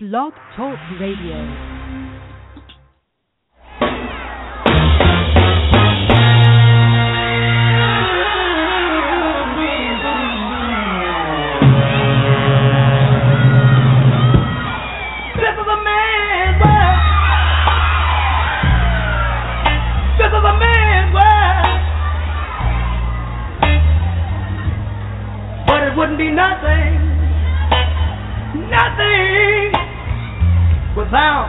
Blog Talk Radio. This is a man's world. This is a man's world. But it wouldn't be nothing, nothing without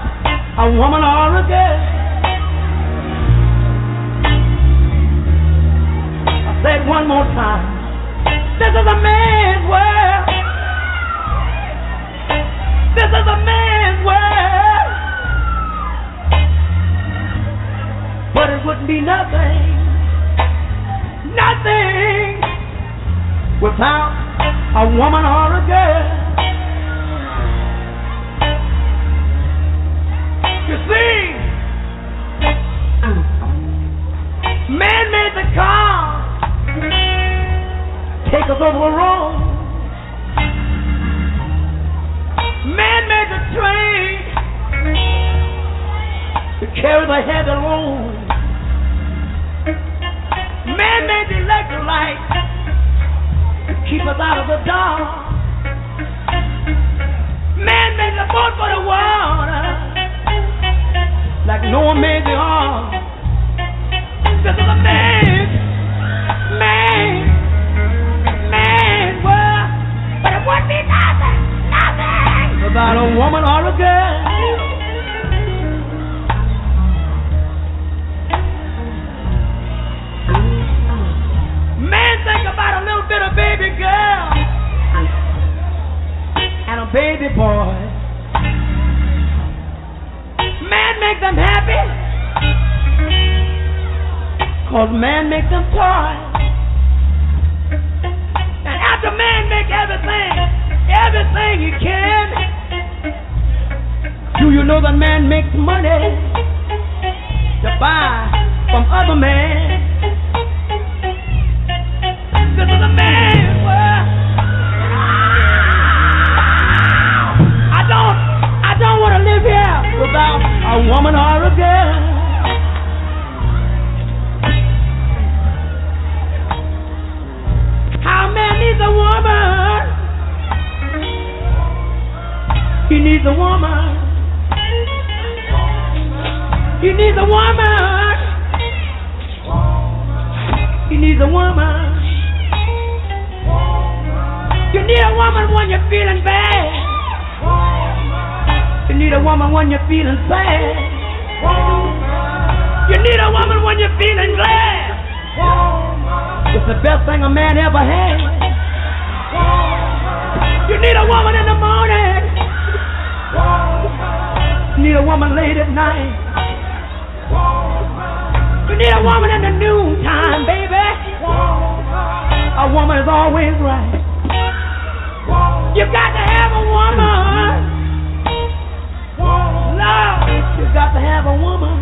a woman or a girl. I say it one more time. This is a man's world. This is a man's world. But it wouldn't be nothing, nothing without a woman or a girl. See, man made the car take us over the road. Man made the train to carry the heavy load. Man made the electric light to keep us out of the dark. Man made the boat for the water like Noah made the ark. This is a man, man, man but it wouldn't be nothing, nothing without a woman or a girl. Man, think about a little bit of baby girl and a baby boy. Make them happy. Cause man makes them toys. And after man make everything, everything he can, do you know that man makes money to buy from other men? This is a world. I don't, I don't want to live here without a woman or a girl. How man needs a woman? He needs a woman. He needs a woman. He needs a woman. You need a woman when you're feeling bad. Need a woman when you're feeling sad. You need a woman when you're feeling glad. It's the best thing a man ever had. You need a woman in the morning. You need a woman late at night. You need a woman in the noontime, baby. A woman is always right. You got to have a woman. You got to have a woman.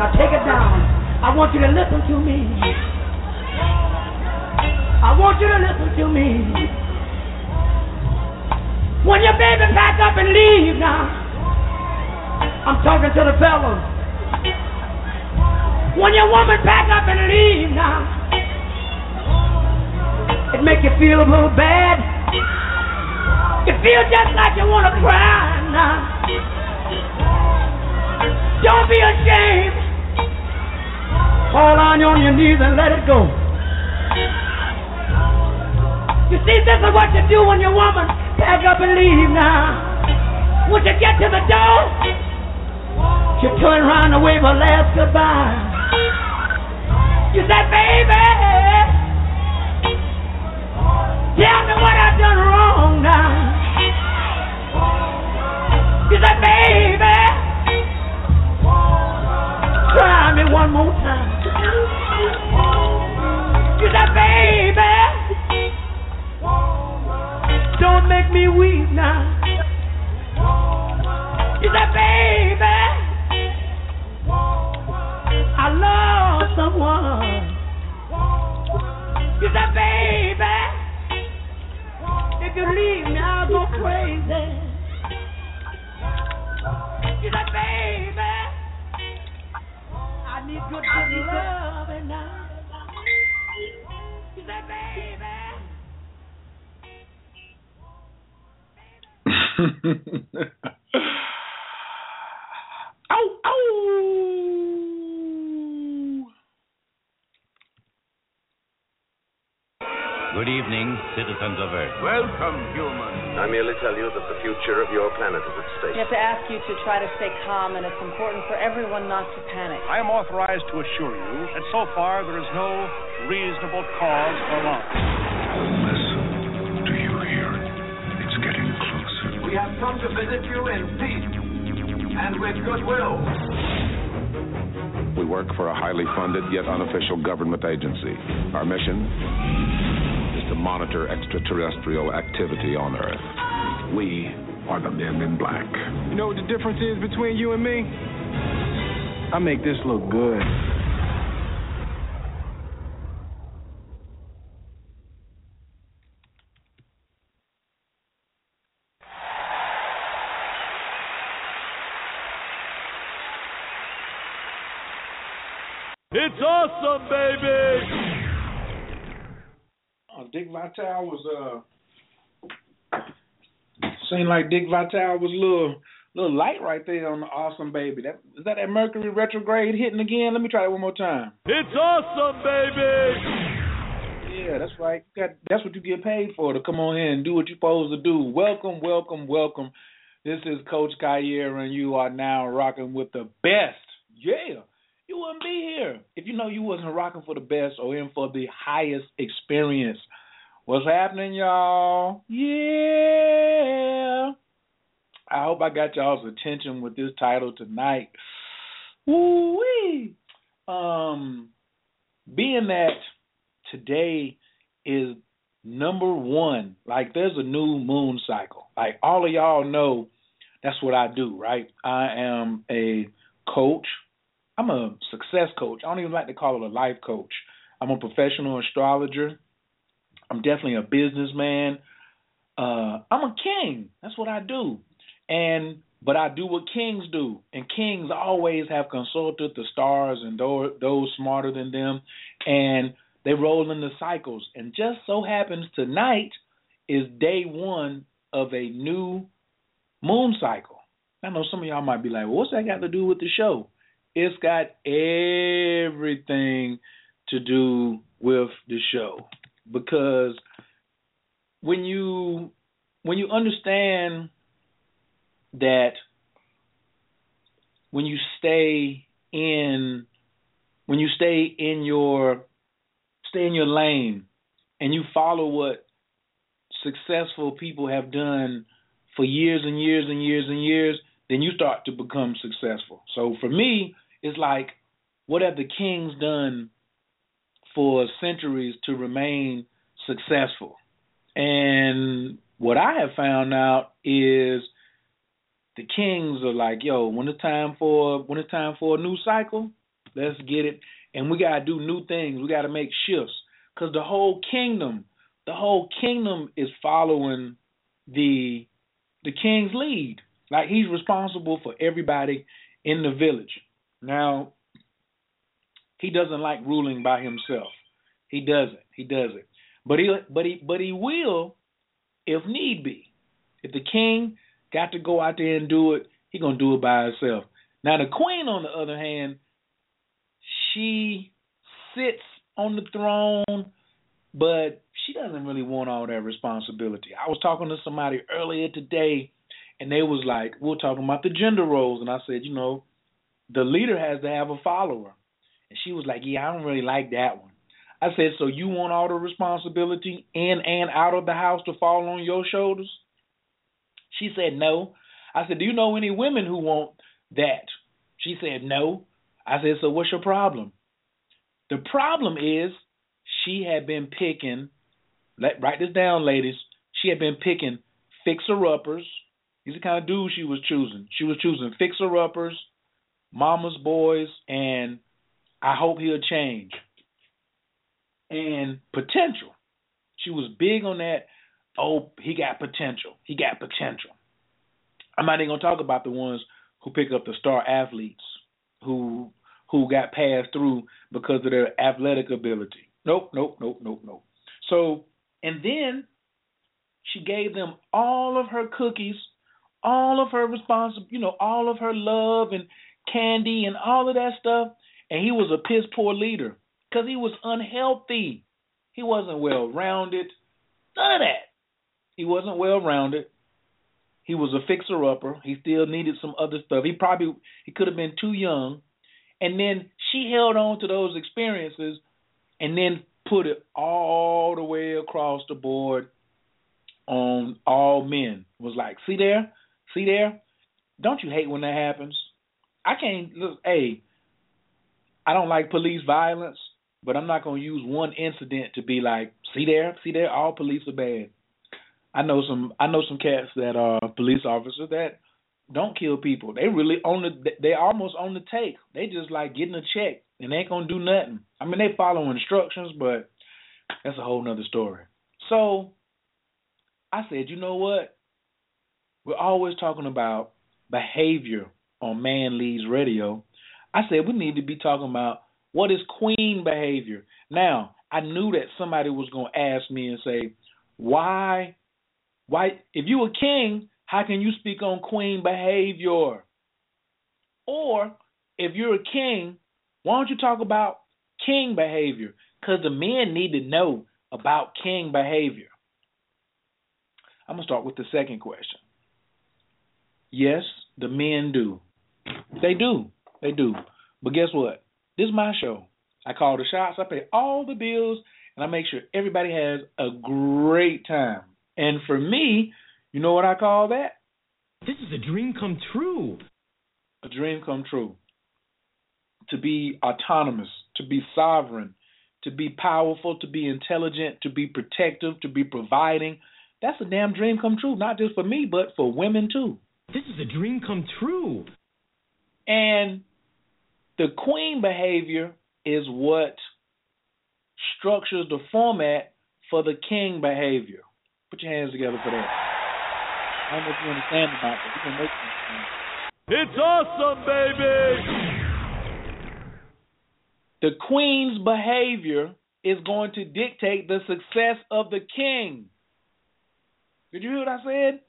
Now take it down. I want you to listen to me. I want you to listen to me. When your baby pack up and leave now, I'm talking to the fellas. When your woman pack up and leave now, it make you feel a little bad. You feel just like you want to cry now. Don't be ashamed. Fall on your knees and let it go. You see, this is what you do when your woman pack up and leave now. When you get to the door, you turn around and wave a last goodbye. You said, baby, tell me what I've done wrong now. You said, baby, me one more time. Assure you that so far there is no reasonable cause for alarm. Listen. Do you hear? It's getting closer. We have come to visit you in peace and with goodwill. We work for a highly funded yet unofficial government agency. Our mission is to monitor extraterrestrial activity on Earth. We are the men in black. You know what the difference is between you and me? I make this look good. It's awesome, baby! Uh, Dick Vitale was uh seemed like Dick Vitale was a little little light right there on the awesome baby. That is that that Mercury retrograde hitting again? Let me try that one more time. It's awesome, baby! Yeah, that's right. That's what you get paid for to come on here and do what you're supposed to do. Welcome, welcome, welcome. This is Coach Khayr, and you are now rocking with the best. Yeah, you wouldn't be here if you know you wasn't rocking for the best or in for the highest experience. What's happening, y'all? Yeah. I hope I got y'all's attention with this title tonight. Woo wee. Um, being that today is number one, like there's a new moon cycle. Like all of y'all know, that's what I do, right? I am a coach. I'm a success coach. I don't even like to call it a life coach. I'm a professional astrologer. I'm definitely a businessman. Uh, I'm a king. That's what I do. And but I do what kings do, and kings always have consulted the stars and those, smarter than them, and they roll in the cycles. And just so happens tonight is day one of a new moon cycle. I know some of y'all might be like, well, what's that got to do with the show? It's got everything to do with the show because when you when you understand that when you stay in when you stay in your stay in your lane and you follow what successful people have done for years and years and years and years, then you start to become successful. So for me, it's like what have the kings done for centuries to remain successful? And what I have found out is the kings are like, yo, when it's time for when it's time for a new cycle, let's get it. And we gotta do new things. We gotta make shifts. Cause the whole kingdom, the whole kingdom is following the the king's lead. Like he's responsible for everybody in the village. Now, he doesn't like ruling by himself. He doesn't. He doesn't. But he but he but he will if need be. If the king got to go out there and do it, he gonna do it by himself. Now the queen on the other hand, she sits on the throne, but she doesn't really want all that responsibility. I was talking to somebody earlier today and they was like, we are talking about the gender roles and I said, you know, the leader has to have a follower. And she was like, Yeah, I don't really like that one. I said, So you want all the responsibility in and out of the house to fall on your shoulders? She said, No. I said, Do you know any women who want that? She said, No. I said, So what's your problem? The problem is she had been picking, let, write this down, ladies. She had been picking fixer uppers. These are the kind of dudes she was choosing. She was choosing fixer uppers, mama's boys, and I hope he'll change. And potential. She was big on that. Oh, he got potential. He got potential. I'm not even gonna talk about the ones who pick up the star athletes who who got passed through because of their athletic ability. Nope, nope, nope, nope, nope. So and then she gave them all of her cookies all of her responsibility, you know, all of her love and candy and all of that stuff, and he was a piss poor leader because he was unhealthy. He wasn't well rounded. None of that. He wasn't well rounded. He was a fixer upper. He still needed some other stuff. He probably he could have been too young. And then she held on to those experiences and then put it all the way across the board on all men. Was like, see there, see there. Don't you hate when that happens? I can't look. Hey, I don't like police violence, but I'm not gonna use one incident to be like, see there, see there. All police are bad. I know some. I know some cats that are police officers that don't kill people. They really on the. They almost on the take. They just like getting a check and they ain't gonna do nothing. I mean, they follow instructions, but that's a whole nother story. So I said, you know what? We're always talking about behavior on Man Leads Radio. I said we need to be talking about what is queen behavior. Now, I knew that somebody was going to ask me and say, why, why, if you a king, how can you speak on queen behavior? Or if you're a king, why don't you talk about king behavior? Because the men need to know about king behavior. I'm going to start with the second question. Yes, the men do. They do. They do. But guess what? This is my show. I call the shots, I pay all the bills, and I make sure everybody has a great time. And for me, you know what I call that? This is a dream come true. A dream come true. To be autonomous, to be sovereign, to be powerful, to be intelligent, to be protective, to be providing. That's a damn dream come true, not just for me, but for women too. This is a dream come true. And the queen behavior is what structures the format for the king behavior. Put your hands together for that. I don't know if you understand about that. You can make it. It's awesome, baby. The queen's behavior is going to dictate the success of the king. Did you hear what I said?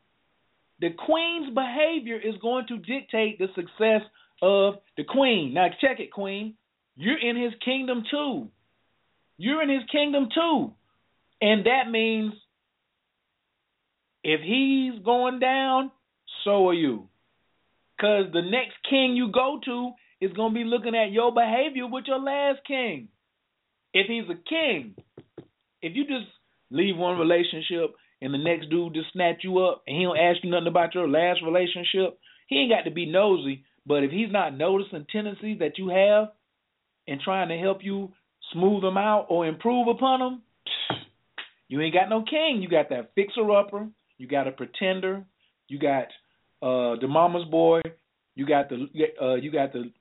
The queen's behavior is going to dictate the success of the queen. Now check it, queen. You're in his kingdom too. You're in his kingdom too. And that means if he's going down, so are you. Because the next king you go to is going to be looking at your behavior with your last king. If he's a king, if you just leave one relationship and the next dude just snatch you up and he don't ask you nothing about your last relationship, he ain't got to be nosy. But if he's not noticing tendencies that you have and trying to help you smooth them out or improve upon them, you ain't got no king. You got that fixer upper. You got a pretender. You got uh, the mama's boy. You got the uh, you got the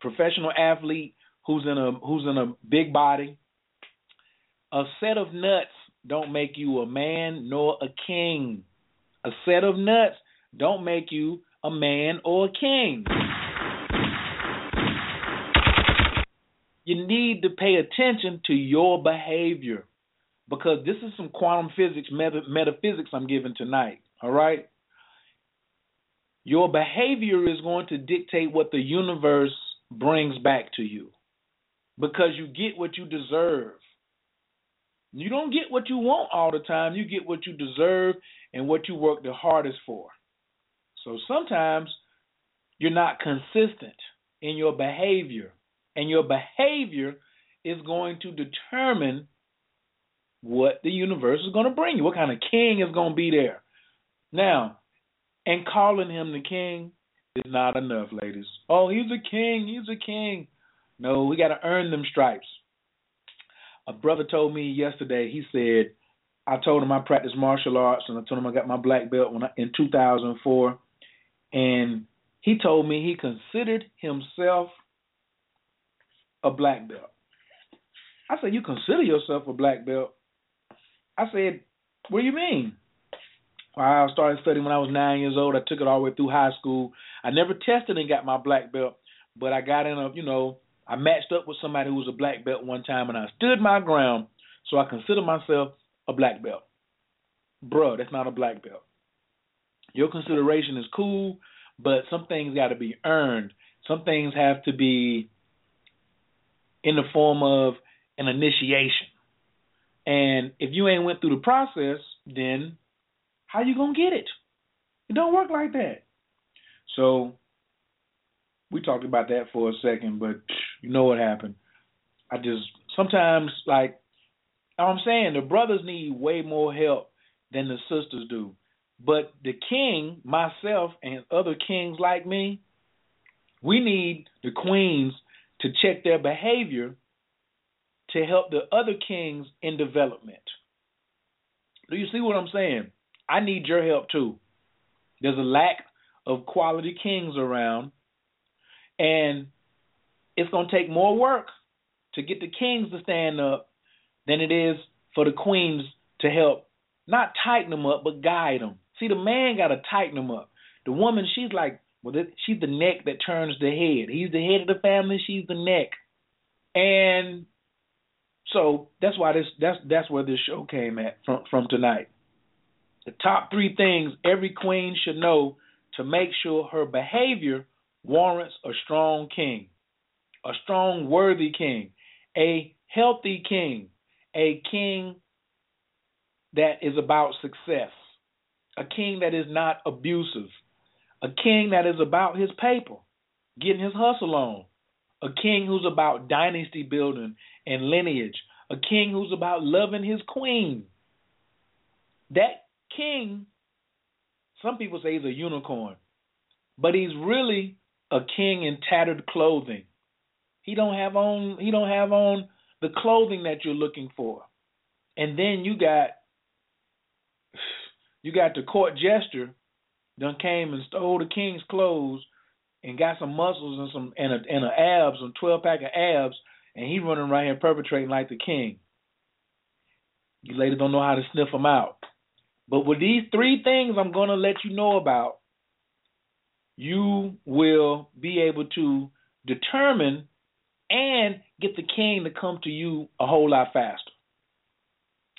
professional athlete who's in a who's in a big body. A set of nuts don't make you a man nor a king. A set of nuts don't make you a man or a king. You need to pay attention to your behavior because this is some quantum physics, meta- metaphysics I'm giving tonight. All right? Your behavior is going to dictate what the universe brings back to you because you get what you deserve. You don't get what you want all the time, you get what you deserve and what you work the hardest for. So sometimes you're not consistent in your behavior, and your behavior is going to determine what the universe is going to bring you, what kind of king is going to be there. Now, and calling him the king is not enough, ladies. Oh, he's a king, he's a king. No, we got to earn them stripes. A brother told me yesterday, he said, I told him I practice martial arts and I told him I got my black belt when I, in 2004 and he told me he considered himself a black belt. I said, You consider yourself a black belt? I said, What do you mean? Well, I started studying when I was nine years old. I took it all the way through high school. I never tested and got my black belt, but I got in a, you know, I matched up with somebody who was a black belt one time and I stood my ground. So I consider myself a black belt. Bruh, that's not a black belt. Your consideration is cool, but some things got to be earned. Some things have to be in the form of an initiation. And if you ain't went through the process, then how you gonna get it? It don't work like that. So we talked about that for a second, but you know what happened. I just sometimes like I'm saying the brothers need way more help than the sisters do. But the king, myself, and other kings like me, we need the queens to check their behavior to help the other kings in development. Do you see what I'm saying? I need your help too. There's a lack of quality kings around, and it's going to take more work to get the kings to stand up than it is for the queens to help not tighten them up, but guide them. See, the man got to tighten them up. The woman, she's like, well, she's the neck that turns the head. He's the head of the family. She's the neck, and so that's why this that's that's where this show came at from from tonight. The top three things every queen should know to make sure her behavior warrants a strong king, a strong, worthy king, a healthy king, a king that is about success, a king that is not abusive, a king that is about his paper, getting his hustle on, a king who's about dynasty building and lineage, a king who's about loving his queen. That king, some people say he's a unicorn, but he's really a king in tattered clothing. He don't have on he don't have on the clothing that you're looking for. And then you got you got the court jester done came and stole the king's clothes and got some muscles and some and a and a abs and twelve pack of abs and he running around here perpetrating like the king. You ladies don't know how to sniff them out. But with these three things I'm to let you know about, you will be able to determine and get the king to come to you a whole lot faster.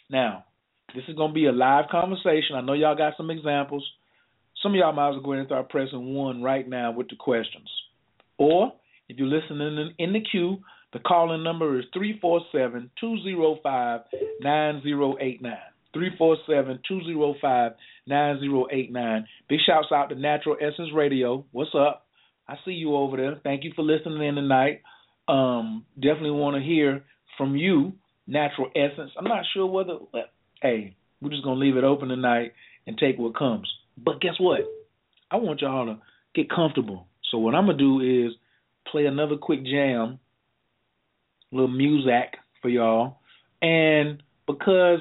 Now, this is to be a live conversation. I know y'all got some examples. Some of y'all might as well go ahead and start pressing one right now with the questions. Or if you're listening in the queue, the calling number is 347 205 9089. 347-205-9089. Big shouts out to Natural Essence Radio. What's up? I see you over there. Thank you for listening in tonight. Um, definitely want to hear from you, Natural Essence. I'm not sure whether, hey, we're just going to leave it open tonight and take what comes. But guess what? I want y'all to get comfortable. So what I'm to do is play another quick jam, little music for y'all. And because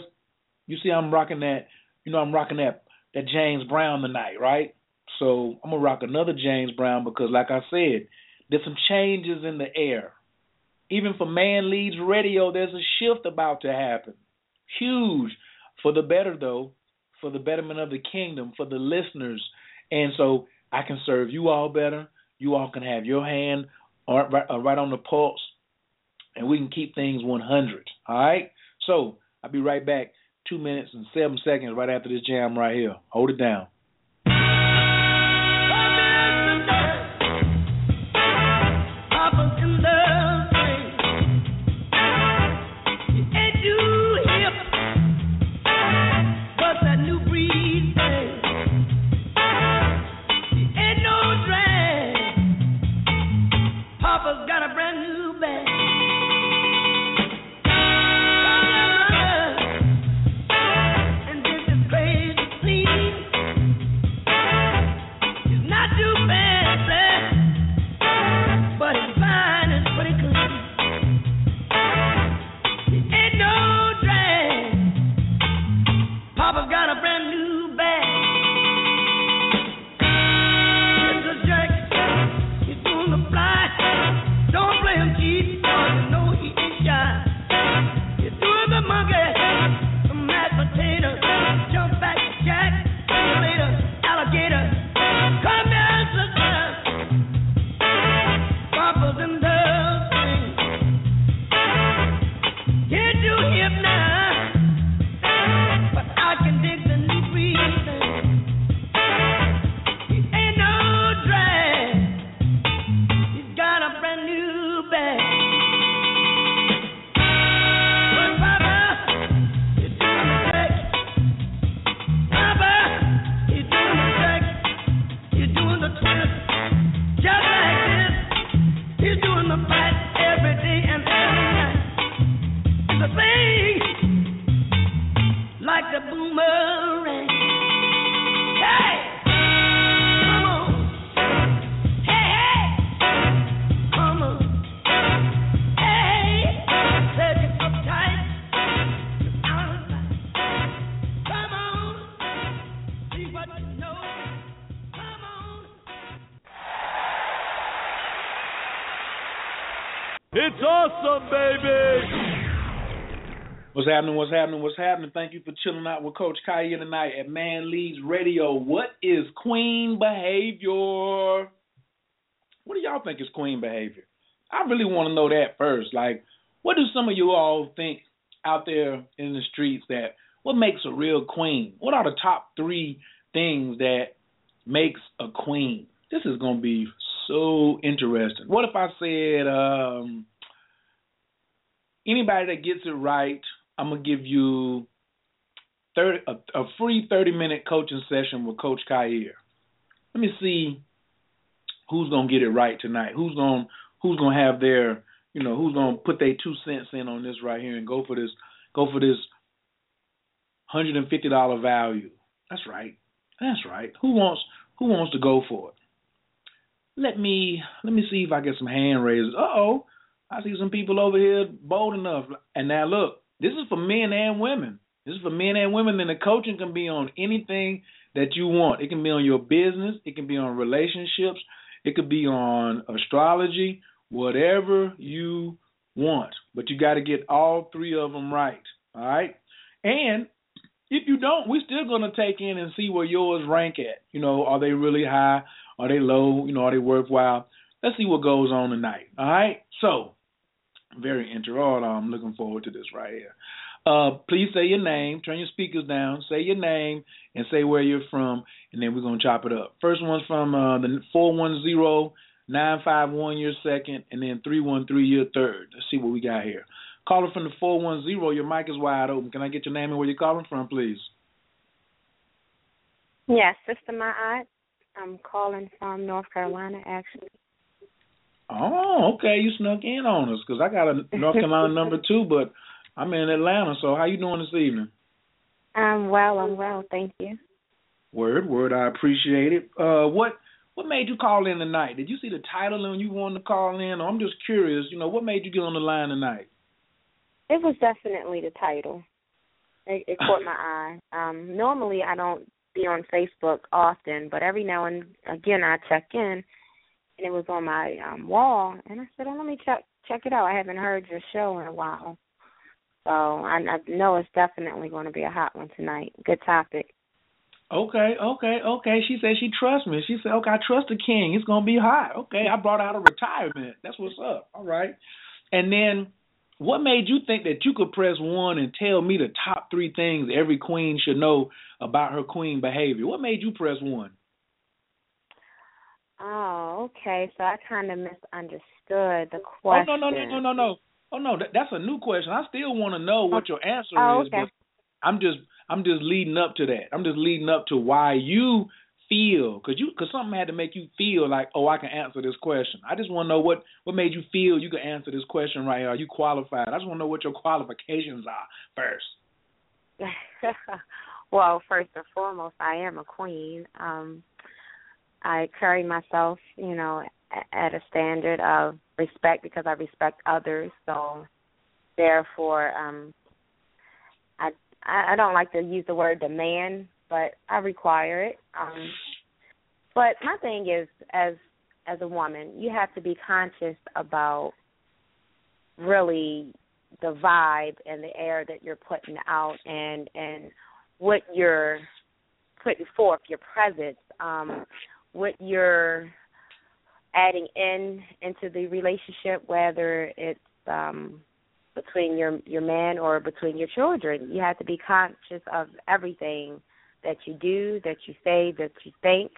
you see, I'm rocking that. You know, I'm rocking that that James Brown tonight, right? So I'm gonna rock another James Brown because, like I said, there's some changes in the air. Even for Man Leads Radio, there's a shift about to happen. Huge for the better, though, for the betterment of the kingdom, for the listeners, and so I can serve you all better. You all can have your hand uh, right on the pulse, and we can keep things 100. All right. So I'll be right back two minutes and seven seconds right after this jam right here. Hold it down. What's happening? What's happening? What's happening? Thank you for chilling out with Coach Khayr tonight at Man Leads Radio. What is queen behavior? What do y'all think is queen behavior? I really want to know that first. Like, what do some of you all think out there in the streets that what makes a real queen? What are the top three things that makes a queen? This is gonna be so interesting. What if I said, um, anybody that gets it right, I'm gonna give you 30, a, a free 30 minute coaching session with Coach Khayr. Let me see who's gonna get it right tonight. Who's gonna who's gonna have their you know who's gonna put their two cents in on this right here and go for this go for this hundred and fifty dollar value. That's right. That's right. Who wants who wants to go for it? Let me let me see if I get some hand raises. Uh oh. I see some people over here bold enough. And now look, this is for men and women. This is for men and women. And the coaching can be on anything that you want. It can be on your business. It can be on relationships. It could be on astrology. Whatever you want. But you got to get all three of them right. All right. And if you don't, we're still going to take in and see where yours rank at. You know, are they really high? Are they low? You know, are they worthwhile? Let's see what goes on tonight. All right. So, very interesting. I'm looking forward to this right here. Uh, please say your name. Turn your speakers down. Say your name and say where you're from, and then we're gonna chop it up. First one's from uh, the four one zero nine five one your second, and then three one three your third. Let's see what we got here. Caller from the four one zero. Your mic is wide open. Can I get your name and where you're calling from, please? Yes, Sister My Aunt. I'm calling from North Carolina, actually. Oh, okay. You snuck in on us because I got a North Carolina number two, but I'm in Atlanta. So how you doing this evening? I'm well. I'm well. Thank you. Word, word. I appreciate it. Uh, what what made you call in tonight? Did you see the title and you wanted to call in? Or I'm just curious. You know, what made you get on the line tonight? It was definitely the title. It, it caught my eye. Um, normally, I don't be on Facebook often, but every now and again, I check in and it was on my um wall and I said, Oh let me check check it out. I haven't heard your show in a while. So I, I know it's definitely going to be a hot one tonight. Good topic. Okay, okay, okay. She said she trusts me. She said, Okay, I trust the king. It's gonna be hot. Okay, I brought out a retirement. That's what's up. All right. And then what made you think that you could press one and tell me the top three things every queen should know about her queen behavior? What made you press one? Oh, okay. So I kind of misunderstood the question. Oh no, no, no, no, no, no. Oh no, that, that's a new question. I still want to know what your answer oh, is, okay. but I'm just I'm just leading up to that. I'm just leading up to why you feel because you because something had to make you feel like oh I can answer this question. I just want to know what what made you feel you could answer this question right here. Are you qualified? I just want to know what your qualifications are first. well, first and foremost, I am a queen. Um I carry myself, you know, at a standard of respect because I respect others. So, therefore, um, I I don't like to use the word demand, but I require it. Um, but my thing is, as as a woman, you have to be conscious about really the vibe and the air that you're putting out, and and what you're putting forth, your presence. Um, what you're adding in into the relationship, whether it's um, between your your man or between your children. You have to be conscious of everything that you do, that you say, that you think,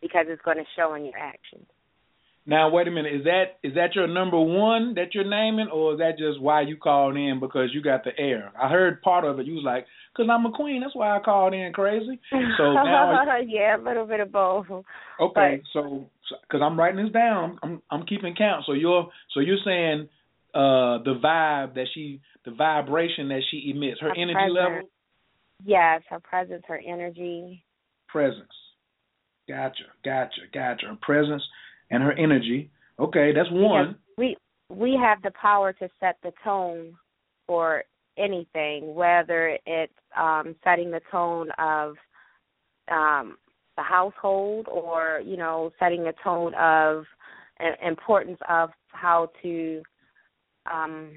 because it's going to show in your actions. Now wait a minute, is that is that your number one that you're naming, or is that just why you called in because you got the air? I heard part of it. You was like, "Cause I'm a queen, that's why I called in crazy." So now, yeah, a little bit of both. Okay, but, so because I'm writing this down, I'm I'm keeping count. So you're so you're saying uh the vibe that she, the vibration that she emits, her, her energy presence. level. Yes, her presence, her energy. Presence. Gotcha, gotcha, gotcha. Her presence and her energy. Okay, that's one. we we have the power to set the tone for anything, whether it's um, setting the tone of um, the household or you know setting a tone of importance of how to um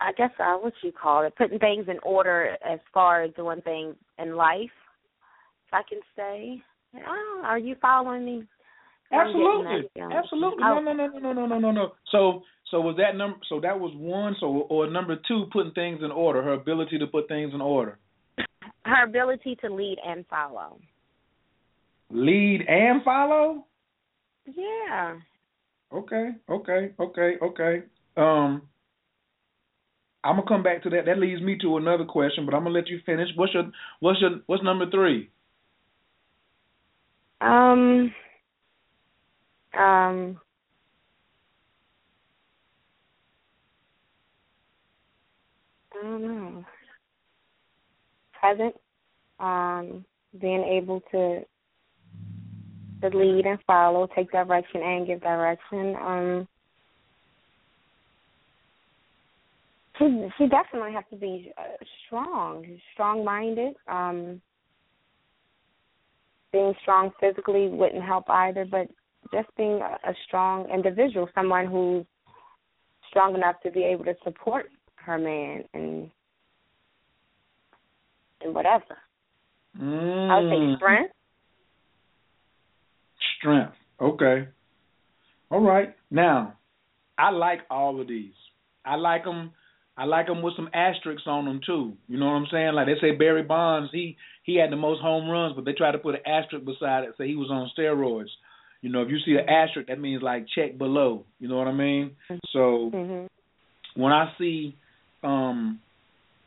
I guess uh, what you call it, putting things in order as far as doing things in life, if I can say. Oh, are you following me? Absolutely, absolutely. No, no, no, no, no, no, no, no. So, so was that number? So that was one. So, or number two, putting things in order. Her ability to put things in order. Her ability to lead and follow. Lead and follow. Yeah. Okay. Okay. Okay. Okay. Um. I'm gonna come back to that. That leads me to another question, but I'm gonna let you finish. What's your what's your what's number three? Um. Um. Don't know. Present. Um. Being able to to lead and follow, take direction and give direction. Um she she definitely has to be uh, strong, strong minded. Um, being strong physically wouldn't help either, but just being a, a strong individual, someone who's strong enough to be able to support her man and and whatever. Mm. I would say strength. Strength. Okay. All right. Now, I like all of these. I like them I like them with some asterisks on them too. You know what I'm saying? Like they say Barry Bonds, he he had the most home runs, but they try to put an asterisk beside it, say he was on steroids. You know, if you see an asterisk, that means like check below. You know what I mean? So mm-hmm. when I see um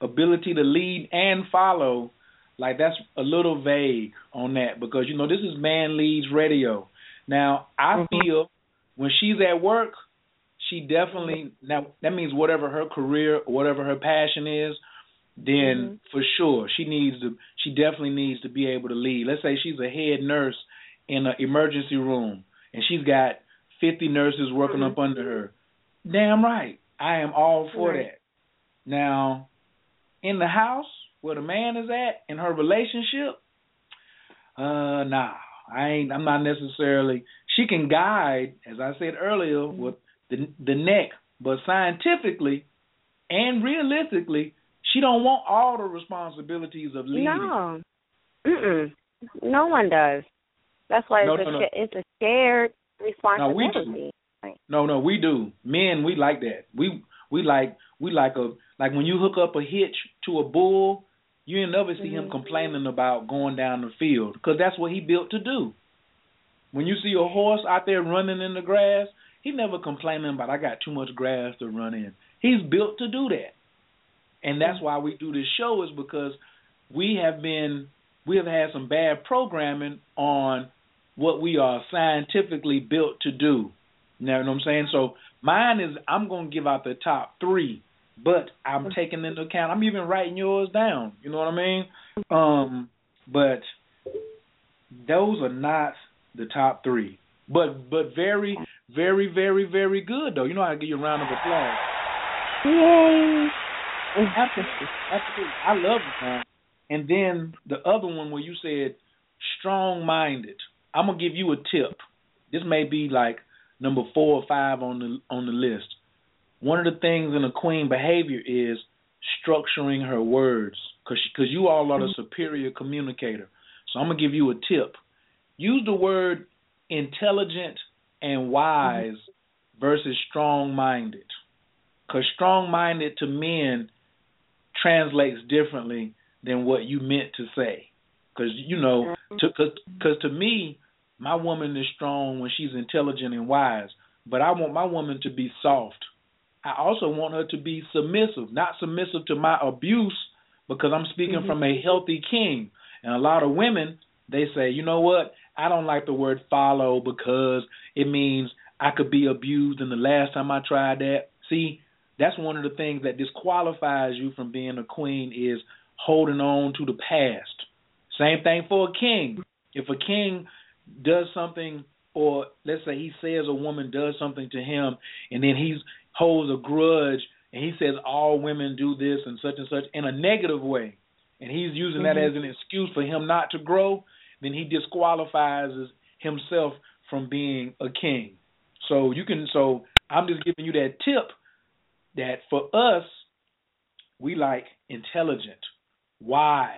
ability to lead and follow, like that's a little vague on that because you know this is man leads radio. Now I mm-hmm. feel when she's at work, she definitely now that means whatever her career, whatever her passion is, then mm-hmm. for sure she needs to she definitely needs to be able to lead. Let's say she's a head nurse in an emergency room and she's got 50 nurses working mm-hmm. up under her. Damn right. I am all for right. that. Now, in the house where the man is at in her relationship, uh nah. I ain't I'm not necessarily she can guide, as I said earlier, mm-hmm. with the the neck, but scientifically and realistically, she don't want all the responsibilities of leading. No, mm no one does. That's why no, it's, no, a no. it's a shared responsibility. No, we do. No, no, we do. Men, we like that. We we like we like a like when you hook up a hitch to a bull, you ain't never see mm-hmm. him complaining about going down the field because that's what he built to do. When you see a horse out there running in the grass, he never complaining about I got too much grass to run in. He's built to do that. And that's why we do this show is because we have been we have had some bad programming on what we are scientifically built to do. You know what I'm saying? So mine is I'm gonna give out the top three, but I'm taking into account I'm even writing yours down. You know what I mean? Um but those are not the top three. But but very very, very, very good though. You know how to give you a round of applause. Yay! Absolutely, absolutely. I love it, man. And then the other one where you said strong-minded. I'm gonna give you a tip. This may be like number four or five on the on the list. One of the things in a queen behavior is structuring her words, because because you all are the superior communicator. So I'm gonna give you a tip. Use the word intelligent and wise mm-hmm. versus strong minded. Because strong minded to men translates differently than what you meant to say. Because, you know, because to, to me, my woman is strong when she's intelligent and wise, but I want my woman to be soft. I also want her to be submissive, not submissive to my abuse, because I'm speaking mm-hmm. from a healthy king. And a lot of women, they say, you know what? I don't like the word follow because it means I could be abused. And the last time I tried that, see, that's one of the things that disqualifies you from being a queen is holding on to the past. Same thing for a king. If a king does something, or let's say he says a woman does something to him, and then he holds a grudge and he says all women do this and such and such in a negative way, and he's using mm-hmm. that as an excuse for him not to grow, then he disqualifies himself from being a king. So you can so I'm just giving you that tip that for us we like intelligent, wise,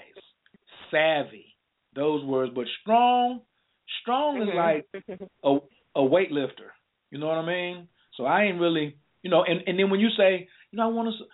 savvy, those words, but strong strong is Mm-hmm. like a a weightlifter. You know what I mean? So I ain't really, you know, and and then when you say, you know, I want to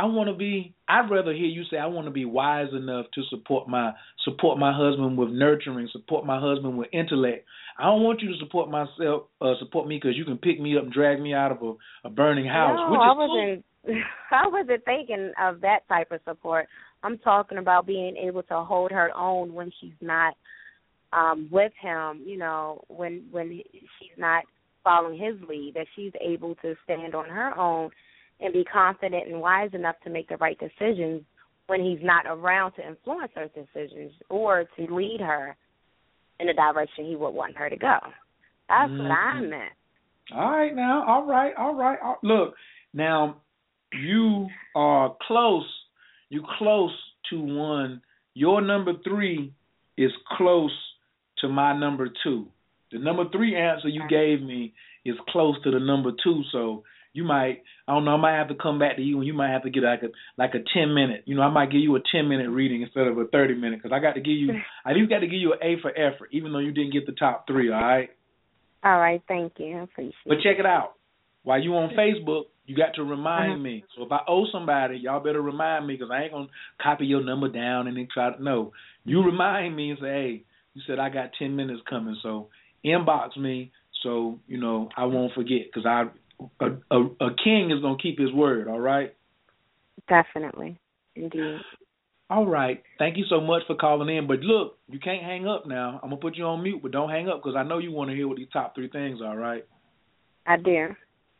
I want to be. I'd rather hear you say I want to be wise enough to support my support my husband with nurturing, support my husband with intellect. I don't want you to support myself, uh, support me because you can pick me up and drag me out of a, a burning house. No, which I wasn't. I wasn't thinking of that type of support. I'm talking about being able to hold her own when she's not um with him. You know, when when she's not following his lead, that she's able to stand on her own and be confident and wise enough to make the right decisions when he's not around to influence her decisions or to lead her in the direction he would want her to go. That's what I Mhm. meant. All right now, all right, all right. all- Look, now you are close. You close to one. Your number three is close to my number two. The number three answer you gave me is close to the number two. So you might, I don't know, I might have to come back to you, and you might have to get like a like a ten minute. You know, I might give you a ten minute reading instead of a thirty minute because I got to give you, I do got to give you an A for effort, even though you didn't get the top three. All right. All right, thank you. I appreciate But check it out. While you on Facebook, you got to remind Uh-huh. me. So if I owe somebody, y'all better remind me because I ain't gonna copy your number down and then try to no. You remind me and say, hey, you said I got ten minutes coming, so inbox me so you know I won't forget because I a, a a king is gonna keep his word. All right. Definitely. Indeed. All right. Thank you so much for calling in. But look, you can't hang up now. I'm gonna put you on mute, but don't hang up because I know you want to hear what these top three things are. Right. I do.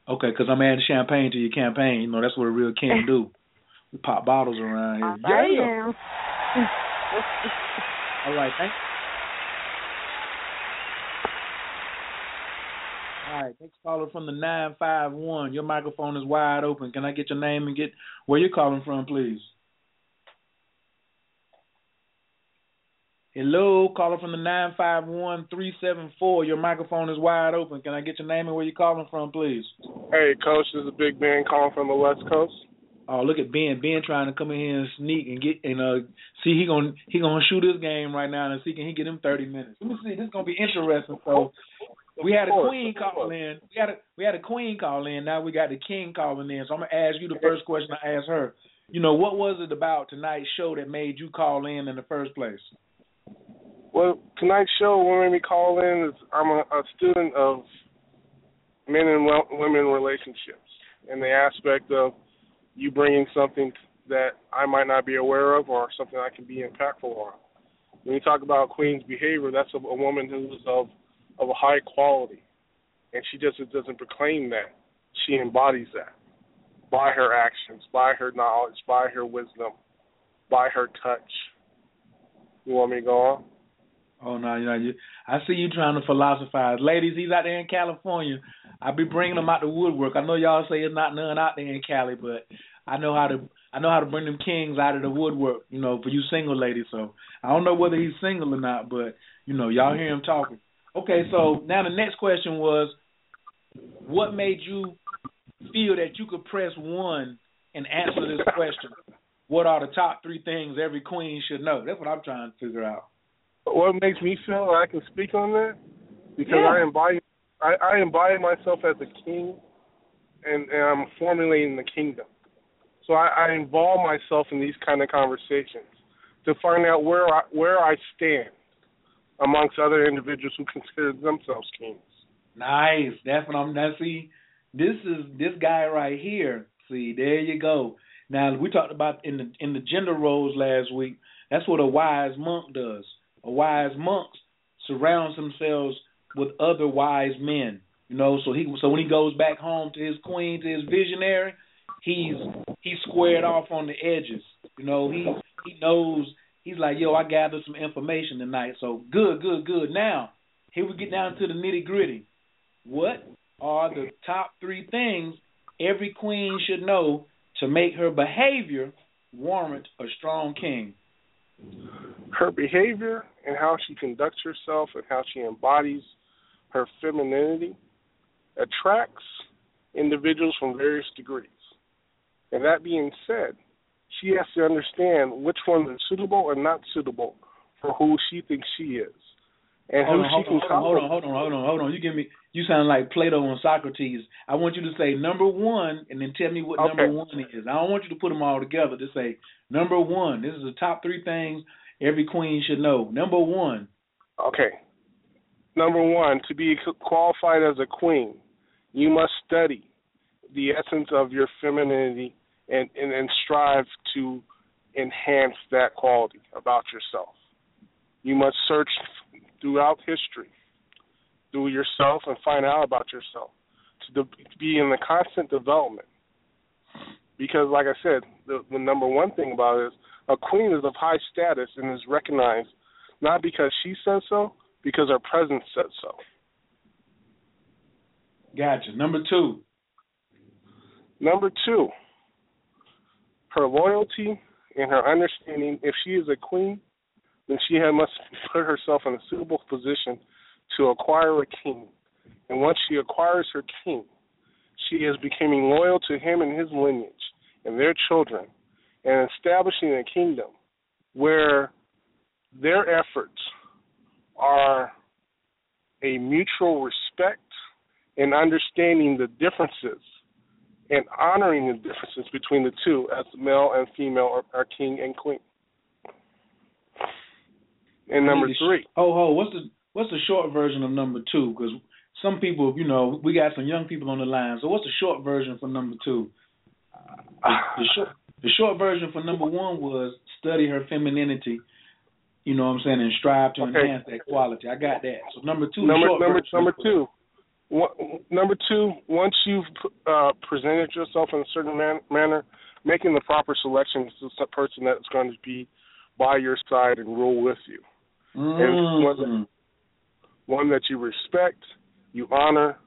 Okay, because I'm adding champagne to your campaign. You know, that's what a real king do. We pop bottles around here. All right yeah. All right, thank right, next caller from the 951. Your microphone is wide open. Can I get your name and get where you're calling from, please? Hello, caller from the 951-374. Your microphone is wide open. Can I get your name and where you're calling from, please? Hey, Coach, this is a Big Ben calling from the West Coast. Oh, look at Ben. Ben trying to come in here and sneak and get and uh see he gonna he gonna shoot his game right now and see can he get him thirty minutes. Let me see. This is gonna be interesting. So we had a queen call in. We had a we had a queen call in. Now we got the king calling in. So I'm gonna ask you the first question I asked her. You know what was it about tonight's show that made you call in in the first place? Well, tonight's show, what made me call in is I'm a, a student of men and women relationships and the aspect of you bringing something that I might not be aware of or something I can be impactful on. When you talk about Queen's behavior, that's a, a woman who's of of a high quality, and she just doesn't proclaim that. She embodies that by her actions, by her knowledge, by her wisdom, by her touch. You want me to go on? Oh no, know, you, I see you trying to philosophize, ladies. He's out there in California. I be bringing them out the woodwork. I know y'all say it's not none out there in Cali, but I know how to. I know how to bring them kings out of the woodwork. You know, for you single ladies. So I don't know whether he's single or not, but you know, y'all hear him talking. Okay, so now the next question was, what made you feel that you could press one and answer this question? What are the top three things every queen should know? That's what I'm trying to figure out. What makes me feel I can speak on that? Because Yeah. I embody I, I embody myself as a king and, and I'm formulating the kingdom. So I, I involve myself in these kind of conversations to find out where I where I stand amongst other individuals who consider themselves kings. Nice. That's what I'm. Now, see, this is this guy right here. See, there you go. Now we talked about in the in the gender roles last week. That's what a wise monk does. A wise monk surrounds themselves with other wise men. You know, so he so when he goes back home to his queen, to his visionary, he's he's squared off on the edges. You know, he he knows he's like, yo, I gathered some information tonight. So good, good, good. Now here we get down to the nitty gritty. What are the top three things every queen should know to make her behavior warrant a strong king? Her behavior and how she conducts herself and how she embodies her femininity, attracts individuals from various degrees. And that being said, she has to understand which ones are suitable and not suitable for who she thinks she is. And hold who on, she hold can on, hold on, hold on, hold on, hold on. You give me you sound like Plato and Socrates. I want you to say number one and then tell me what Okay. number one is. I don't want you to put them all together. Just say number one. This is the top three things every queen should know. Number one. Okay. Number one, to be qualified as a queen, you must study the essence of your femininity and, and, and strive to enhance that quality about yourself. You must search throughout history through yourself and find out about yourself to, be in the constant development. Because, like I said, the, the number one thing about it is a queen is of high status and is recognized not because she says so, because her presence says so. Gotcha. Number two. Number two, her loyalty and her understanding. If she is a queen, then she must put herself in a suitable position to acquire a king. And once she acquires her king, she is becoming loyal to him and his lineage and their children, and establishing a kingdom where their efforts are a mutual respect and understanding the differences and honoring the differences between the two as male and female are, or king and queen. And number Maybe- ho! what's the what's the short version of number two? Because some people, you know, we got some young people on the line. So what's the short version for number two? The, the short the short version for number one was study her femininity. You know what I'm saying, and strive to Okay. enhance that quality. I got that. So number two, number number number two. Number two, once you've uh, presented yourself in a certain man, manner, making the proper selections to the person that's going to be by your side and rule with you. And one, that, Mm. one that you respect, you honor,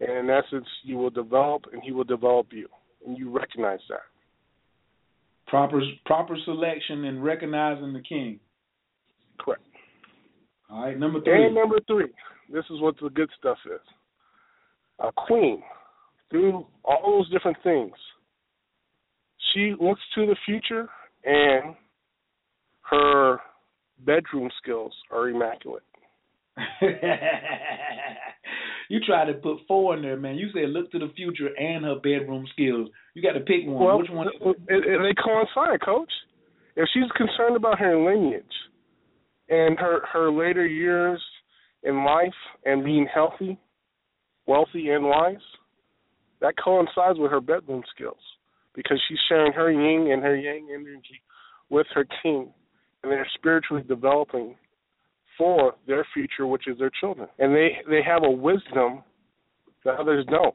and in essence, you will develop and he will develop you. And you recognize that. Proper proper selection and recognizing the king. Correct. All right, number three. And number three, this is what the good stuff is. A queen, through all those different things, she looks to the future and her bedroom skills are immaculate. you try to put four in there, man. You said look to the future and her bedroom skills. You got to pick one. Well, Which one? they coincide, Coach. If she's concerned about her lineage and her her later years in life and being healthy, wealthy, and wise, that coincides with her bedroom skills because she's sharing her yin and her yang energy with her king, and they're spiritually developing for their future, which is their children, and they they have a wisdom that others don't.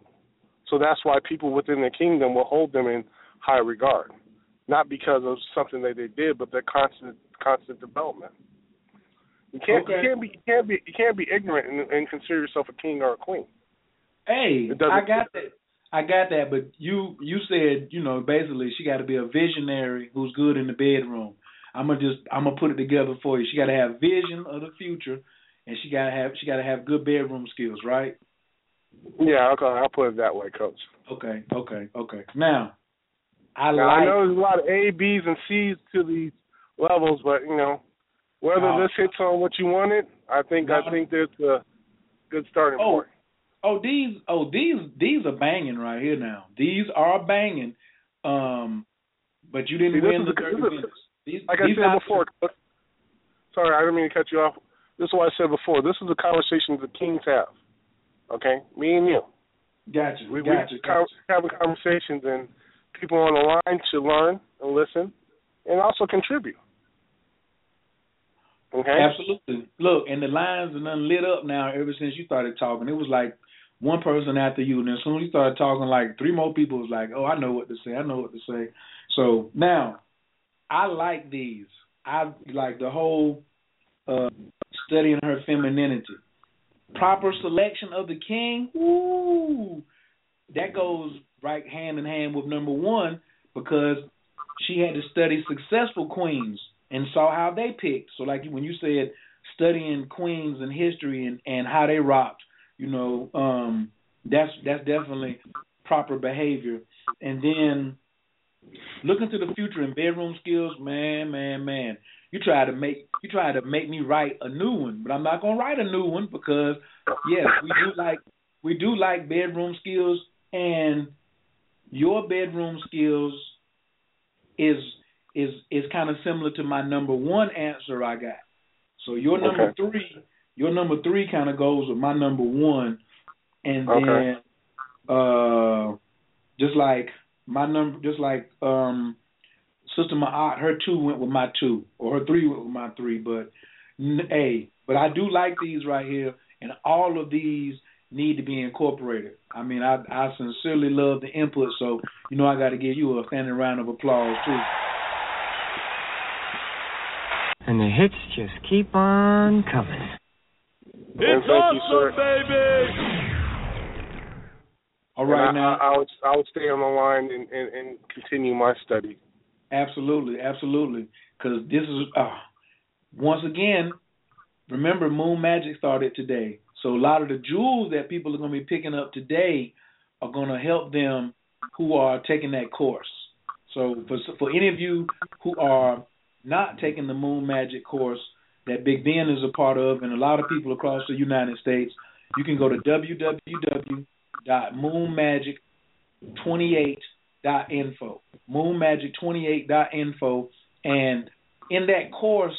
So that's why people within the kingdom will hold them in high regard, not because of something that they did, but their constant constant development. You can't Okay. you can't be you can't be you can't be ignorant and, and consider yourself a king or a queen. Hey, I got that. I got that, but you you said you know basically she got to be a visionary who's good in the bedroom. I'm gonna just I'm gonna put it together for you. She got to have vision of the future, and she got to have she got to have good bedroom skills, right? Yeah, okay, I'll put it that way, Coach. Okay, okay, okay. Now, I Now, like I know there's a lot of A, B's, and C's to these levels, but you know, whether Oh. this hits on what you wanted, I think I think that's a good starting Oh, point. Oh these oh these these are banging right here now. These are banging. Um, but you didn't See, win the thirty this is. These, Like I said before, sorry, I didn't mean to cut you off. This is what I said before. This is a conversation the kings have. Okay, me and you. Gotcha, We, gotcha, we gotcha. having conversations, and people on the line should learn and listen, and also contribute. Okay. Absolutely. Look, and the lines are done lit up now ever since you started talking. It was like one person after you, and as soon as you started talking, like three more people was like, "Oh, I know what to say. I know what to say." So now, I like these. I like the whole uh studying her femininity, proper selection of the king. Ooh, that goes right hand in hand with number one because she had to study successful queens and saw how they picked. So like when you said studying queens and history and, and how they rocked, You know, um, that's that's definitely proper behavior. And then looking to the future in bedroom skills, man, man, man. You try to make you try to make me write a new one, but I'm not gonna write a new one because yes, we do like we do like bedroom skills and your bedroom skills is is is kind of similar to my number one answer I got. So your number Okay. three, your number three kind of goes with my number one, and Okay. then uh, just like my number, just like um, Sister Ma'at, her two went with my two, or her three went with my three. But n- hey, but I do like these right here, and all of these need to be incorporated. I mean, I I sincerely love the input, so you know I got to give you a standing round of applause too. And the hits just keep on coming. And awesome, you, sir. All right And I, now. I, I would I would stay on the line and, and, and continue my study. Absolutely, absolutely. Because this is uh, once again, remember Moon Magic started today, so a lot of the jewels that people are going to be picking up today are going to help them who are taking that course. So for for any of you who are not taking the Moon Magic course that Big Ben is a part of, and a lot of people across the United States, you can go to www.moonmagic28.info. Moonmagic28.info, and in that course,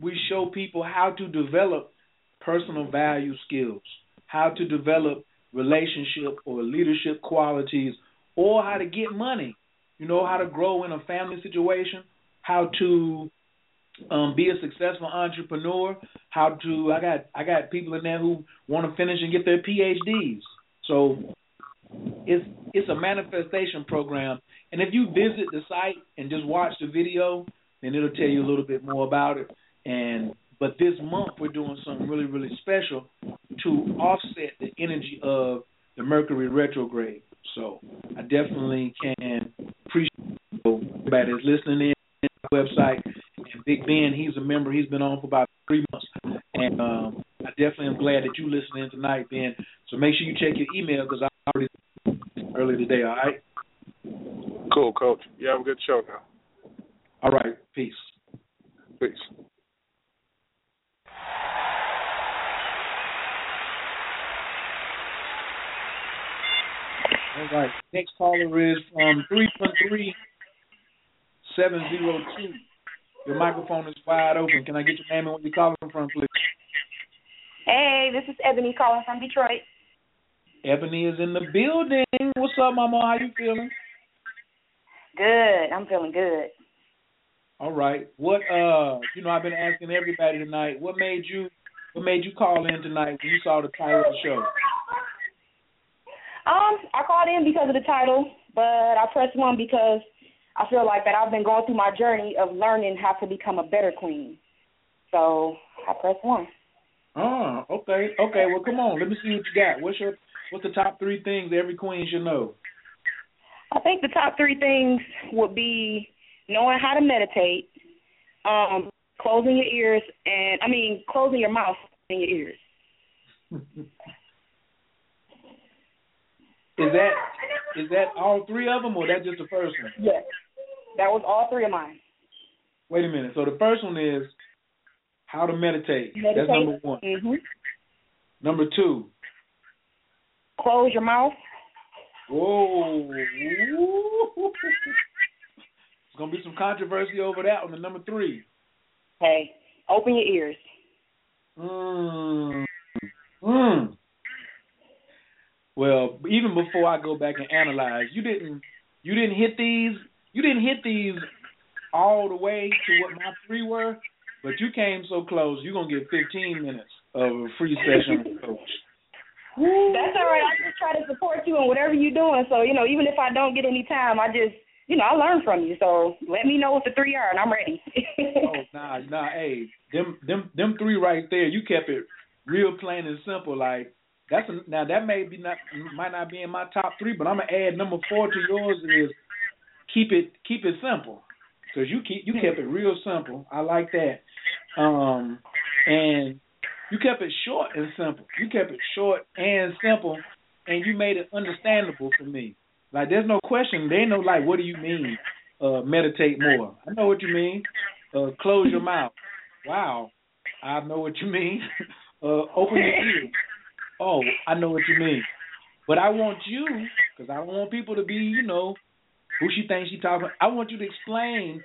we show people how to develop personal value skills, how to develop relationship or leadership qualities, or how to get money. You know, how to grow in a family situation, how to um, be a successful entrepreneur, how to I got I got people in there who want to finish and get their PhDs. So it's it's a manifestation program. And if you visit the site and just watch the video, then it'll tell you a little bit more about it. And but this month we're doing something really, really special to offset the energy of the Mercury retrograde. So I definitely can appreciate everybody that's listening in website. And Big Ben, he's a member. He's been on for about three months. And um, I definitely am glad that you're listening tonight, Ben. So make sure you check your email because I already earlier today, all right? Cool, coach. You have a good show now. All right. Peace. Peace. All right. Next caller is from three one three seven zero two. Your microphone is wide open. Can I get your name and where you're calling from, please? Hey, this is Ebony calling from Detroit. Ebony is in the building. What's up, Mama? How you feeling? Good. I'm feeling good. All right. What uh you know, I've been asking everybody tonight, what made you what made you call in tonight when you saw the title of the show? Um, I called in because of the title, but I pressed one because I feel like that I've been going through my journey of learning how to become a better queen. So I pressed one. Oh, okay, okay. Well, come on. Let me see what you got. What's your what's the top three things every queen should know? I think the top three things would be knowing how to meditate, um, closing your ears, and I mean closing your mouth and your ears. Is that is that all three of them, or that just the first one? Yes, that was all three of mine. Wait a minute. So the first one is how to meditate. Meditate. That's number one. Mhm. Number two. Close your mouth. Whoa. There's gonna be some controversy over that one. And number three. Hey, open your ears. Mm. Mm. Well, even before I go back and analyze, you didn't you didn't hit these you didn't hit these all the way to what my three were, but you came so close. You're gonna get 15 minutes of a free session with Coach. That's all right. I just try to support you in whatever you're doing. So you know, even if I don't get any time, I just you know I learn from you. So let me know what the three are, and I'm ready. oh nah nah hey them them them three right there. You kept it real plain and simple. Like that's a, now that may be not might not be in my top three, but I'm gonna add number four to yours is keep it keep it simple because you keep you kept it real simple. I like that. Um and you kept it short and simple. You kept it short and simple, and you made it understandable for me. Like there's no question. They know like what do you mean? Uh, meditate more. I know what you mean. Uh, close your mouth. Wow, I know what you mean. uh, open your ears. Oh, I know what you mean. But I want you, because I don't want people to be, you know, who she thinks she talking. I want you to explain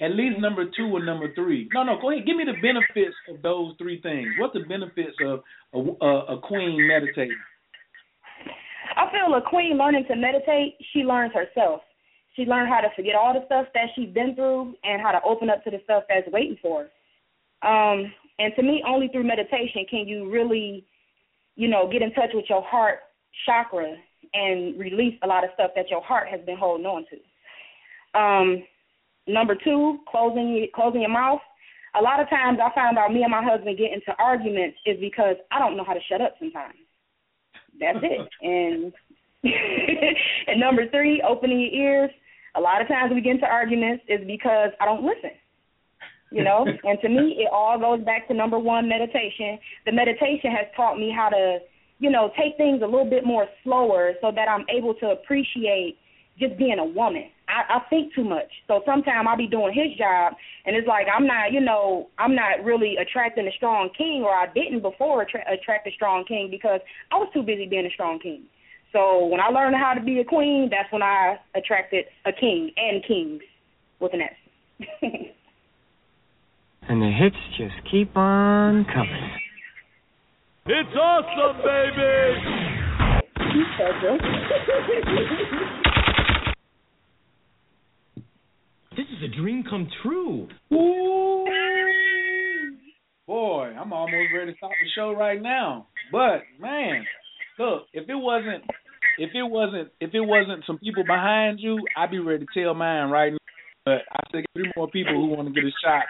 at least number two or number three. No, no, go ahead. Give me the benefits of those three things. What's the benefits of a, a, a queen meditating? I feel a queen learning to meditate, she learns herself. She learned how to forget all the stuff that she's been through and how to open up to the stuff that's waiting for her. Um, and to me, only through meditation can you really, you know, get in touch with your heart chakra and release a lot of stuff that your heart has been holding on to. Um, number two, closing closing your mouth. A lot of times I find out me and my husband get into arguments is because I don't know how to shut up sometimes. That's it. and and number three, opening your ears. A lot of times we get into arguments is because I don't listen. You know, and to me, it all goes back to number one, meditation. The meditation has taught me how to you know, take things a little bit more slower so that I'm able to appreciate just being a woman. I, I think too much. So sometimes I'll be doing his job and it's like I'm not, you know, I'm not really attracting a strong king or I didn't before attra- attract a strong king because I was too busy being a strong king. So when I learned how to be a queen, that's when I attracted a king and kings with an S. and the hits just keep on coming. It's awesome, baby! this is a dream come true. Ooh. Boy, I'm almost ready to stop the show right now. But man, look, if it wasn't if it wasn't if it wasn't some people behind you, I'd be ready to tell mine right now. But I think three more people who want to get a shot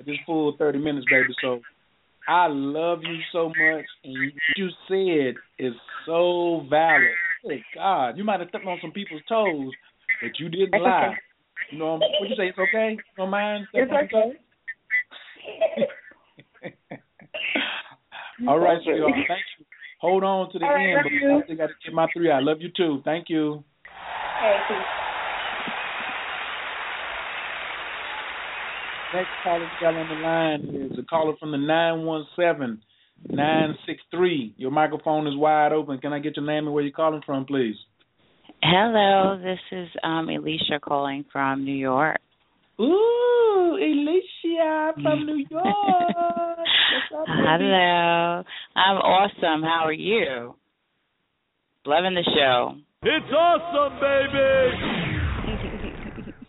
at this full thirty minutes, baby. So I love you so much, and what you said is so valid. Hey God, you might have stepped on some people's toes, but you didn't That's lie. okay. You know what you say? It's okay. Don't mind? It's okay. All right, so y'all, thank you. Hold on to the All right, end, you. I still got to get my three. I love you too. Thank you. Hey, Next caller we got on the line is a caller from the nine one seven nine six three. Your microphone is wide open. Can I get your name and where you're calling from, please? Hello, this is um Alicia calling from New York. Ooh, Alicia from New York. What's up. Hello. I'm awesome. How are you? Loving the show. It's awesome, baby!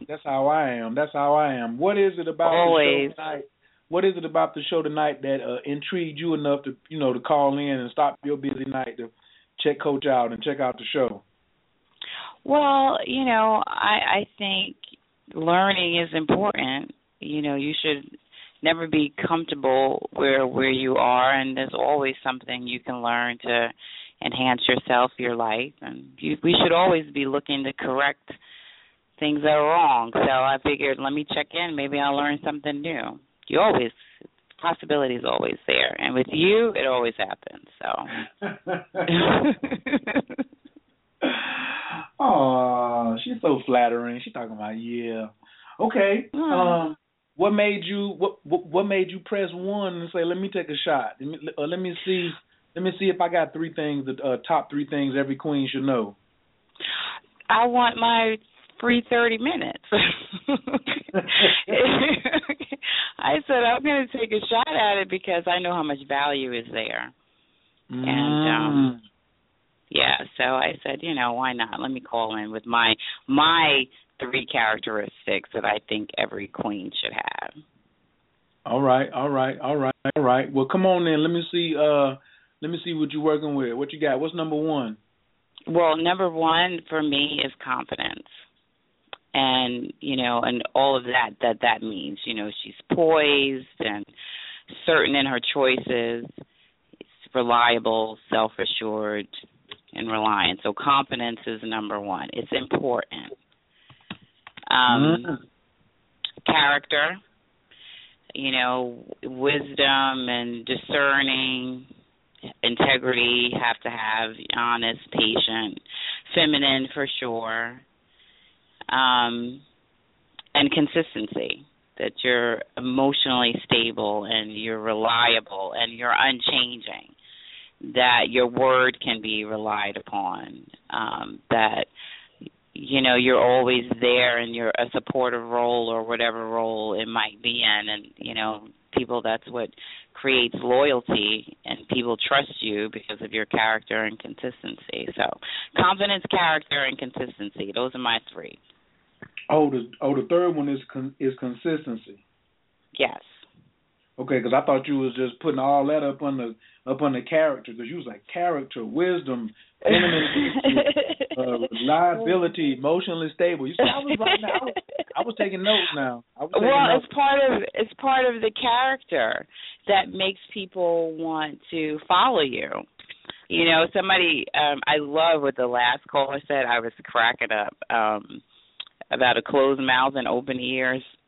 That's how I am. That's how I am. What is it about Always. the show tonight? What is it about the show tonight that uh, intrigued you enough to, you know, to call in and stop your busy night to check Coach out and check out the show? Well, you know, I I think learning is important. You know, you should never be comfortable where where you are and there's always something you can learn to enhance yourself, your life and you, we should always be looking to correct things are wrong. So I figured let me check in, maybe I'll learn something new. You always possibility is always there. And with you it always happens. So Oh, she's so flattering. She's talking about yeah. Okay. Um, what made you what, what what made you press one and say let me take a shot? Let me uh, let me see let me see if I got three things the uh, top three things every queen should know. I want my free 30 minutes. I said I'm going to take a shot at it because I know how much value is there. And um yeah, so I said, you know, why not? Let me call in with my my three characteristics that I think every queen should have. All right, all right, all right, all right. Well, come on in. Let me see. Uh, let me see what you're working with. What you got? What's number one? Well, number one for me is confidence. And, you know, and all of that that that means, you know, she's poised and certain in her choices, reliable, self-assured, and reliant. So confidence is number 1. It's important. Um Mm. character you know, wisdom and discerning, integrity have to have honest, patient, feminine for sure. Um and consistency that you're emotionally stable and you're reliable and you're unchanging that your word can be relied upon um that you know you're always there and you're a supportive role or whatever role it might be in. And you know people that's what creates loyalty and people trust you because of your character and consistency. So confidence character and consistency. Those are my three Oh, the oh the third one is con, is consistency. Yes. Okay, because I thought you was just putting all that up on the up on the character because you was like character, wisdom, uh, reliability, emotionally stable. You see, I was right now. I was, I was taking notes now. Well, notes. it's part of it's part of the character that makes people want to follow you. You know, somebody um I love what the last caller said. I was cracking up. Um about a closed mouth and open ears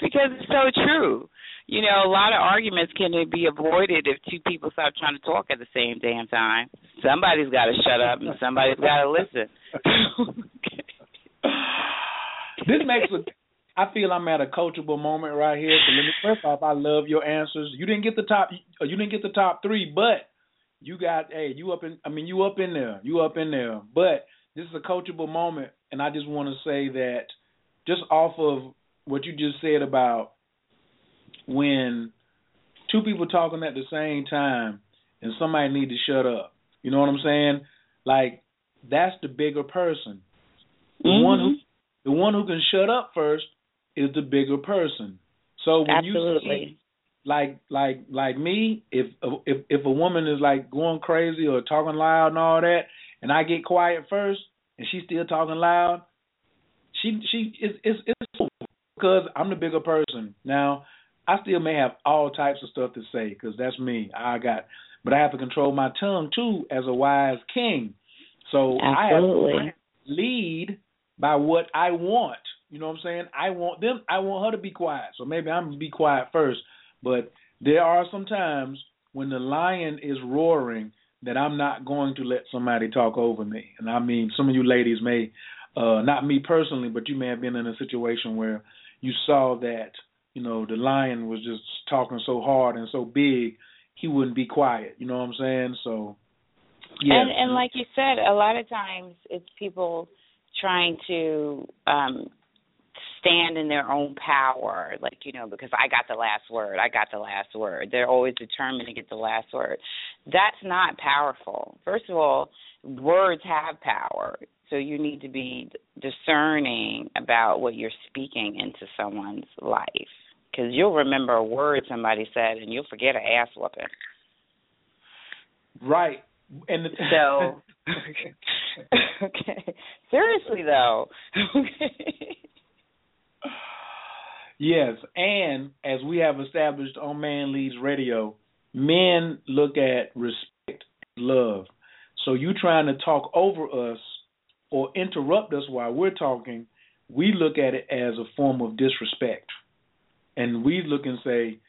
because it's so true. You know, a lot of arguments can be avoided if two people stop trying to talk at the same damn time. Somebody's got to shut up and somebody's got to listen. this makes a I feel I'm at a coachable moment right here. So let me first off, I love your answers. You didn't get the top. You didn't get the top three, but you got. Hey, you up in. I mean, you up in there. You up in there. But this is a coachable moment, and I just want to say that just off of what you just said about when two people talking at the same time and somebody need to shut up. You know what I'm saying? Like that's the bigger person. The mm-hmm. one who the one who can shut up first is the bigger person. So when Absolutely. you see like like like me, if if if a woman is like going crazy or talking loud and all that, and I get quiet first, and she's still talking loud, she she is it's it's because I'm the bigger person. Now, I still may have all types of stuff to say because that's me. I got, but I have to control my tongue too as a wise king. So Absolutely. I have to lead by what I want. You know what I'm saying? I want them. I want her to be quiet. So maybe I'm gonna be quiet first. But there are some times when the lion is roaring that I'm not going to let somebody talk over me. And I mean, some of you ladies may, uh, not me personally, but you may have been in a situation where you saw that, you know, the lion was just talking so hard and so big, he wouldn't be quiet. You know what I'm saying? So, yeah. And and like you said, a lot of times it's people trying to um stand in their own power, like you know, because I got the last word, I got the last word. They're always determined to get the last word. That's not powerful. First of all, words have power, so you need to be discerning about what you're speaking into someone's life, because you'll remember a word somebody said, and you'll forget an ass whooping. Right. And the so okay. Seriously though. Okay. Yes, and as we have established on Man Leads Radio, men look at respect love. So you trying to talk over us or interrupt us while we're talking, we look at it as a form of disrespect. And we look and say,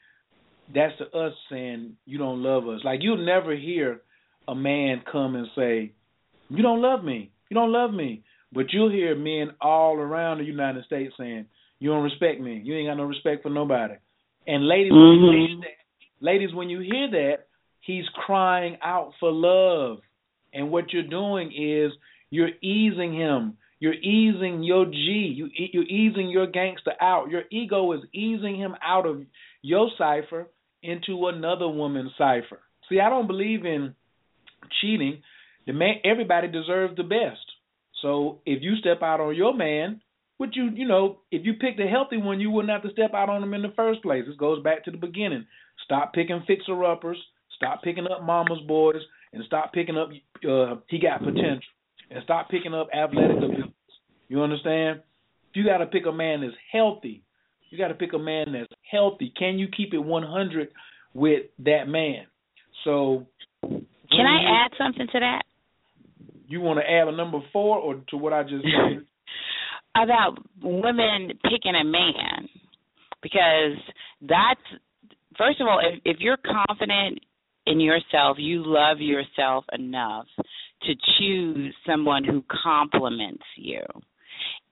that's to us saying you don't love us. Like you'll never hear a man come and say, You don't love me. You don't love me. But you'll hear men all around the United States saying, you don't respect me. You ain't got no respect for nobody. And ladies, mm-hmm. when you hear that, ladies, when you hear that, he's crying out for love. And what you're doing is you're easing him. You're easing your G. You, you're easing your gangster out. Your ego is easing him out of your cipher into another woman's cipher. See, I don't believe in cheating. The man, everybody deserves the best. So if you step out on your man, would you, you know, if you picked a healthy one, you wouldn't have to step out on them in the first place. This goes back to the beginning. Stop picking fixer uppers. Stop picking up mama's boys, and stop picking up. Uh, he got potential, and stop picking up athletic abilities. You understand? If you got to pick a man that's healthy, you got to pick a man that's healthy. Can you keep it 100 with that man? So, can I add something to that? You want to add a number four, or to what I just said? About women picking a man. because that's first of all, if, if you're confident in yourself, you love yourself enough to choose someone who compliments you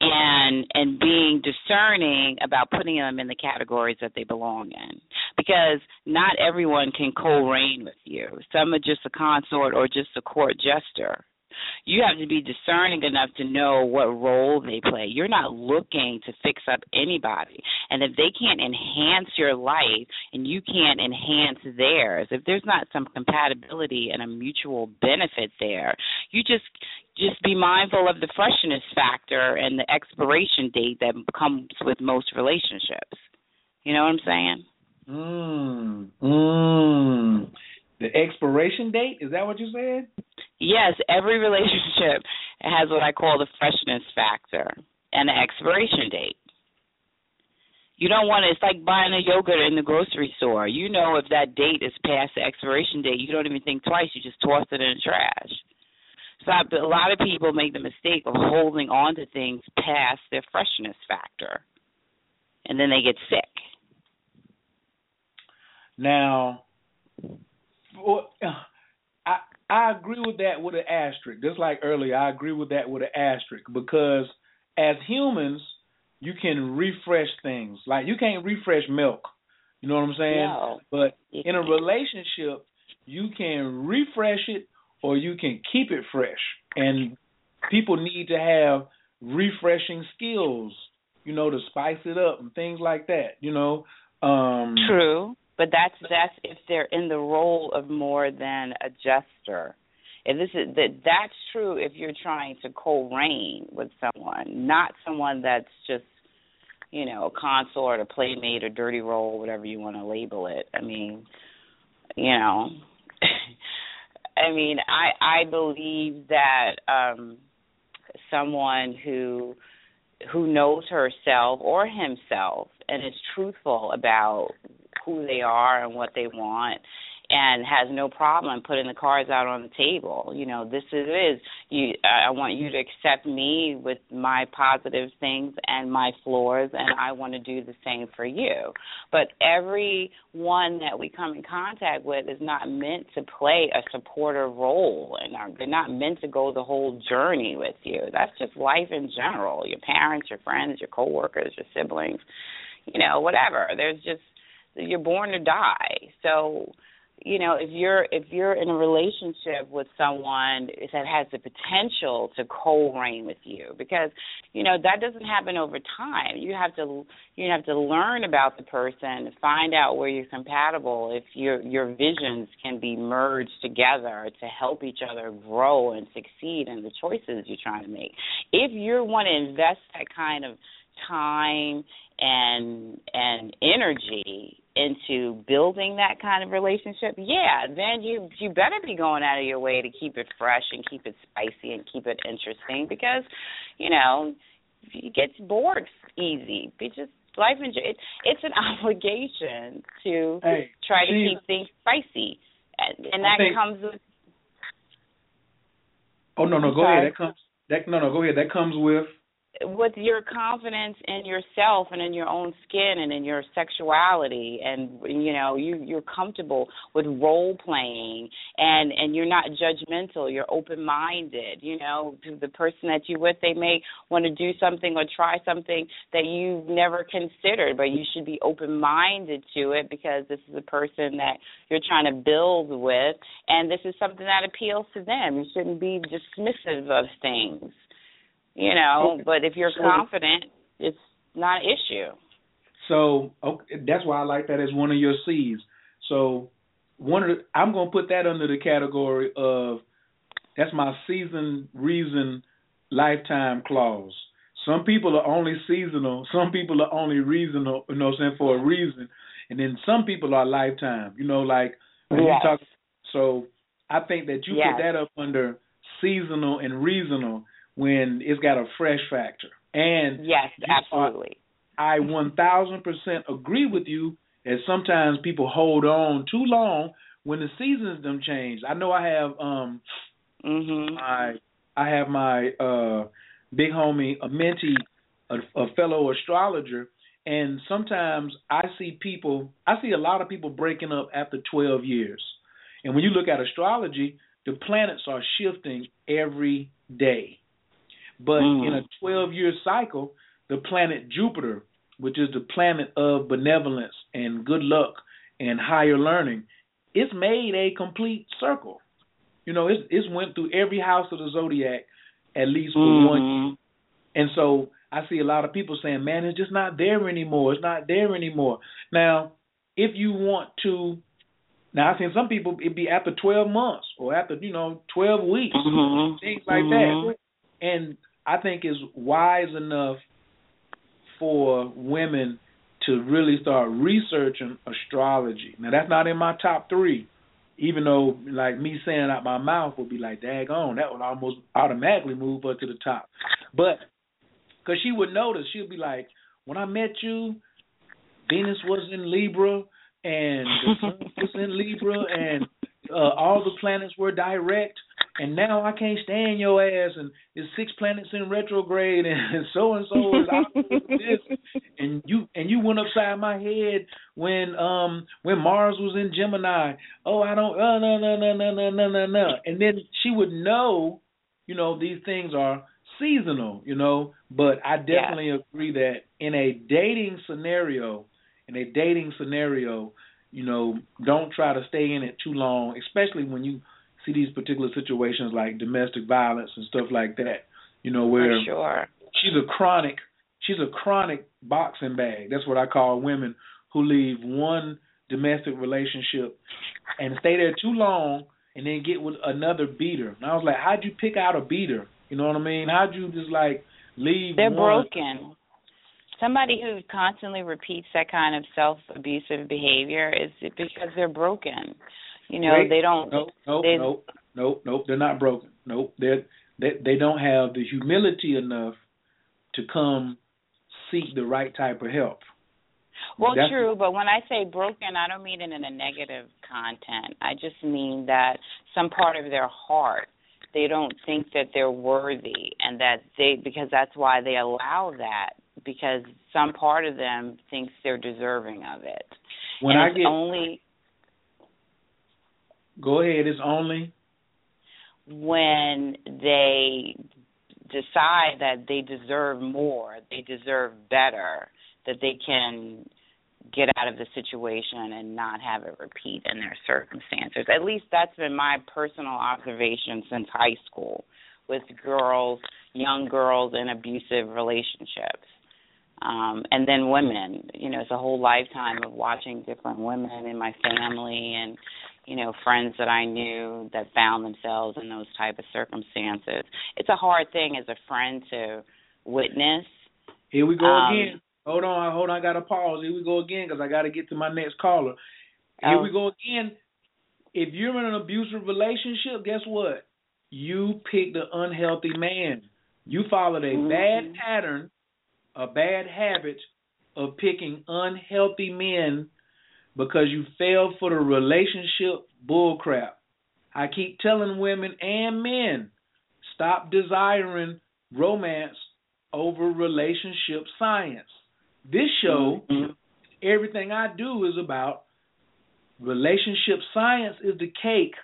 and and being discerning about putting them in the categories that they belong in because not everyone can co-reign with you some are just a consort or just a court jester you have to be discerning enough to know what role they play. You're not looking to fix up anybody. And if they can't enhance your life and you can't enhance theirs, if there's not some compatibility and a mutual benefit there, you just just be mindful of the freshness factor and the expiration date that comes with most relationships. You know what I'm saying? Mm. Mm. The expiration date, is that what you said? Yes, every relationship has what I call the freshness factor and the expiration date. You don't want to, it's like buying a yogurt in the grocery store. You know if that date is past the expiration date, you don't even think twice, you just toss it in the trash. So a lot of people make the mistake of holding on to things past their freshness factor. And then they get sick. Now, well, I I agree with that with an asterisk. Just like earlier, I agree with that with an asterisk because as humans, you can refresh things. Like you can't refresh milk. You know what I'm saying? No. But in a relationship, you can refresh it or you can keep it fresh. And people need to have refreshing skills, you know, to spice it up and things like that, you know. Um True. But that's that's if they're in the role of more than a jester. And this is that that's true if you're trying to co-reign with someone, not someone that's just you know a consort, a playmate, a dirty role, whatever you want to label it. I mean, you know, I mean, I I believe that um someone who who knows herself or himself and is truthful about who they are and what they want and has no problem putting the cards out on the table. You know, this is it is you I want you to accept me with my positive things and my flaws and I want to do the same for you. But every one that we come in contact with is not meant to play a supporter role and they're not meant to go the whole journey with you. That's just life in general. Your parents, your friends, your coworkers, your siblings, you know, whatever. There's just you're born to die. So, you know, if you're if you're in a relationship with someone that has the potential to co-reign with you, because you know that doesn't happen over time. You have to you have to learn about the person, find out where you're compatible. If your your visions can be merged together to help each other grow and succeed in the choices you're trying to make. If you want to invest that kind of time and and energy into building that kind of relationship, yeah, then you you better be going out of your way to keep it fresh and keep it spicy and keep it interesting because, you know, you get bored easy. It just life and it, it's an obligation to hey, try to geez. keep things spicy, and, and that think, comes with. Oh no no go ahead that comes that no no go ahead that comes with with your confidence in yourself and in your own skin and in your sexuality and you know you you're comfortable with role playing and and you're not judgmental you're open minded you know to the person that you're with they may want to do something or try something that you've never considered but you should be open minded to it because this is a person that you're trying to build with and this is something that appeals to them. You shouldn't be dismissive of things you know. But if you're So- confident, it's not an issue. So okay, that's why I like that as one of your C's. So one of the, I'm gonna put that under the category of that's my season reason lifetime clause. Some people are only seasonal, some people are only reasonable, you know what I'm saying, for a reason. And then some people are lifetime, you know, like when Yes. you talk so I think that you Yes. put that up under seasonal and reasonable when it's got a fresh factor. And Yes, you are- absolutely. I 1000% agree with you as sometimes people hold on too long when the seasons them change. I know I have um mm-hmm. my I have my uh big homie a mentee a, a fellow astrologer And sometimes I see people, I see a lot of people breaking up after 12 years. And when you look at astrology, the planets are shifting every day. But Mm. in a 12 year cycle, the planet Jupiter, which is the planet of benevolence and good luck and higher learning, it's made a complete circle. You know, it's it's went through every house of the zodiac at least for one Mhm. and so I see a lot of people saying, "Man, it's just not there anymore. It's not there anymore." Now, if you want to, now I've seen some people it'd be after twelve months or after you know twelve weeks, Mhm. things like Mhm. that. And I think is wise enough for women to really start researching astrology. Now that's not in my top three, even though like me saying out my mouth would be like, "Daggone, that would almost automatically move her to the top." But because she would notice, she'd be like, "When I met you, Venus was in Libra, and the sun was in Libra, and uh, all the planets were direct, and now I can't stand your ass, and there's six planets in retrograde, and so and so is of this, and you and you went upside my head when um when Mars was in Gemini. Oh, I don't, oh no no no no no no no no, and then she would know, you know, these things are seasonal, you know, but I definitely agree that in a dating scenario, in a dating scenario, you know, don't try to stay in it too long, especially when you see these particular situations like domestic violence and stuff like that. You know, where sure. she's a chronic she's a chronic boxing bag. That's what I call women who leave one domestic relationship and stay there too long and then get with another beater. And I was like, How'd you pick out a beater? You know what I mean? How'd you just like leave They're one broken. Somebody who constantly repeats that kind of self abusive behavior is because they're broken. You know, Wait, they don't Nope, nope, they, nope, nope, nope. They're not broken. Nope. They're they they don't have the humility enough to come seek the right type of help. Well, That's- true, but when I say broken, I don't mean it in a negative content. I just mean that some part of their heart they don't think that they're worthy and that they because that's why they allow that because some part of them thinks they're deserving of it. When and I get only go ahead, it's only when they decide that they deserve more, they deserve better, that they can get out of the situation and not have it repeat in their circumstances. At least that's been my personal observation since high school with girls, young girls in abusive relationships. Um, and then women, you know, it's a whole lifetime of watching different women in my family and you know friends that I knew that found themselves in those type of circumstances. It's a hard thing as a friend to witness. here we go Um, again. Hold on, hold on. I got to pause. Here we go again because I got to get to my next caller. Here Oh. we go again. If you're in an abusive relationship, guess what? You picked an unhealthy man. You followed a Mhm. bad pattern, a bad habit of picking unhealthy men because you fell for the relationship bullcrap. I keep telling women and men stop desiring romance over relationship science. This show, mm-hmm. everything I do is about relationship science is the cake,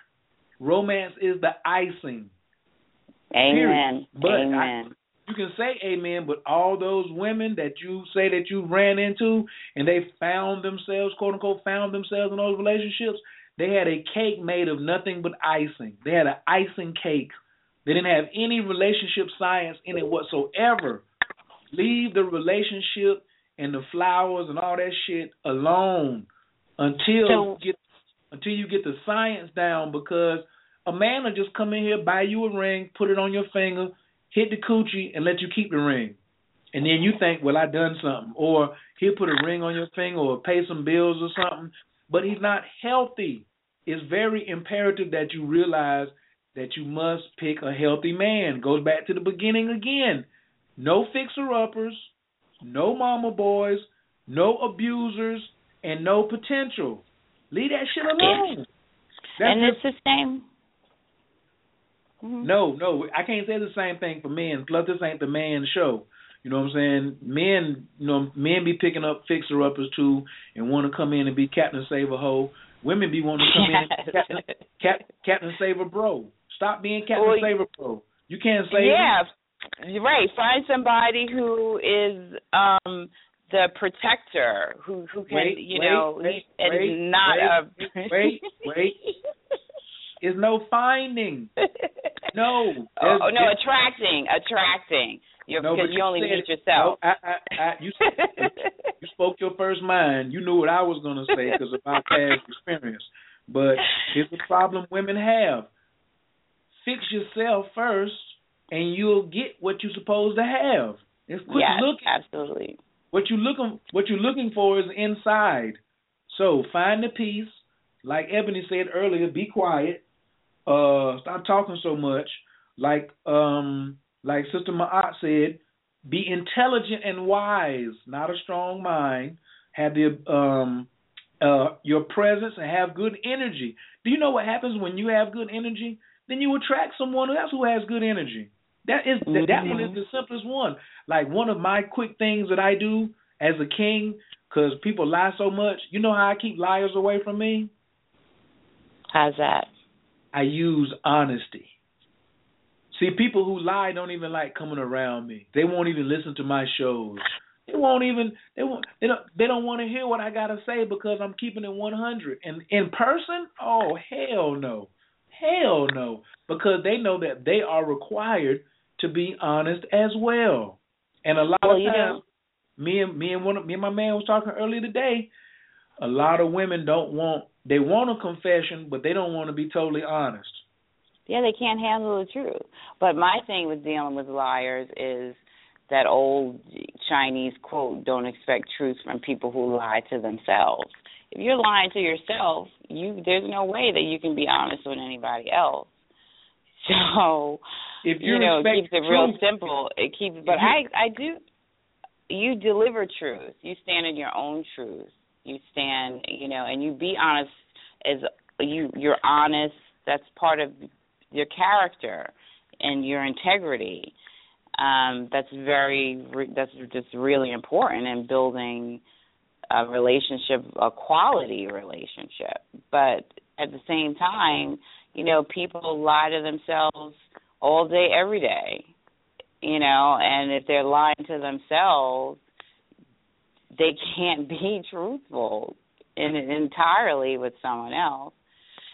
romance is the icing. Period. Amen. But I- Amen. You can say amen, but all those women that you say that you ran into and they found themselves, quote unquote, found themselves in those relationships, they had a cake made of nothing but icing. They had an icing cake. They didn't have any relationship science in it whatsoever. Leave the relationship and the flowers and all that shit alone until So- you get until you get the science down because a man will just come in here, buy you a ring, put it on your finger, hit the coochie, and let you keep the ring. And then you think, well, I done something. Or he'll put a ring on your finger or pay some bills or something. But he's not healthy. It's very imperative that you realize that you must pick a healthy man. Goes back to the beginning again. No fixer uppers, no mama boys, no abusers, and no potential. Leave that shit alone. That's and just- it's the same. Mhm. no, no, I can't say the same thing for men. Plus, this ain't the man show. You know what I'm saying? Men, you know, men be picking up fixer uppers too, and want to come in and be Captain Save a hoe. Women be wanting to come in, and Captain, Cap, Captain Save a bro. Stop being Captain Well, Save a bro. You can't save. yeah, you're right. Find somebody who is um the protector, who who can, Wait, you wait, know, wait, and wait, not wait, a wait, wait. Is no finding. No. Oh, There's- oh, no, attracting, attracting. You're, No, because you, you only meet yourself. No, I, I, I, you, you spoke your first mind. You knew what I was going to say because of my past experience. But here's the problem women have: fix yourself first, and you'll get what you're supposed to have. It's quit yes, looking. absolutely. What you looking what you're looking for is inside. So find the peace. Like Ebony said earlier, be quiet. Uh stop talking so much. Like um like Sister Ma'at said, be intelligent and wise, not a strong mind. Have the um uh your presence and have good energy. Do you know what happens when you have good energy? Then you attract someone else who has good energy. That is that, that one is the simplest one. Like one of my quick things that I do as a king, because people lie so much. You know how I keep liars away from me? How's that? I use honesty. See, people who lie don't even like coming around me. They won't even listen to my shows. They won't even they won't they don't they don't want to hear what I gotta say because I'm keeping it 100. And in person, oh hell no, hell no, because they know that they are required to be honest as well. And a lot Well, of times, me and me and one of, me and my man was talking earlier today. A lot of women don't want they want a confession, but they don't want to be totally honest. Yeah, they can't handle the truth. But my thing with dealing with liars is that old Chinese quote, don't expect truth from people who lie to themselves. If you're lying to yourself, you there's no way that you can be honest with anybody else. So If you you know, it keeps it real simple. It keeps but I I do you deliver truth. You stand in your own truth. You stand, you know, and you be honest as you you're honest. That's part of your character and your integrity. Um, that's very that's just really important in building a relationship, a quality relationship. But at the same time, you know, people lie to themselves all day, every day. You know, and if they're lying to themselves, they can't be truthful in, entirely with someone else.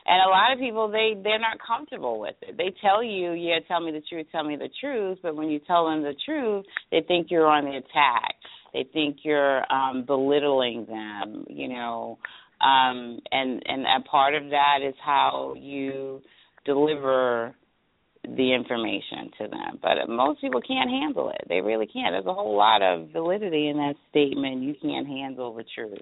And a lot of people they they're not comfortable with it. They tell you, "Yeah, tell me the truth, tell me the truth," but when you tell them the truth, they think you're on the attack. They think you're um belittling them, you know. Um and and a part of that is how you deliver the information to them. But most people can't handle it. They really can't. There's a whole lot of validity in that statement. You can't handle the truth.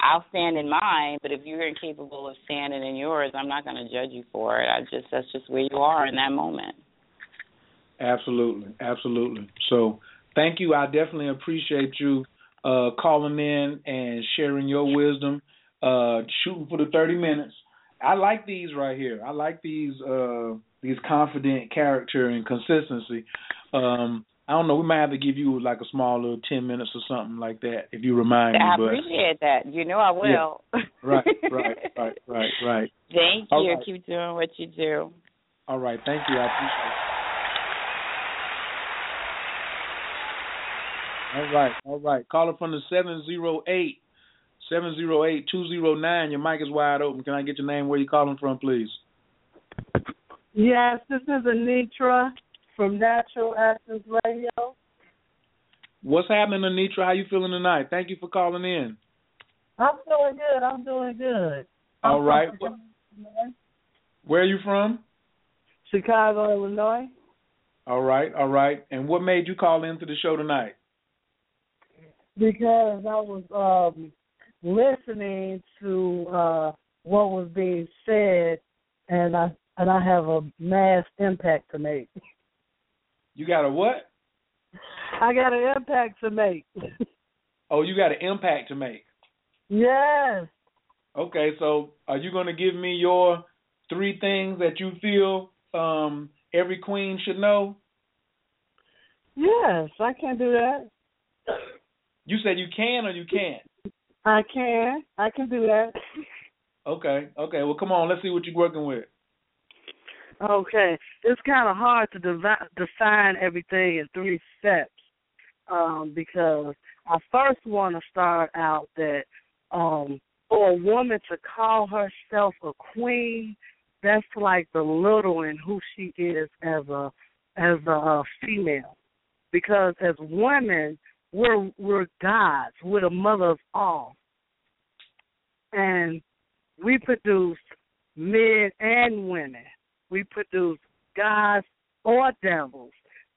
I'll stand in mine, but if you're incapable of standing in yours, I'm not going to judge you for it. I just that's just where you are in that moment. Absolutely, absolutely. So thank you. I definitely appreciate you uh, calling in and sharing your wisdom, uh, shooting for the thirty minutes. I like these right here. I like these uh, these confident character and consistency. Um, I don't know. We might have to give you like a small little ten minutes or something like that if you remind I me. But appreciate that. You know I will. right, right, right, right, right. Thank All you. right. Keep doing what you do. All right, thank you. I appreciate it. All right, all right. Caller from the 708 708 209. Your mic is wide open. Can I get your name? Where you calling from, please? Yes, this is Anitra from Natural Essence Radio. What's happening, Anitra? How you feeling tonight? Thank you for calling in. I'm doing good. I'm doing good. All I'm right. from Where are you from? Chicago, Illinois. All right, all right. And what made you call into the show tonight? Because I was um listening to uh what was being said and I and I have a mass impact to make. You got a what? I got an impact to make. Oh, you got an impact to make. yes. Okay, so are you going to give me your three things that you feel um, every queen should know? Yes, I can do that. You said you can or you can't? I can. I can do that. Okay, okay. Well, come on. Let's see what you're working with. Okay, it's kind of hard to define everything in three steps um, because I first want to start out that um, for a woman to call herself a queen, that's like the little in who she is as a as a female. Because as women, we're we're gods. We're the mother of all, and we produce men and women. We produce gods or devils.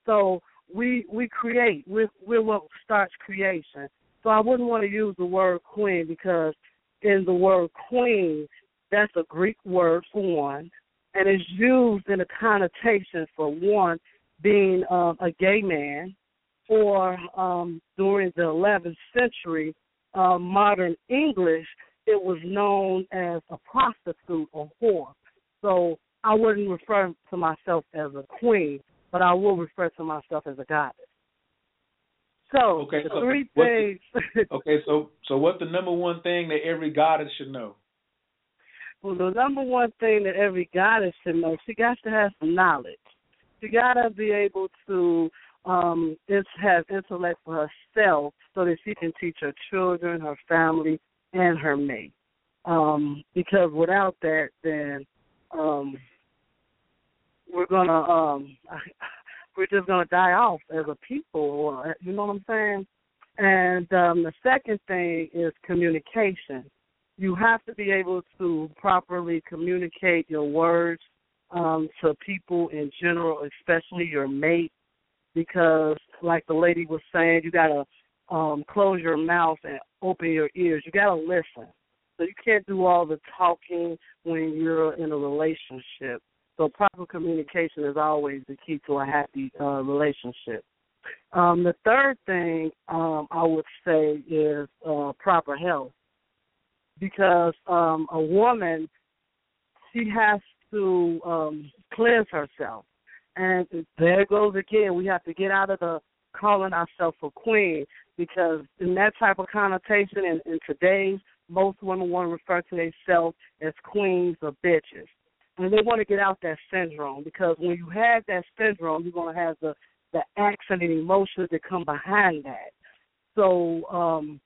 So we we create. We're, we're what starts creation. So I wouldn't want to use the word queen because in the word queen, that's a Greek word for one, and it's used in a connotation for one being um, a gay man, or um, during the 11th century, uh, modern English, it was known as a prostitute or whore. So I wouldn't refer to myself as a queen, but I will refer to myself as a goddess. So okay, the so three what's things. The, okay, so so what's the number one thing that every goddess should know? Well, the number one thing that every goddess should know, she got to have some knowledge. She got to be able to um have intellect for herself so that she can teach her children, her family, and her mate. Um, because without that, then um, we're gonna um, we're just gonna die off as a people, or you know what I'm saying. And um, the second thing is communication. You have to be able to properly communicate your words um, to people in general, especially your mate, because, like the lady was saying, you gotta um, close your mouth and open your ears. You gotta listen. So you can't do all the talking when you're in a relationship. So proper communication is always the key to a happy uh, relationship. Um, the third thing um, I would say is uh, proper health, because um, a woman she has to um, cleanse herself, and there goes again. We have to get out of the calling ourselves a queen because in that type of connotation, in, in today's most women want to refer to themselves as queens or bitches. And they want to get out that syndrome because when you have that syndrome, you're going to have the the accent and emotions that come behind that. So um,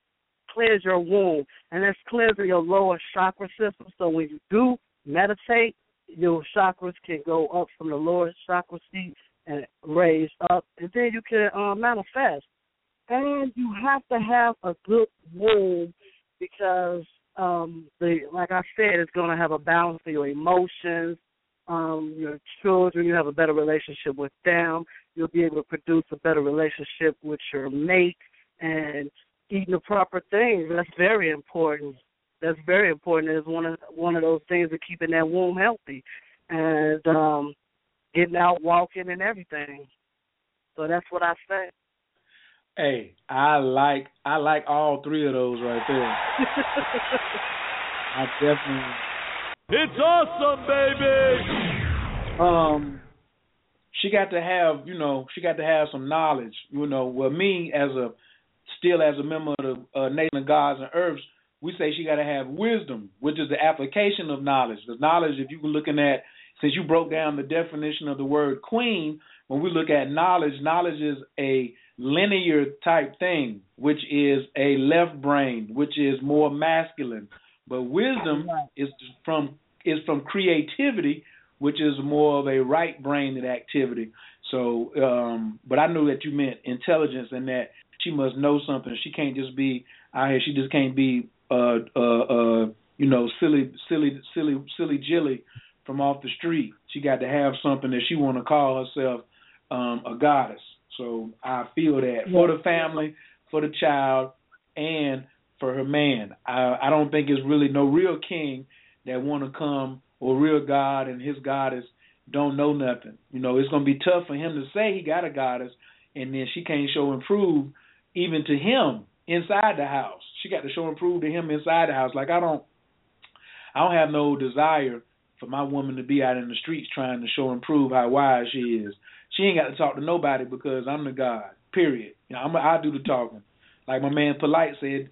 cleanse your womb, and that's cleansing your lower chakra system. So when you do meditate, your chakras can go up from the lower chakra seat and raise up, and then you can uh, manifest. And you have to have a good womb because um the like I said, it's gonna have a balance for your emotions, um, your children, you have a better relationship with them, you'll be able to produce a better relationship with your mate and eating the proper things. That's very important. That's very important. It's one of one of those things of keeping that womb healthy. And um getting out walking and everything. So that's what I say. Hey, I like I like all three of those right there. I definitely. It's awesome, baby. Um, she got to have, you know, she got to have some knowledge. You know, well, me as a still as a member of the uh, Nation of Gods and Earths, we say she got to have wisdom, which is the application of knowledge. The knowledge, if you were looking at, since you broke down the definition of the word queen, when we look at knowledge, knowledge is a linear type thing, which is a left brain, which is more masculine. But wisdom is from is from creativity, which is more of a right brained activity. So, um, but I knew that you meant intelligence and that she must know something. She can't just be out here. She just can't be, uh, uh, uh, you know, silly, silly, silly, silly Jilly from off the street. She got to have something that she want to call herself um, a goddess. So I feel that for the family, for the child, and for her man. I, I don't think it's really no real king that want to come or real God and his goddess don't know nothing. You know, it's gonna be tough for him to say he got a goddess, and then she can't show and prove even to him inside the house. She got to show and prove to him inside the house. Like I don't, I don't have no desire for my woman to be out in the streets trying to show and prove how wise she is. She ain't got to talk to nobody because I'm the God. Period. You know, I'm I do the talking. Like my man Polite said,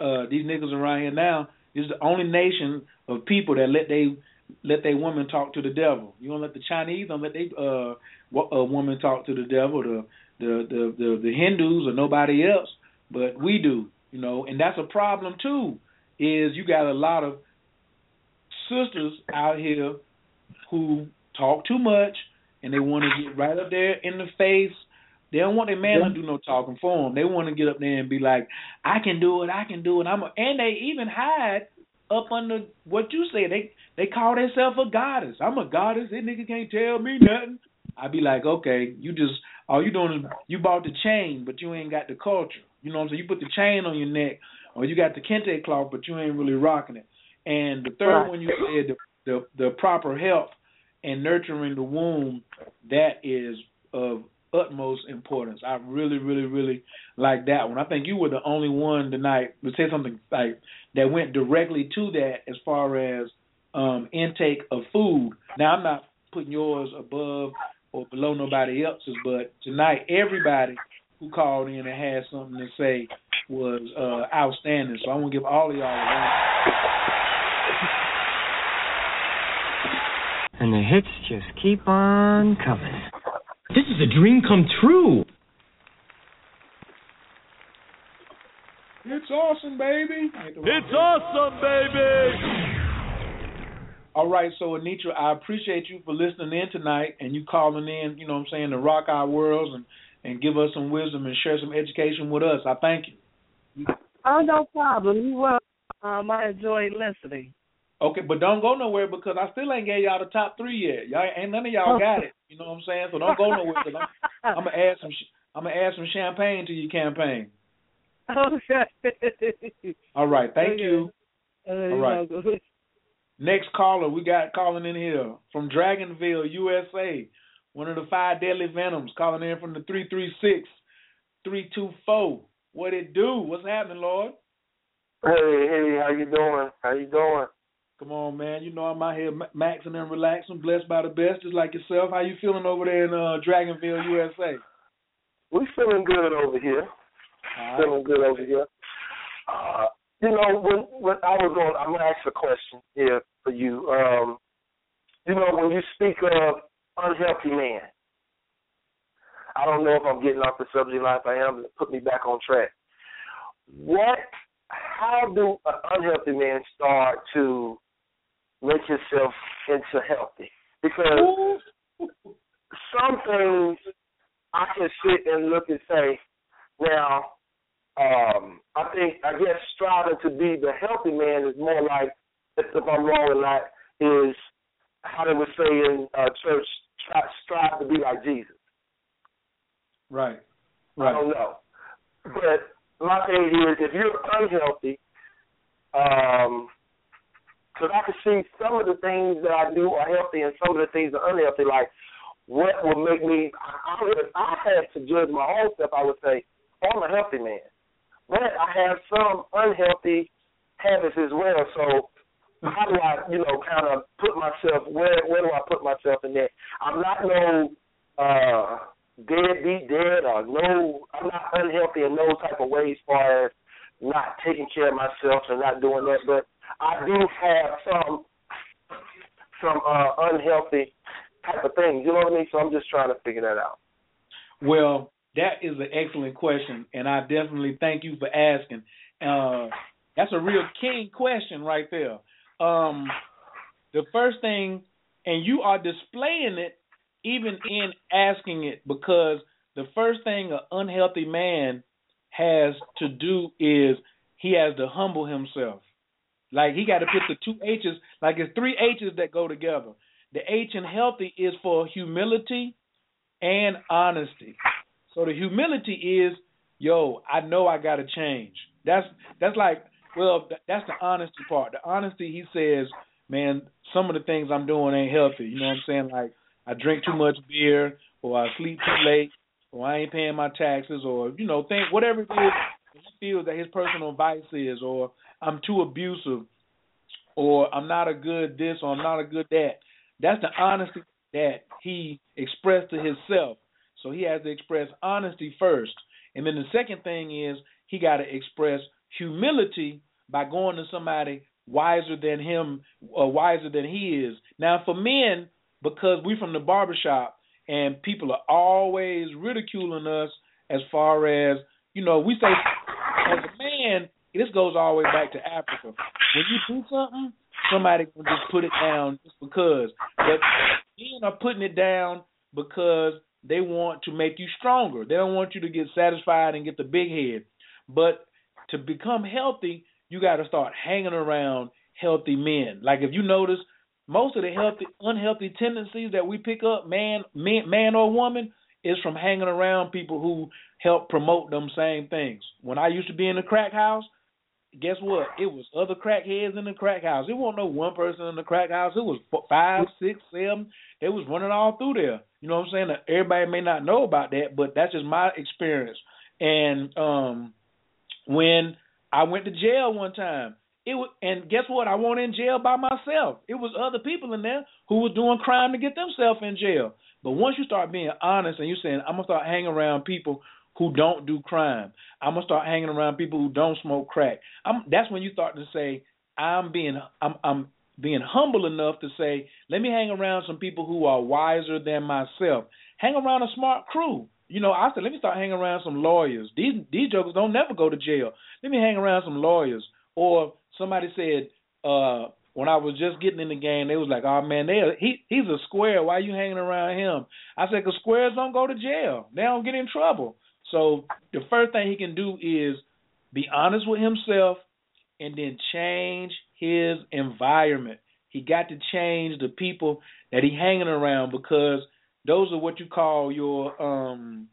uh, these niggas around here now is the only nation of people that let they let their woman talk to the devil. You don't let the Chinese don't let they uh a woman talk to the devil. The the the the, the Hindus or nobody else, but we do. You know, and that's a problem too. Is you got a lot of sisters out here who talk too much and they want to get right up there in the face. They don't want their man yeah. to do no talking for them. They want to get up there and be like, "I can do it, I can do it." I'm a, and they even hide up under what you say. They they call themselves a goddess. I'm a goddess. That nigga can't tell me nothing. I'd be like, okay, you just all you doing is you bought the chain, but you ain't got the culture. You know what I'm saying? You put the chain on your neck, or you got the kente cloth, but you ain't really rocking it. And the third right. one you said the, the the proper help and nurturing the womb that is of utmost importance. I really, really, really like that one. I think you were the only one tonight to say something like that went directly to that as far as um, intake of food. Now I'm not putting yours above or below nobody else's, but tonight everybody who called in and had something to say was uh, outstanding. So I want to give all of y'all a round. And the hits just keep on coming. This is a dream come true. It's awesome, baby. It's awesome, baby. All right, so Anitra, I appreciate you for listening in tonight and you calling in, you know what I'm saying, to rock our worlds and, and give us some wisdom and share some education with us. I thank you. Oh, no problem. You well. Um, I enjoyed listening. Okay, but don't go nowhere because I still ain't gave y'all the top three yet. Y'all ain't none of y'all got it. You know what I'm saying? So don't go nowhere because I'm, I'm gonna add some I'm gonna add some champagne to your campaign. Okay. All right. Thank okay. you. Uh, All right. Next caller, we got calling in here from Dragonville, USA. One of the five deadly venoms calling in from the 336 324. What it do? What's happening, Lord? Hey, hey, how you doing? How you doing? Come on, man. You know I'm out here maxing and relaxing, blessed by the best, just like yourself. How you feeling over there in uh, Dragonville, USA? We feeling good over here. Right. Feeling good over here. Uh, you know, when when I was on, I'm gonna ask a question here for you. Um, you know, when you speak of unhealthy man, I don't know if I'm getting off the subject line. If I am, put me back on track. What? How do an unhealthy man start to make himself into healthy? Because some things I can sit and look and say, now um, I think I guess striving to be the healthy man is more like if, if I'm wrong or not is how they would say in uh, church try, strive to be like Jesus. Right. Right. I don't know, but my thing is if you're unhealthy, um, because I can see some of the things that I do are healthy and some of the things are unhealthy. Like what will make me? I, if I had to judge my own self, I would say, I'm a healthy man but I have some unhealthy habits as well. So how do I, you know, kind of put myself where where do I put myself in that? I'm not no uh deadbeat dead or no I'm not unhealthy in those type of ways as far as not taking care of myself and not doing that, but I do have some some uh unhealthy type of things. You know what I mean? So I'm just trying to figure that out. Well, that is an excellent question, and I definitely thank you for asking. Uh, that's a real king question right there. Um, the first thing, and you are displaying it even in asking it, because the first thing an unhealthy man has to do is he has to humble himself. Like he got to put the two H's, like it's three H's that go together. The H in healthy is for humility and honesty. So the humility is, yo, I know I got to change. That's that's like, well, that's the honesty part. The honesty, he says, man, some of the things I'm doing ain't healthy. You know what I'm saying? Like I drink too much beer, or I sleep too late, or I ain't paying my taxes, or you know, think whatever it is he feels that his personal vice is, or I'm too abusive, or I'm not a good this or I'm not a good that. That's the honesty that he expressed to himself. So he has to express honesty first. And then the second thing is he got to express humility by going to somebody wiser than him or wiser than he is. Now for men, because we're from the barbershop and people are always ridiculing us as far as, you know, we say as a man, this goes all the way back to Africa. When you do something, somebody will just put it down just because. But men are putting it down because they want to make you stronger. They don't want you to get satisfied and get the big head. But to become healthy, you got to start hanging around healthy men. Like if you notice, most of the healthy, unhealthy tendencies that we pick up, man, man, man or woman, is from hanging around people who help promote them same things. When I used to be in the crack house, guess what? It was other crackheads in the crack house. It wasn't no one person in the crack house. It was five, six, seven. They was running all through there. You know what I'm saying? Everybody may not know about that, but that's just my experience. And um when I went to jail one time, it was, and guess what? I went in jail by myself. It was other people in there who were doing crime to get themselves in jail. But once you start being honest and you're saying, I'm gonna start hanging around people who don't do crime. I'm gonna start hanging around people who don't smoke crack. I'm, that's when you start to say, I'm being, I'm, I'm being humble enough to say, let me hang around some people who are wiser than myself. Hang around a smart crew. You know, I said, let me start hanging around some lawyers. These these jokers don't never go to jail. Let me hang around some lawyers. Or somebody said, uh, when I was just getting in the game, they was like, "Oh man, they he he's a square. Why are you hanging around him?" I said, "Cause squares don't go to jail. They don't get in trouble." So the first thing he can do is be honest with himself and then change his environment. He got to change the people that he hanging around because those are what you call your um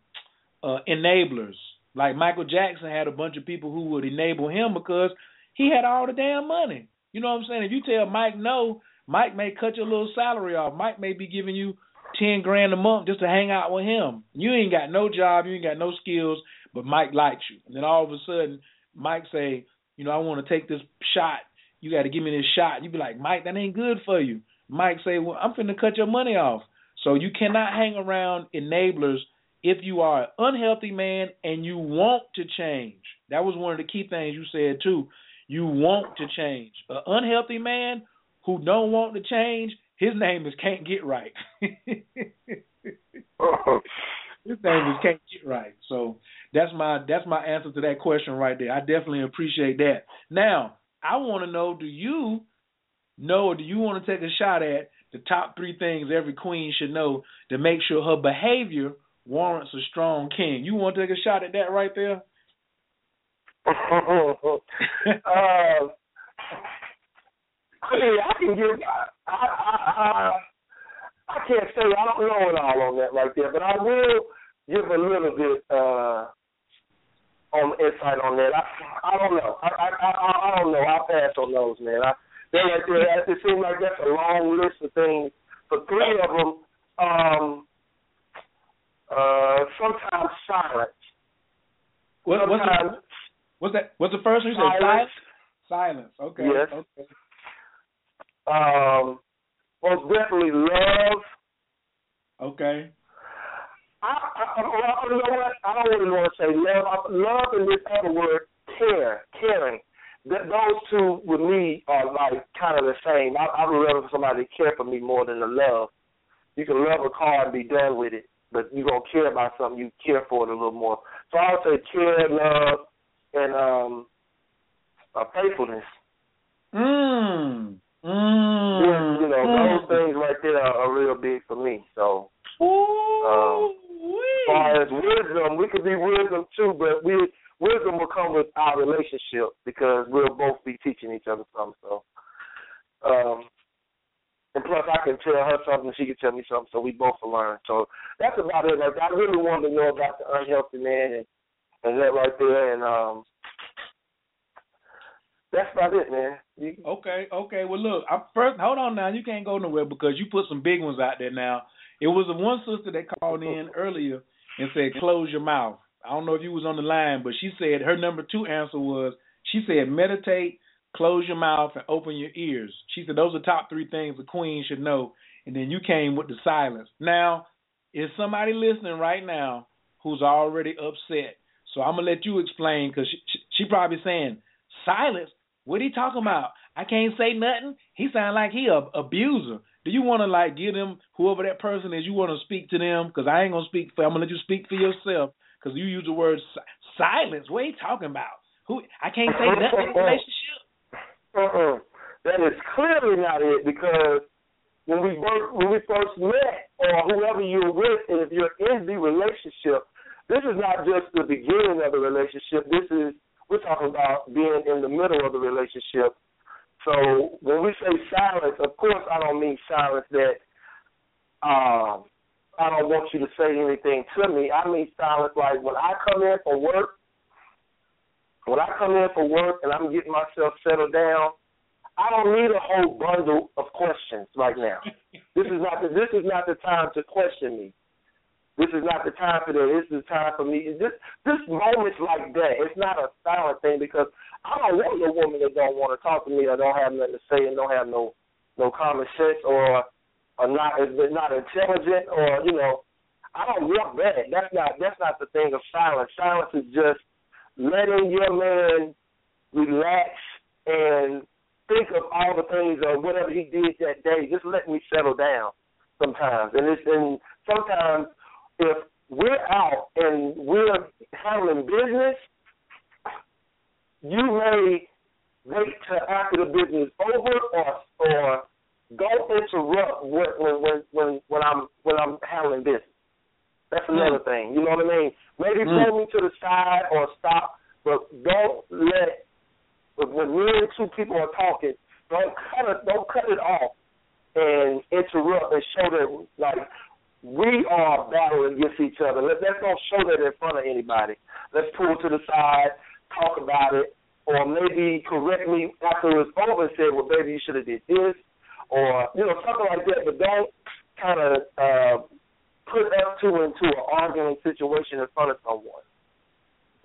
uh enablers. Like Michael Jackson had a bunch of people who would enable him because he had all the damn money. You know what I'm saying? If you tell Mike no, Mike may cut your little salary off. Mike may be giving you ten grand a month just to hang out with him. You ain't got no job, you ain't got no skills, but Mike likes you. And then all of a sudden, Mike say, you know, I want to take this shot. You got to give me this shot. You be like, Mike, that ain't good for you. Mike say, well, I'm finna cut your money off. So you cannot hang around enablers if you are an unhealthy man and you want to change. That was one of the key things you said too. You want to change. An unhealthy man who don't want to change, his name is can't get right. his name is can't get right. So that's my that's my answer to that question right there. I definitely appreciate that. Now, I want to know do you know or do you want to take a shot at the top 3 things every queen should know to make sure her behavior warrants a strong king. You want to take a shot at that right there? uh, I mean, I can give. I, I, I, I can't say I don't know it all on that right there, but I will give a little bit uh, on insight on that. I I don't know. I I I, I don't know. I'll pass on those, man. I they right there. It seems like that's a long list of things. For three of them, um, uh, sometimes silence. What, sometimes, what's, that, what's the first one you said? Silence. Silence. Okay. Yes. Okay. Um, most definitely love. Okay. I, I, I, you know what? I don't really want to say love. Love and this other word, care, caring. That those two with me are like kind of the same. I, I would rather somebody care for me more than the love. You can love a car and be done with it, but you gonna care about something. You care for it a little more. So I would say care, love, and um, uh, faithfulness. Mm. Mm. Yeah, you know, mm. those things right there are, are real big for me. So, um, as far as wisdom, we could be wisdom too, but we wisdom will come with our relationship because we'll both be teaching each other something. So, um, and plus I can tell her something, and she can tell me something, so we both will learn. So that's about it. Like I really wanted to know about the unhealthy man and and that right there, and um, that's about it, man. You... Okay, okay. Well, look, I first hold on now. You can't go nowhere because you put some big ones out there now. It was the one sister that called in earlier and said, "Close your mouth." I don't know if you was on the line, but she said her number two answer was she said meditate, close your mouth and open your ears. She said those are top three things a queen should know. And then you came with the silence. Now, is somebody listening right now who's already upset? So I'm gonna let you explain because she, she, she probably saying silence. What he talking about? I can't say nothing. He sound like he a abuser. Do you want to like give them whoever that person is? You want to speak to them? Because I ain't gonna speak for. I'm gonna let you speak for yourself. Because you use the word si- silence. What are you talking about? Who? I can't say nothing in relationship. Uh-uh. That is clearly not it because when we first, when we first met, or whoever you're with, and if you're in the relationship, this is not just the beginning of the relationship. This is we're talking about being in the middle of the relationship. So when we say silence, of course, I don't mean silence that um, I don't want you to say anything to me. I mean silence like when I come in for work, when I come in for work and I'm getting myself settled down, I don't need a whole bundle of questions right now. this is not the, this is not the time to question me. This is not the time for that. This is the time for me. This this moments like that. It's not a silent thing because I don't want a woman that don't want to talk to me or don't have nothing to say and don't have no no common sense or or not not intelligent or you know I don't want that. That's not that's not the thing of silence. Silence is just letting your man relax and think of all the things or whatever he did that day. Just let me settle down sometimes. And it's and sometimes if we're out and we're handling business, you may wait till after the business over or or don't interrupt when when when when I'm when I'm handling business. That's another mm. thing. You know what I mean? Maybe mm. pull me to the side or stop, but don't let when me and two people are talking, don't cut it don't cut it off and interrupt and show that like we are battling against each other. Let, let's don't show that in front of anybody. Let's pull to the side, talk about it, or maybe correct me after it's over and say, well, baby, you should have did this, or, you know, something like that. But don't kind of uh, put us two into an arguing situation in front of someone.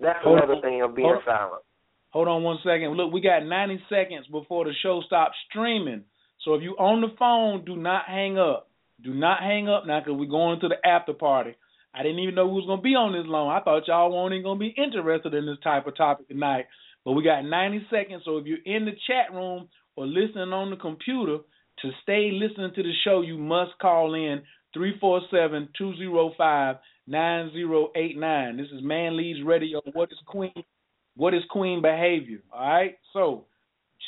That's hold another on, thing of being hold, silent. Hold on one second. Look, we got 90 seconds before the show stops streaming. So if you're on the phone, do not hang up. Do not hang up now because we're going to the after party. I didn't even know who was going to be on this long. I thought y'all weren't even going to be interested in this type of topic tonight. But we got 90 seconds, so if you're in the chat room or listening on the computer, to stay listening to the show, you must call in 347 205 9089. This is Man Leads Radio. What is Queen? What is Queen behavior? All right. So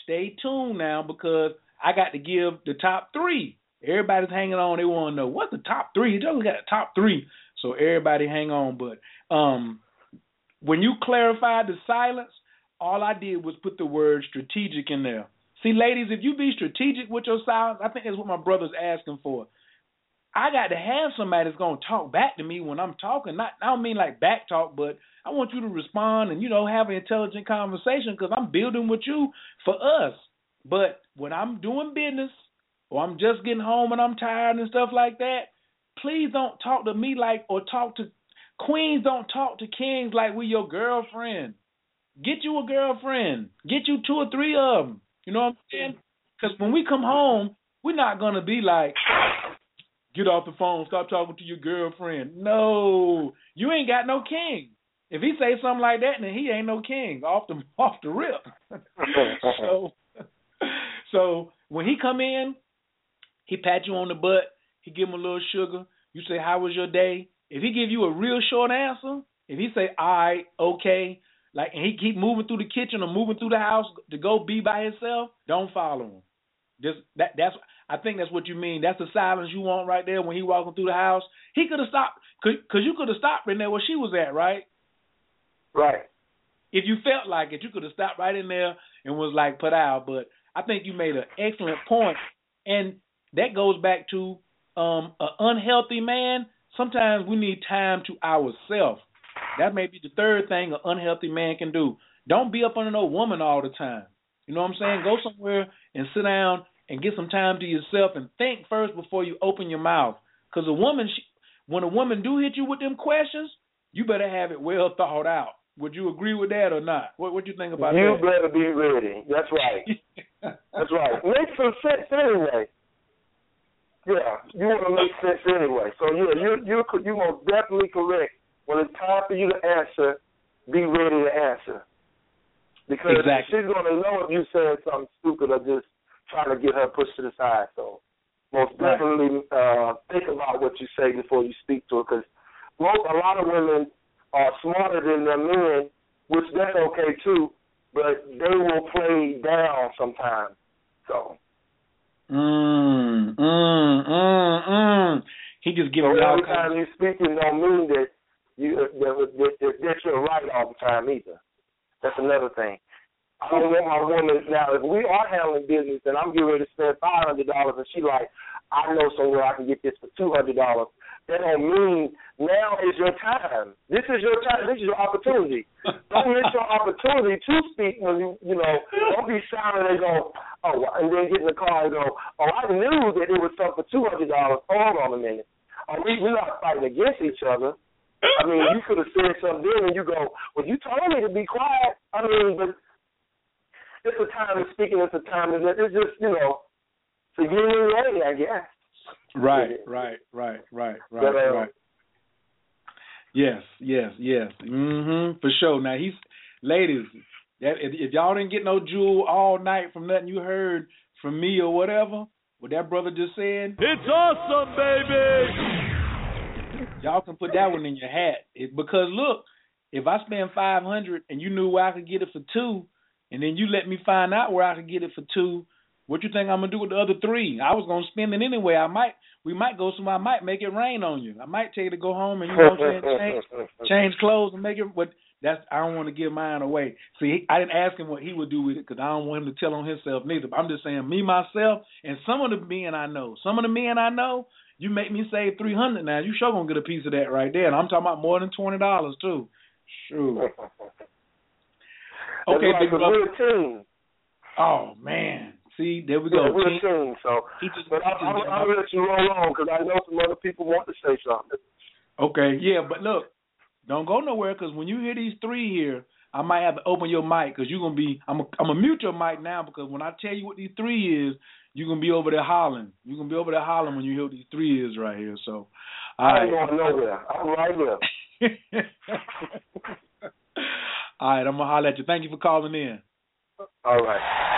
stay tuned now because I got to give the top three Everybody's hanging on. They want to know what's the top three. You just got the top three, so everybody hang on. But um, when you clarified the silence, all I did was put the word strategic in there. See, ladies, if you be strategic with your silence, I think that's what my brother's asking for. I got to have somebody that's gonna talk back to me when I'm talking. Not, I don't mean like back talk, but I want you to respond and you know have an intelligent conversation because I'm building with you for us. But when I'm doing business, or I'm just getting home and I'm tired and stuff like that, please don't talk to me like or talk to queens don't talk to kings like we your girlfriend. Get you a girlfriend. Get you two or three of them. You know what I'm saying? Because when we come home, we're not gonna be like, get off the phone, stop talking to your girlfriend. No, you ain't got no king. If he say something like that, then he ain't no king off the off the rip. so, so when he come in, he pat you on the butt. He give him a little sugar. You say, "How was your day?" If he give you a real short answer, if he say, "All right, okay," like, and he keep moving through the kitchen or moving through the house to go be by himself, don't follow him. Just that that's I think that's what you mean. That's the silence you want right there when he walking through the house. He could have stopped because you could have stopped in there where she was at, right? Right. If you felt like it, you could have stopped right in there and was like put out. But I think you made an excellent point. And that goes back to um an unhealthy man. Sometimes we need time to ourselves. That may be the third thing an unhealthy man can do. Don't be up under no woman all the time. You know what I'm saying? Go somewhere and sit down and get some time to yourself and think first before you open your mouth. Because a woman, she, when a woman do hit you with them questions, you better have it well thought out. Would you agree with that or not? What What you think about you that? You better be ready. That's right. That's right. Makes some sense anyway. Yeah, you want to make sense anyway. So yeah, you you you most definitely correct. When it's time for you to answer, be ready to answer. Because exactly. she's going to know if you said something stupid or just trying to get her pushed to the side. So most definitely uh, think about what you say before you speak to her. Because most a lot of women are smarter than their men, which that's okay too. But they will play down sometimes. So. Mm, mm, mm, mm. He just giving so out. Every time you speaking don't mean that you that, that, that, that you're right all the time either. That's another thing. I don't want my woman now. If we are handling business and I'm getting ready to spend five hundred dollars, and she like, I know somewhere I can get this for two hundred dollars. That don't mean now is your time. This is your time. This is your opportunity. don't miss your opportunity to speak when you you know. Don't be silent and go, oh, and then get in the car and go, oh, I knew that it was something for two hundred dollars. Hold on a minute. Are we we're not fighting against each other. I mean, you could have said something then, and you go, "Well, you told me to be quiet." I mean, but it's a time of speaking. It's a time of it's just you know, to get in ready, I guess. Right, right, right, right, right, but, uh, right. Yes, yes, yes. Mhm. For sure. Now he's, ladies, that if, if y'all didn't get no jewel all night from nothing you heard from me or whatever, what that brother just said. It's awesome, baby. Y'all can put that one in your hat it, because look, if I spend five hundred and you knew where I could get it for two, and then you let me find out where I could get it for two, what you think I'm gonna do with the other three? I was gonna spend it anyway. I might, we might go somewhere. I might make it rain on you. I might tell you to go home and you know what I'm saying, change, change clothes and make it. But that's I don't want to give mine away. See, I didn't ask him what he would do with it because I don't want him to tell on himself neither. But I'm just saying, me myself and some of the men I know, some of the men I know, you make me save three hundred now. You sure gonna get a piece of that right there. And I'm talking about more than twenty dollars too. Sure. Okay, big brother. Oh man. See, there we Yeah, go. we're a Team- team. So, he just, but I, I'm, I'm gonna let you roll on because I know some other people want to say something. Okay, yeah, but look, don't go nowhere because when you hear these three here, I might have to open your mic because you're gonna be. I'm. A, I'm gonna mute your mic now because when I tell you what these three is, you're gonna be over there hollering. You're gonna be over there hollering when you hear what these three is right here. So, all right. going nowhere. I'm right here. all right, I'm gonna holler at you. Thank you for calling in. All right.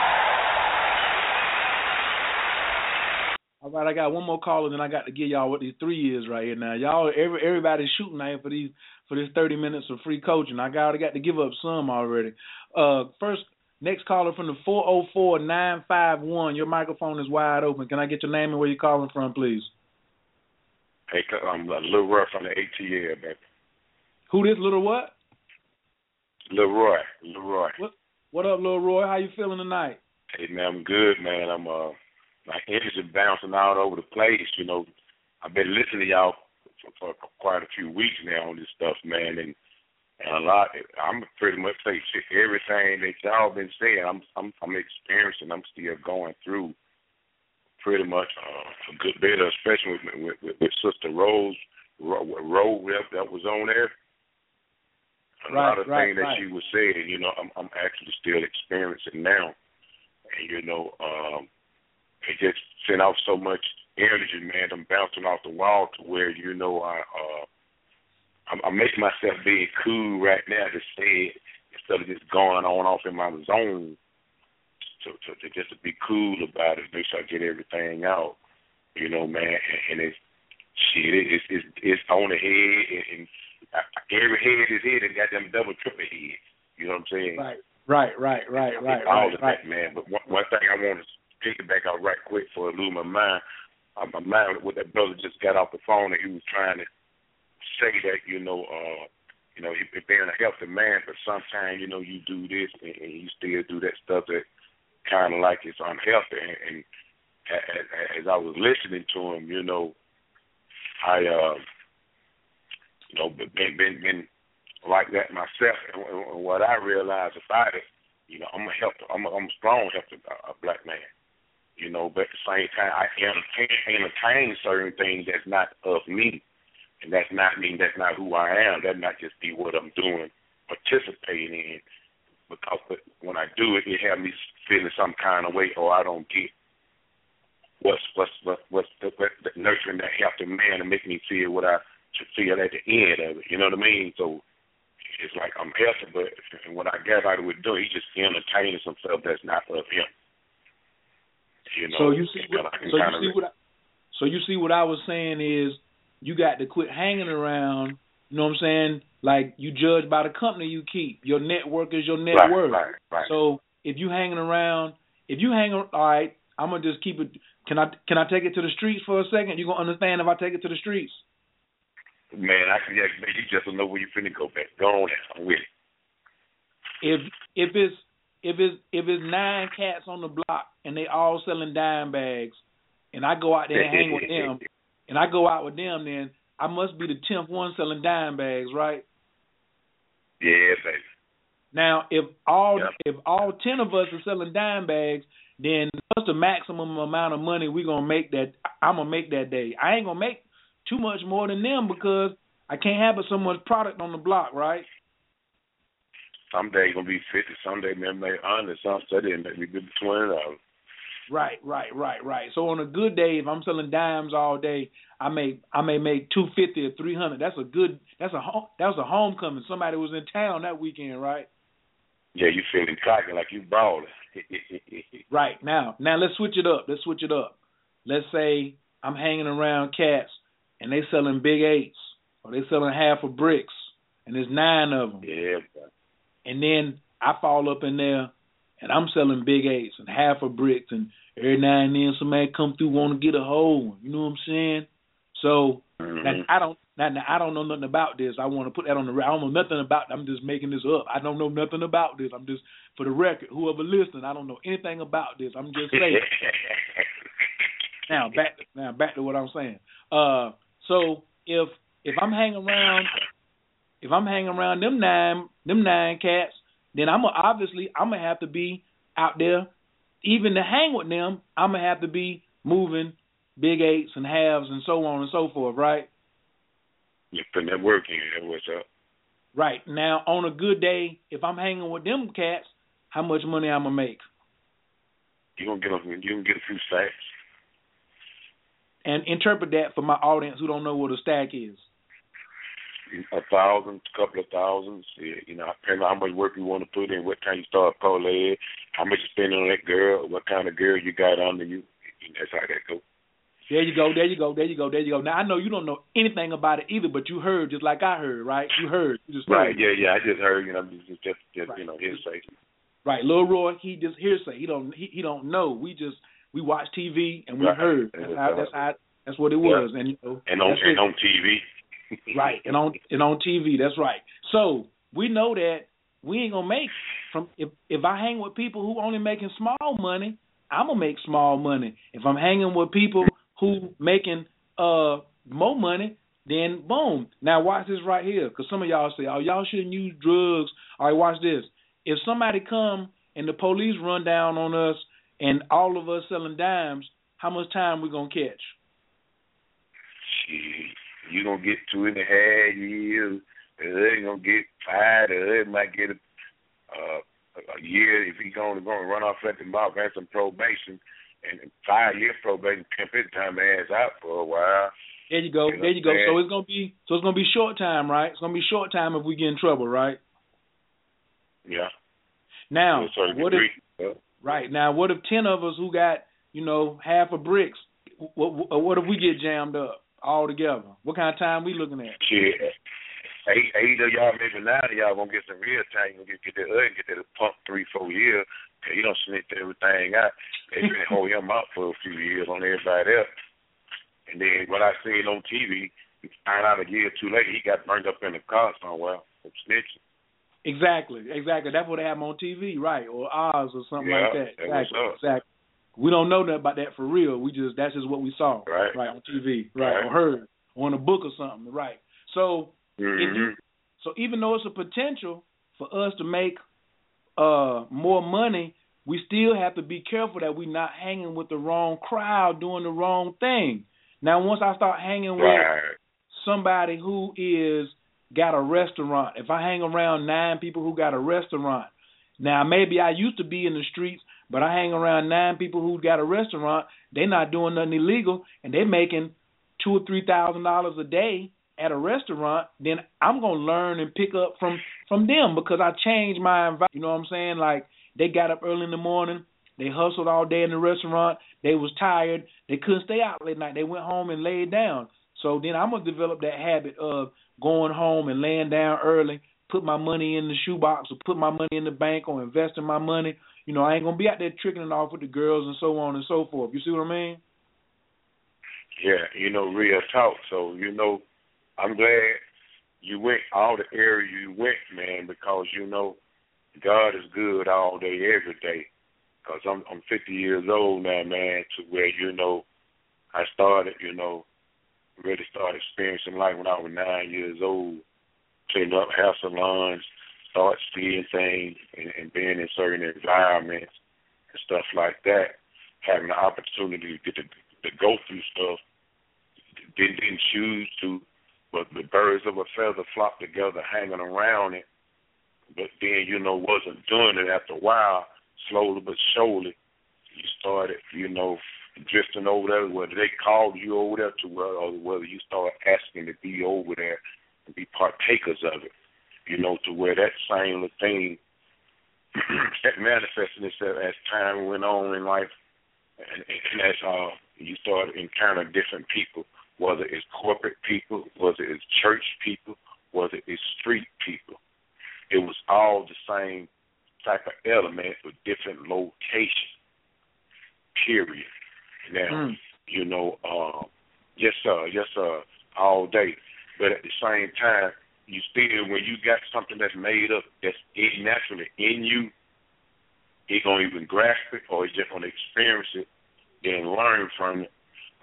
All right, I got one more caller, then I got to give y'all what these three is right here. Now, y'all, every everybody's shooting out for these for this thirty minutes of free coaching. I got I got to give up some already. Uh, first, next caller from the four zero four nine five one. Your microphone is wide open. Can I get your name and where you're calling from, please? Hey, I'm Leroy from the ATL, baby. Who this little what? Leroy, Leroy. What what up, little Roy? How you feeling tonight? Hey man, I'm good, man. I'm uh my energy bouncing all over the place. You know, I've been listening to y'all for, for quite a few weeks now on this stuff, man, and and a lot. I'm pretty much say everything that y'all been saying. I'm I'm I'm experiencing. I'm still going through pretty much uh, a good bit, especially with, with, with, with Sister Rose, Ro, Ro rep that was on there. A Right, lot of right, things that right. she was saying, you know, I'm I'm actually still experiencing now, and you know, um, it just sent off so much energy, man. I'm bouncing off the wall to where you know I uh, I'm, I'm making myself being cool right now to say it instead of just going on off in my zone. To, to, to just to be cool about it, make sure I get everything out, you know, man. And, and it's shit, it, it's it's it's on the head, and, and every head is hit and got them double triple heads. You know what I'm saying? Right, right, right, right, right, all right, of right. that, man. But one, one thing I want to pick it back out right quick for illumine my mind. Uh, my mind with that brother just got off the phone and he was trying to say that you know, uh, you know, he being a healthy man, but sometimes you know you do this and, and you still do that stuff that kind of like it's unhealthy. And, and as, as I was listening to him, you know, I uh, you know been been been like that myself, and, what I realized about it, you know, I'm a help, I'm a, I'm a strong helper, a, a black man, you know, but at the same time, I entertain, entertain certain things that's not of me, and that's not mean that's not who I am. That not just be what I'm doing participate in because when I do it, it have me feeling some kind of way, or I don't get what's what's what, what's the, what, the nurturing that healthy man to make me feel what I should feel at the end of it. You know what I mean? So it's like I'm healthy, but what I got out of it doing, he's just entertaining stuff that's not of him. You know, so you see, what, so you see what, I, so you see what I was saying is you got to quit hanging around. You know what I'm saying? Like you judge by the company you keep. Your network is your net right, worth. Right, right. So if you hanging around, if you hang, all right, I'm gonna just keep it. Can I can I take it to the streets for a second? You gonna understand if I take it to the streets? Man, I can. Yeah, you just don't know where you finna go back. Go on, I'm with it. If if it's if it's if it's nine cats on the block and they all selling dime bags, and I go out there and hang with them, and I go out with them, then I must be the tenth one selling dime bags, right? Yeah, baby. Now, if all yep. if all ten of us are selling dime bags, then what's the maximum amount of money we gonna make that I'm gonna make that day? I ain't gonna make too much more than them because I can't have so much product on the block, right? Someday gonna be fifty, someday maybe make hundred, some study and maybe good twenty dollars. Right, right, right, right. So on a good day, if I'm selling dimes all day, I may I may make two fifty or three hundred. That's a good. That's a home. That was a homecoming. Somebody was in town that weekend, right? Yeah, you feeling cocky like you balling. right now, now let's switch it up. Let's switch it up. Let's say I'm hanging around cats and they selling big eights or they selling half of bricks and there's nine of them. Yeah. And then I fall up in there and I'm selling big eights and half of bricks and every now and then somebody come through want to get a whole one. You know what I'm saying? So mm-hmm. now, I don't now, now I don't know nothing about this. I want to put that on the I don't know nothing about. I'm just making this up. I don't know nothing about this. I'm just for the record. Whoever listening, I don't know anything about this. I'm just saying. now back now back to what I'm saying. Uh, so if if I'm hanging around, if I'm hanging around them nine them nine cats, then I'm gonna, obviously I'm gonna have to be out there. Even to hang with them, I'm gonna have to be moving big eights and halves and so on and so forth, right? You're putting that work in. That's what's up. Right now, on a good day, if I'm hanging with them cats, how much money I'm gonna make? You gonna get a, you gonna get a few stacks. And interpret that for my audience who don't know what a stack is. A thousand, couple of thousands. You know, depending on how much work you want to put in, what time you start calling, how much you spending on that girl, what kind of girl you got under you. That's how that goes. There you go, there you go, there you go, there you go. Now I know you don't know anything about it either, but you heard just like I heard, right? You heard. You just right, yeah, yeah. I just heard, you know, just just, just right. you know, hearsay. Right, Lil Roy, he just hearsay. He don't he, he don't know. We just we watch TV and we right. heard. That's how that's how that's what it was. Yeah. And you know, and on and on TV. Right, and on and on TV. That's right. So we know that we ain't gonna make from if if I hang with people who only making small money, I'm gonna make small money. If I'm hanging with people who making uh more money, then boom. Now watch this right here, because some of y'all say, "Oh, y'all shouldn't use drugs." All right, watch this. If somebody come and the police run down on us, and all of us selling dimes, how much time we gonna catch? Shit, you gonna get two and a half years. The other gonna get five. The other might get a, uh, a year if he's only gonna run off at the mouth and some probation and five years probation pimp his time ass out for a while. There you go. You know there you go. So it's gonna be so it's gonna be short time, right? It's gonna be short time if we get in trouble, right? Yeah. Now, To a certain what degree. if right now? What if ten of us who got you know half a bricks? What, what if we get jammed up all together? What kind of time we looking at? Shit. Eight, eight of y'all, maybe nine of y'all gonna get some real time. You gonna get, that other, get that pump three, four years. Cause you don't snitch everything out. They been hold him out for a few years on everybody else. And then what I seen on TV, you find out a year or two later he got burned up in the car somewhere from snitching. Exactly, exactly. That's what they have on TV, right? Or Oz or something Yeah, like that. that Exactly, exactly. We don't know nothing about that for real. We just that's just what we saw, Right. Right on TV, right, Right. or heard or in a book or something, right? So Mm-hmm. you so even though it's a potential for us to make uh more money, we still have to be careful that we're not hanging with the wrong crowd doing the wrong thing. Now once I start hanging with Right. somebody who is got a restaurant, if I hang around nine people who got a restaurant, now maybe I used to be in the streets, but I hang around nine people who got a restaurant, they're not doing nothing illegal and they're making two or three thousand dollars a day at a restaurant, then I'm gonna learn and pick up from from them because I changed my environment. You know what I'm saying? Like they got up early in the morning, they hustled all day in the restaurant, they was tired, they couldn't stay out late night. They went home and laid down. So then I'm gonna develop that habit of going home and laying down early, put my money in the shoebox or put my money in the bank or investing my money. You know, I ain't gonna be out there tricking it off with the girls and so on and so forth. You see what I mean? Yeah, you know, real talk. So, you know, I'm glad you went all the area you went, man, because you know God is good all day, every day. Cause I'm I'm 50 years old now, man, to where you know I started, you know, really started experiencing life when I was nine years old, cleaning up hair salons, start seeing things, and, and being in certain environments and stuff like that. Having the opportunity to to, to go through stuff didn't didn't choose to but the birds of a feather flock together hanging around it. But then, you know, wasn't doing it after a while, slowly but surely, you started, you know, drifting over there, whether they called you over there to or whether you started asking to be over there and be partakers of it, you know, to where that same thing that manifested itself as time went on in life and, and as uh, you started encountering different people whether it's corporate people, whether it's church people, whether it's street people. It was all the same type of element with different location. Period. Now, mm. you know, uh, yes sir, yes sir, all day. But at the same time, you still when you got something that's made up that's in, naturally in you, it gonna even grasp it or it's just gonna experience it, then learn from it,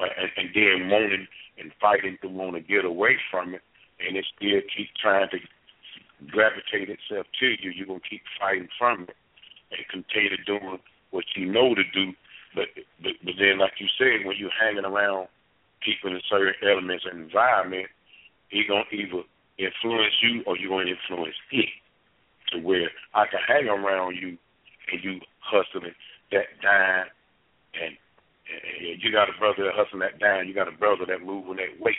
uh, and, and then wanting and fighting to want to get away from it, and it still keep trying to gravitate itself to you. You're gonna keep fighting from it and continue doing what you know to do. But but, but then, like you said, when you're hanging around people in certain elements and environment, he gonna either influence you or you're gonna influence it. To where I can hang around you and you hustling that dime and you got a brother that hustling that down. You got a brother that moving that weight.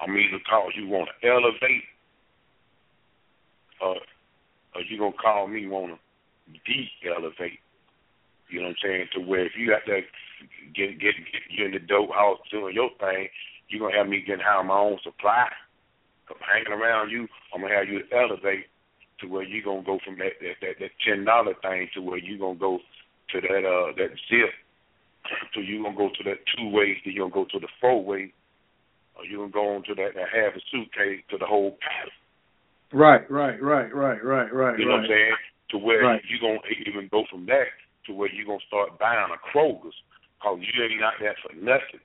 I'm either call you want to elevate, or or you gonna call me want to de-elevate. You know what I'm saying? To where if you got to get get get you in the dope house doing your thing, you gonna have me getting high on my own supply. Hanging around you, I'm gonna have you elevate to where you gonna go from that that that, that ten dollar thing to where you gonna go to that uh that zip so you're gonna go to that two way, then you're gonna go to the four way, or you're gonna go on to that, that half a suitcase to the whole pattern. Right, right, right, right, right, right. You know right. what I'm saying? To where right. you're gonna even go from that to where you're gonna start buying a Kroger's, cause you ain't got that for nothing.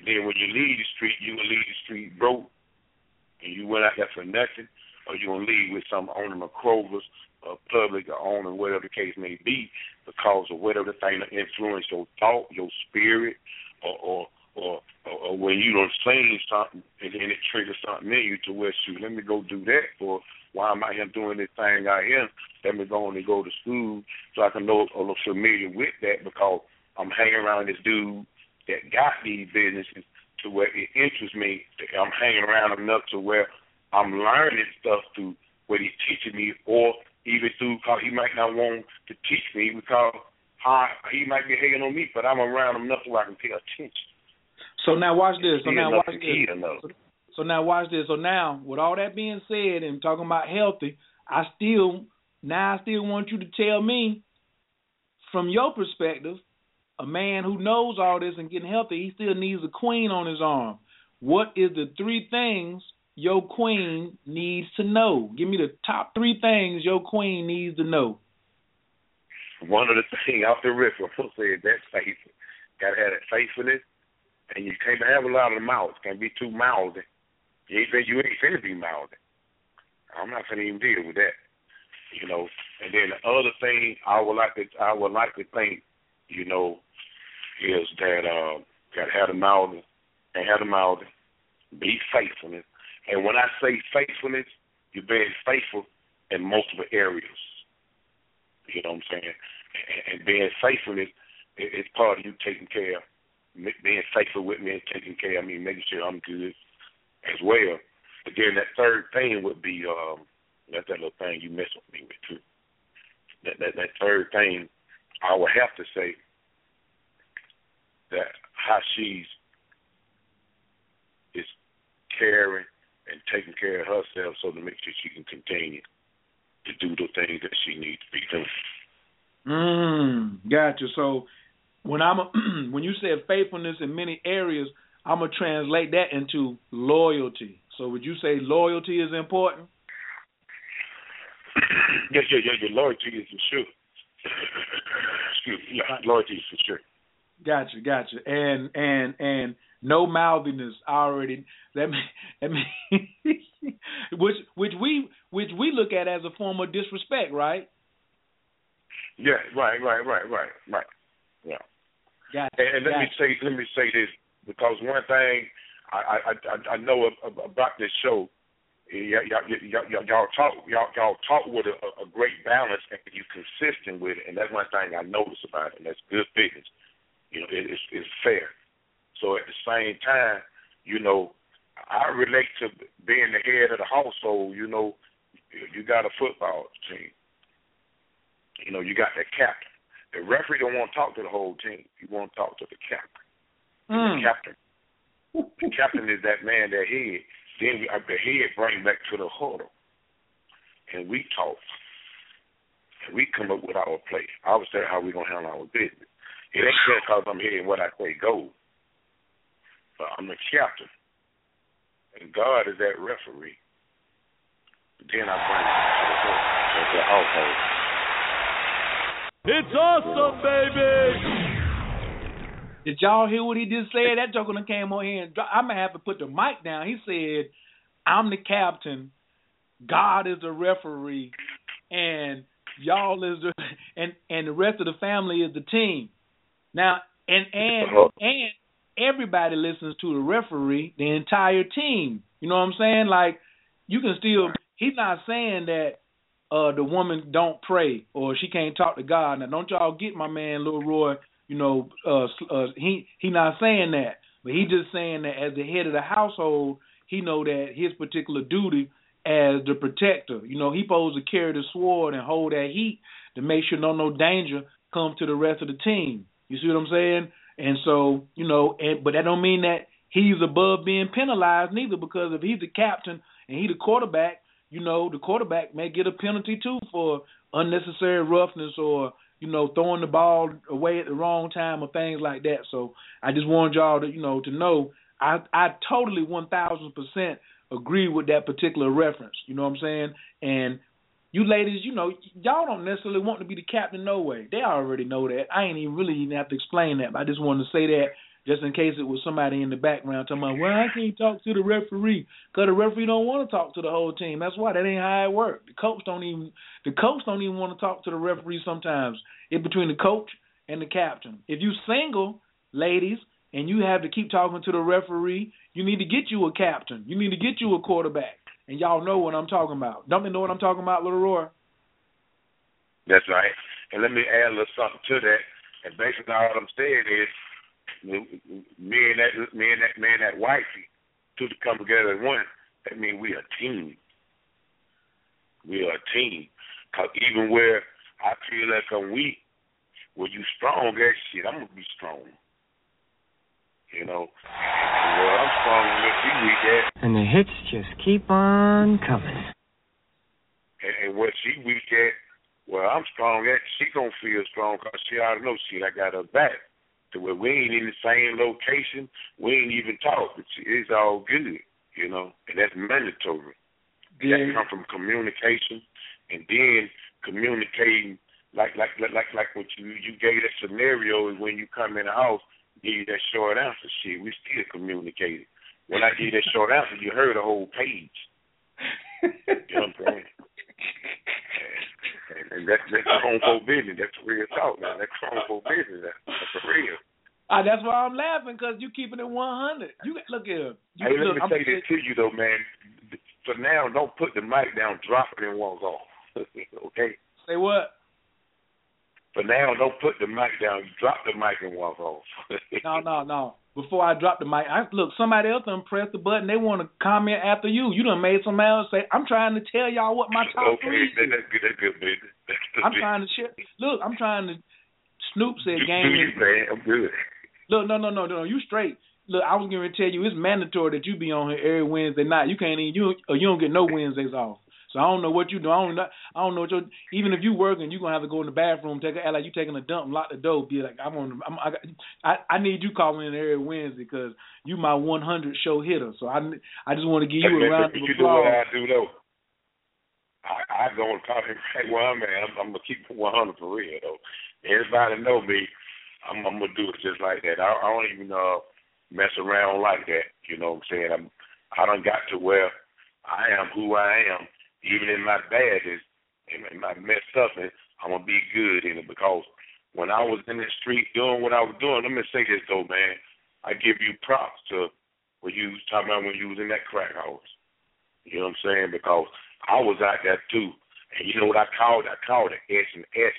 And then when you leave the street, you gonna leave the street broke, and you went out there for nothing, or you gonna leave with some owning a Kroger's uh, public or owner, whatever the case may be, because of whatever thing that influence your thought, your spirit, or or or, or when you don't sing something and then it triggers something in you to where shoot, let me go do that for why am I here doing this thing I am? Let me go on and go to school so I can know a little familiar with that because I'm hanging around this dude that got these businesses to where it interests me. I'm hanging around enough to where I'm learning stuff through what he's teaching me or even through because he might not want to teach me because how he might be hating on me, but I'm around him enough so I can pay attention. So now watch this. So now watch this. So now watch this. So now, with all that being said, and talking about healthy, I still now I still want you to tell me, from your perspective, a man who knows all this and getting healthy, he still needs a queen on his arm. What is the three things your queen needs to know? Give me the top three things your queen needs to know. One of the things off the rip, I'm supposed to say that faith. Gotta have that faithfulness, and you can't have a lot of mouths. Can't be too mouthy. You ain't you ain't finna be mouthy. I'm not gonna even deal with that. You know. And then the other thing I would like to I would like to think, you know, is that uh gotta have the mouth and have the mouth, be faithfulness And when I say faithfulness, you're being faithful in multiple areas. You know what I'm saying? And, being faithfulness is part of you taking care, being faithful with me and taking care of me, making sure I'm good as well. But then that third thing would be um, that's that little thing you mess with me with too. That that that third thing, I would have to say that how she's is caring and taking care of herself so to make sure she can continue to do the things that she needs to be doing. Mm, gotcha. So when I'm a, when you said faithfulness in many areas, I'm gonna translate that into loyalty. So would you say loyalty is important? yes, yeah, yeah, yeah. Loyalty is for sure. Excuse me. Yeah, loyalty is for sure. Gotcha, gotcha. And and and no mouthiness already. That mean, that mean which which we which we look at as a form of disrespect, right? Yeah, right, right, right, right, right. Yeah. Gotcha. And, and let gotcha. me say let me say this because one thing I I I know about this show y'all, y'all, y'all, y'all talk y'all, y'all talk with a, a great balance and you consistent with it, and that's one thing I notice about it, and that's good business. You know, it, it's, it's fair. So at the same time, you know, I relate to being the head of the household. You know, you got a football team. You know, you got that captain. The referee don't want to talk to the whole team. He want to talk to the captain. Mm. The captain. The captain is that man, that head. Then we, uh, the head bring back to the huddle, and we talk. And we come up with our play. I was saying how we gonna handle our business. It ain't just because I'm here and what I say goes. But I'm the captain, and God is that referee. Then I bring it to the huddle, to the household. It's awesome, baby. Did y'all hear what he just said? That joker done came on here and dro- I'm gonna have to put the mic down. He said, "I'm the captain, God is the referee, and y'all is the and and the rest of the family is the team." Now, and and and everybody listens to the referee, the entire team. You know what I'm saying? Like you can still. He's not saying that uh the woman don't pray or she can't talk to God. Now, don't y'all get my man, Lil Roy you know, uh, uh, he he not saying that, but he just saying that as the head of the household, he know that his particular duty as the protector. You know, he supposed to carry the sword and hold that heat to make sure no no danger comes to the rest of the team. You see what I'm saying? And so, you know, and but that don't mean that he's above being penalized neither, because if he's the captain and he the quarterback, you know, the quarterback may get a penalty too for unnecessary roughness or you know, throwing the ball away at the wrong time or things like that. So I just wanted y'all to, you know, to know I I totally one thousand percent agree with that particular reference. You know what I'm saying? And you ladies, you know, y'all don't necessarily want to be the captain no way. They already know that. I ain't even really even have to explain that. But I just wanted to say that just in case it was somebody in the background talking about, well, I can't talk to the referee because the referee don't want to talk to the whole team. That's why that ain't how it works. The coach don't even the coach don't even want to talk to the referee sometimes. It's between the coach and the captain. If you single, ladies, and you have to keep talking to the referee, you need to get you a captain. You need to get you a quarterback. And y'all know what I'm talking about. Don't you know what I'm talking about, Little Roy? That's right. And let me add a little something to that. And basically all I'm saying is me and that me and that man that wifey two to come together as one. That means we a team. We are a team. Cause even where I feel like I'm weak, when you strong, that shit, I'm gonna be strong. You know, well, I'm strong enough to weak at. And the hits just keep on coming. And, and what she weak at, well, I'm strong at. She gonna feel strong because she already know shit. I got her back to where we ain't in the same location, we ain't even talk, but it's all good, you know, and that's mandatory. Yeah. That come from communication, and then communicating like like like like like what you you gave that scenario is when you come in the house, give you that short answer. Shit, we still communicated. When I give you that short answer, you heard a whole page. you know what I'm saying? And, and that's that's home for business. That's real talk, man. That's home for business. That's, that's for real. Ah, that's why I'm laughing because you keeping it 100. You look here. You, hey, let look, me I'm say this to you though, man. for now, don't put the mic down. Drop it and walk off. okay. Say what? For now, don't put the mic down. Drop the mic and walk off. no, no, no. Before I drop the mic, I look somebody else done press the button. They want to comment after you. You done made somebody else say, "I'm trying to tell y'all what my top okay, three." Okay, that's good. That's good, baby. That's good, I'm trying to share. Look, I'm trying to. Snoop said, do, "Game." Do you, man? I'm good. Look, no, no, no, no. You straight. Look, I was going to tell you it's mandatory that you be on here every Wednesday night. You can't even you or you don't get no Wednesdays off. So I don't know what you do. I don't know. I don't know what you're. even if you working, you are gonna have to go in the bathroom, take a like you taking a dump, lock the door, be like I'm on. I'm, I, I I need you calling in every Wednesday because you my 100 show hitter. So I I just want to give you hey, a round of applause. You know what I do though. I, I go and talk right where I'm at. I'm, I'm gonna keep it 100 for real though. Everybody know me. I'm, I'm gonna do it just like that. I, I don't even uh mess around like that. You know what I'm saying? I'm I done got to where I am who I am even in my badness and my messed up, and I'm gonna be good in it because when I was in the street doing what I was doing, let me say this though, man, I give you props to when you was talking about when you was in that crack house. You know what I'm saying? Because I was out there too, and you know what I called? I called it S and S.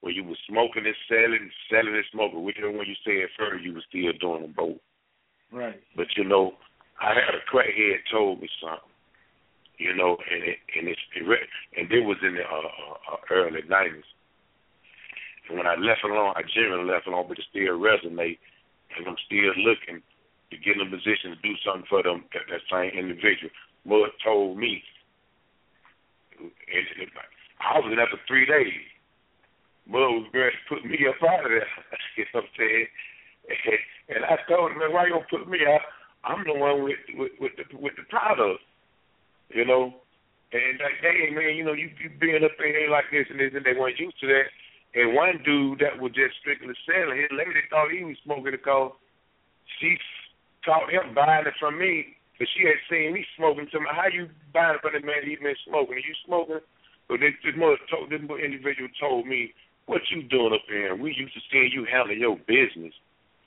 When you was smoking and selling, selling and smoking, which when you said first you was still doing them both. Right. But you know, I had a crackhead told me something you know, and it and it's and it was in the uh, uh, early nineties. And when I left alone, I generally left alone, but it still resonate, and I'm still looking to get in a position to do something for them. That, that same individual. Mud told me, and, and I was in there for three days. Mud was going to put me up out of there. you know what I'm saying? And, and I told him, man, why you gonna put me out? I'm the one with with with the with the product you know. And like, hey man, you know, you you being up in here like this and this, and they weren't used to that. And one dude that was just strictly selling, his lady thought he was smoking it because she caught him buying it from me, but she had seen me smoking. So how you buying it from the man he been smoking? Are you smoking? But this, this mother told this individual told me, what you doing up here? We used to see you handle your business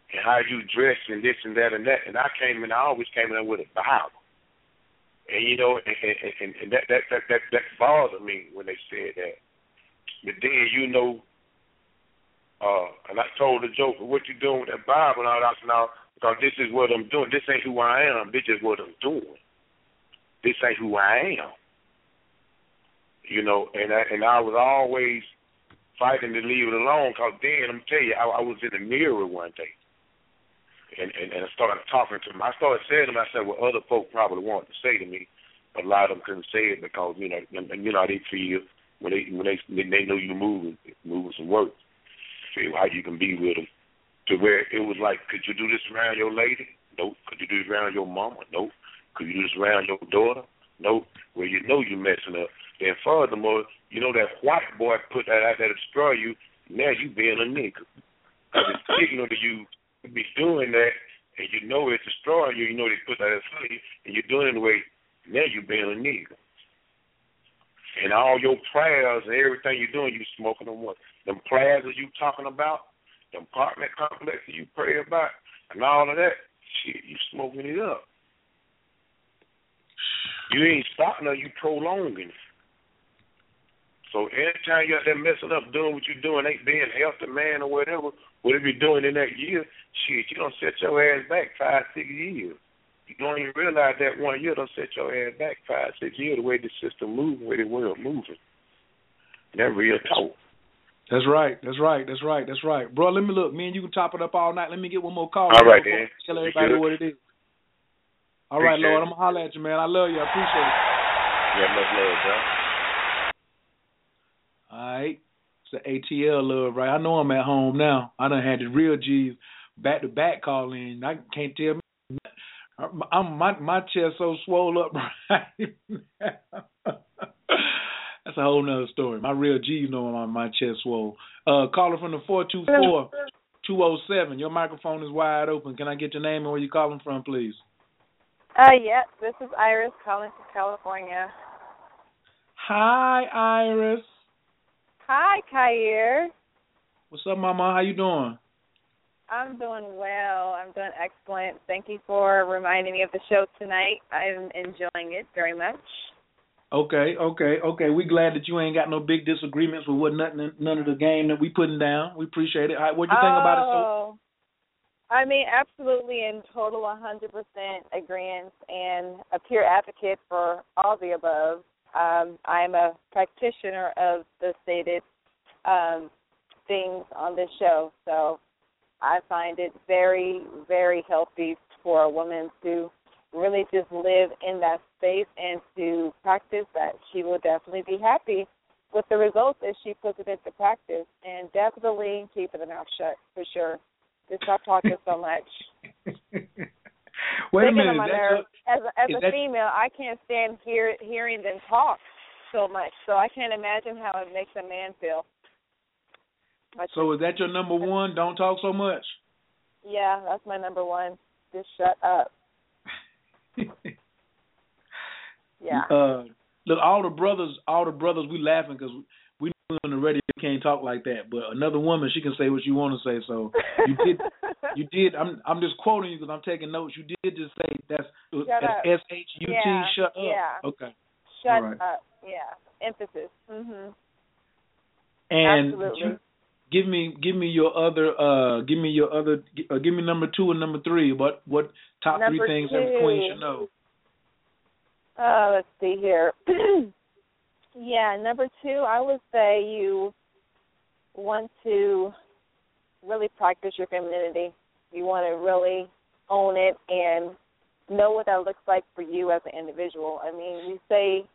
and how you dress and this and that and that. And I came in, I always came in with a Bible. And you know, and, and, and that, that that that that bothered me when they said that. But then you know, uh, and I told the joker, "What you doing with that Bible?" And all that now, because this is what I'm doing. This ain't who I am. This is what I'm doing. This ain't who I am. You know, and I, and I was always fighting to leave it alone. Cause then I'm tell you, I, I was in the mirror one day and, and, and I started talking to them. I started saying to said, what other folk probably wanted to say to me, but a lot of them couldn't say it because, you know, and, and you know, how they feel when they when they they know you moving, moving some work, feel how you can be with them. To where it was like, could you do this around your lady? Nope. Could you do this around your mama? Nope. Could you do this around your daughter? Nope. Well, you know you're messing up. Then furthermore, you know that white boy put that out there to destroy you. Now you being a nigga. Because it's signal to you be doing that, and you know it's destroying you. You know they put that in you, and you're doing it the way now you're being a nigga. And all your prayers and everything you're doing, you smoking them what? Them prayers that you talking about, them apartment complexes you pray about, and all of that, shit, you smoking it up. You ain't stopping it, you prolonging. So anytime you're out there messing up, doing what you're doing, ain't being healthy man or whatever, whatever you're doing in that year, shit, you don't set your ass back five, six years. You don't even realize that one year don't set your ass back five, six years the way the system moves, the way the world moving. That real talk. That's right. That's right. That's right. That's right, bro. Let me look. Me and you can top it up all night. Let me get one more call. All right, then. Tell everybody what it is. All right, appreciate Lord. I'm gonna holler at you, man. I love you. I appreciate it. Yeah, much love, bro. All right. It's the ATL love, right? I know I'm at home now. I done had the real G's back to back call in. I can't tell me. I'm my my chest so swole up right now. That's a whole nother story. My real G's know my my chest swole. Uh, caller from the four two four two zero seven. Your microphone is wide open. Can I get your name and where you calling from, please? Uh, yeah. This is Iris calling from California. Hi, Iris. Hi, Khayr. What's up, Mama? How you doing? I'm doing well. I'm doing excellent. Thank you for reminding me of the show tonight. I'm enjoying it very much. Okay, okay, okay. We glad that you ain't got no big disagreements with what nothing, none of the game that we putting down. We appreciate it. What do you think oh, about it? So? I mean, absolutely in total 100% agreement and a pure advocate for all the above. Um, I'm a practitioner of the stated um, things on this show, so I find it very, very healthy for a woman to really just live in that space and to practice that. She will definitely be happy with the results if she puts it into practice, and definitely keep her mouth shut for sure. Just stop talking so much. Wait a minute. A, as a, as a female, I can't stand hear, hearing them talk so much. So I can't imagine how it makes a man feel. So is that your number one? Don't talk so much. Yeah, that's my number one. Just shut up. yeah. Uh, look, all the brothers, all the brothers, we laughing because we on the radio can't talk like that. But another woman, she can say what you want to say. So you did, you did. I'm I'm just quoting you because I'm taking notes. You did just say that's S H U T. Shut up. Yeah. Okay. Shut right. up. Yeah. Emphasis. Mhm. And Absolutely. You, give me give me your other uh give me your other uh, give me number two and number three. What what top number three things two. every queen should know? Uh, let's see here. yeah, number two, I would say you want to really practice your femininity. You want to really own it and know what that looks like for you as an individual. I mean, we say,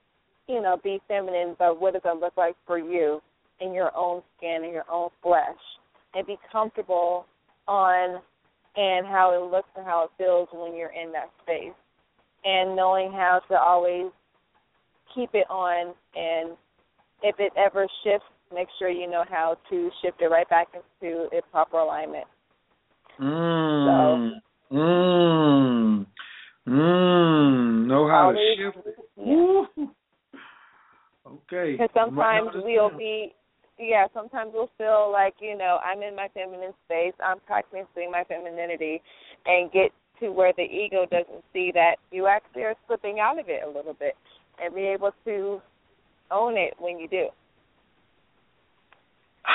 you know, be feminine, but what does that look like for you in your own skin, in your own flesh, and be comfortable on and how it looks and how it feels when you're in that space, and knowing how to always keep it on, and if it ever shifts, make sure you know how to shift it right back into its proper alignment. Mmm. Mmm. Mmm. Know how always, to shift it. Yeah. Okay. Because sometimes we'll be, yeah, sometimes we'll feel like, you know, I'm in my feminine space, I'm practicing my femininity, and get to where the ego doesn't see that you actually are slipping out of it a little bit and be able to own it when you do.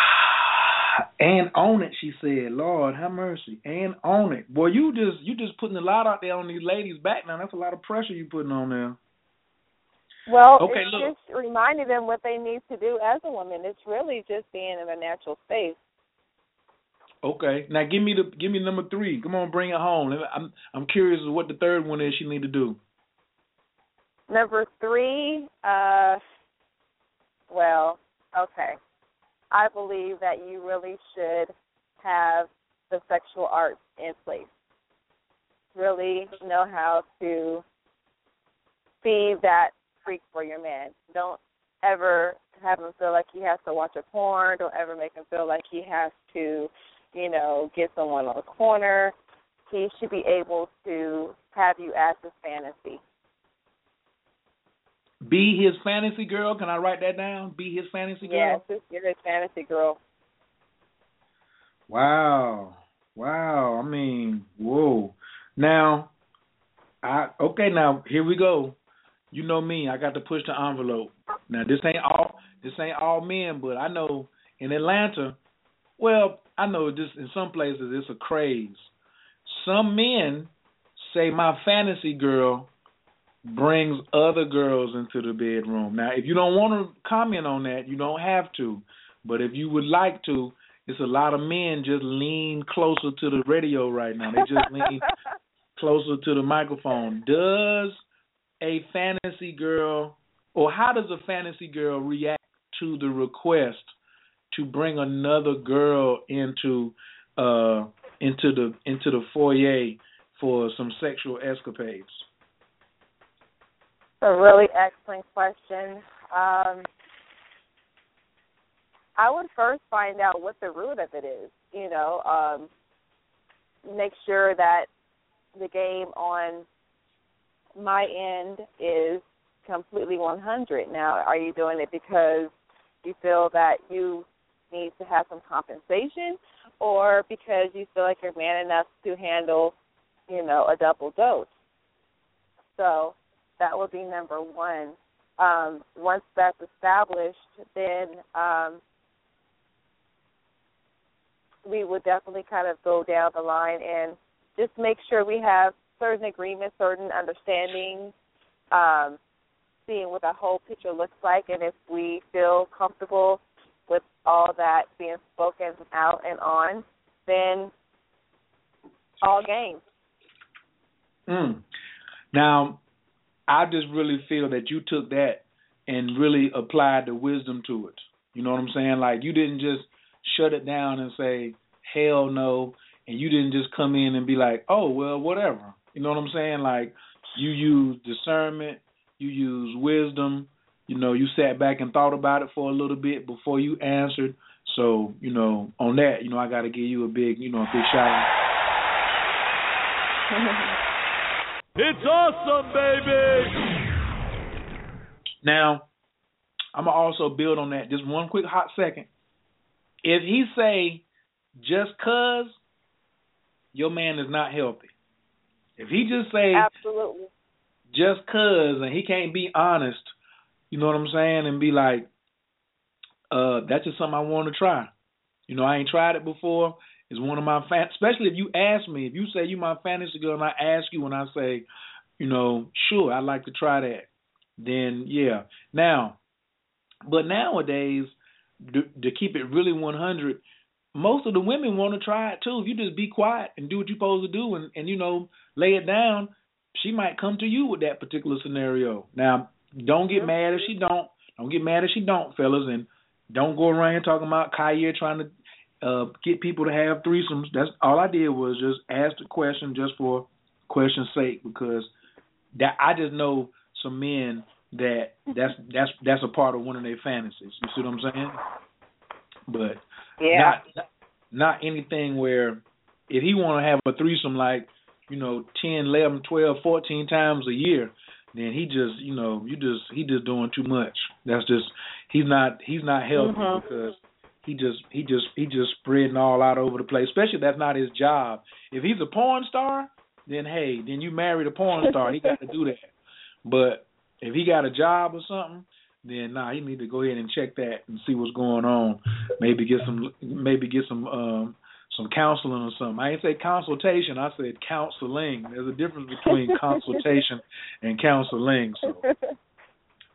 And own it, she said. Lord, have mercy. And own it. Boy, you just you just putting a lot out there on these ladies' back now. That's a lot of pressure you're putting on there. Well, Okay, it's look. just reminding them what they need to do as a woman. It's really just being in a natural space. Okay. Now give me the give me number three. Come on, bring it home. I'm I'm curious what the third one is she need to do. Number three, uh, well, okay. I believe that you really should have the sexual arts in place. Really know how to be that freak for your man. Don't ever have him feel like he has to watch a porn. Don't ever make him feel like he has to, you know, get someone on the corner. He should be able to have you as his fantasy. Be his fantasy girl. Can I write that down? Be his fantasy girl. Yes, you're his fantasy girl. Wow. Wow. I mean, whoa. Now, I okay. Now here we go. You know me. I got to push the envelope. Now this ain't all. This ain't all men, but I know in Atlanta. Well, I know this in some places it's a craze. Some men say my fantasy girl brings other girls into the bedroom. Now, if you don't want to comment on that, you don't have to. But if you would like to, it's a lot of men just lean closer to the radio right now. They just lean closer to the microphone. Does a fantasy girl, or how does a fantasy girl react to the request to bring another girl into uh into the into the foyer for some sexual escapades? a really excellent question. Um, I would first find out what the root of it is. You know, um, make sure that the game on my end is completely 100. Now, are you doing it because you feel that you need to have some compensation, or because you feel like you're man enough to handle, you know, a double dose. So that will be number one. Um, once that's established, then um, we would definitely kind of go down the line and just make sure we have certain agreements, certain understandings, um, seeing what the whole picture looks like, and if we feel comfortable with all that being spoken out and on, then all game. Mm. Now, I just really feel that you took that and really applied the wisdom to it. You know what I'm saying? Like you didn't just shut it down and say hell no, and you didn't just come in and be like, oh well, whatever. You know what I'm saying? Like you use discernment, you use wisdom. You know, you sat back and thought about it for a little bit before you answered. So, you know, on that, you know, I got to give you a big, you know, a big shout out. it's awesome, baby. Now, I'm gonna also build on that. Just one quick hot second. If he say just cause, your man is not healthy. If he just say absolutely just cause and he can't be honest, you know what I'm saying, and be like, uh, that's just something I want to try. You know, I ain't tried it before. It's one of my fan especially if you ask me, if you say you my fantasy girl and I ask you and I say, you know, sure, I'd like to try that, then yeah. Now, but nowadays, to, to keep it really 100, most of the women want to try it too. If you just be quiet and do what you're supposed to do and, and you know, lay it down, she might come to you with that particular scenario. Now, don't get mad if she don't. Don't get mad if she don't, fellas, and don't go around here talking about Khayr trying to uh get people to have threesomes. That's all I did was just ask the question just for question's sake because that I just know some men that that's that's that's a part of one of their fantasies. You see what I'm saying? But yeah. not not anything where if he want to have a threesome like you know 10, 11, 12, 14 times a year, then he just you know you just he just doing too much. That's just he's not he's not healthy mm-hmm. because he just he just he just spreading all out over the place. Especially that's not his job. If he's a porn star, then hey, then you married a porn star. he got to do that. But if he got a job or something, then nah, he need to go ahead and check that and see what's going on. Maybe get some maybe get some um some counseling or something. I ain't say consultation, I said counseling. There's a difference between consultation and counseling. So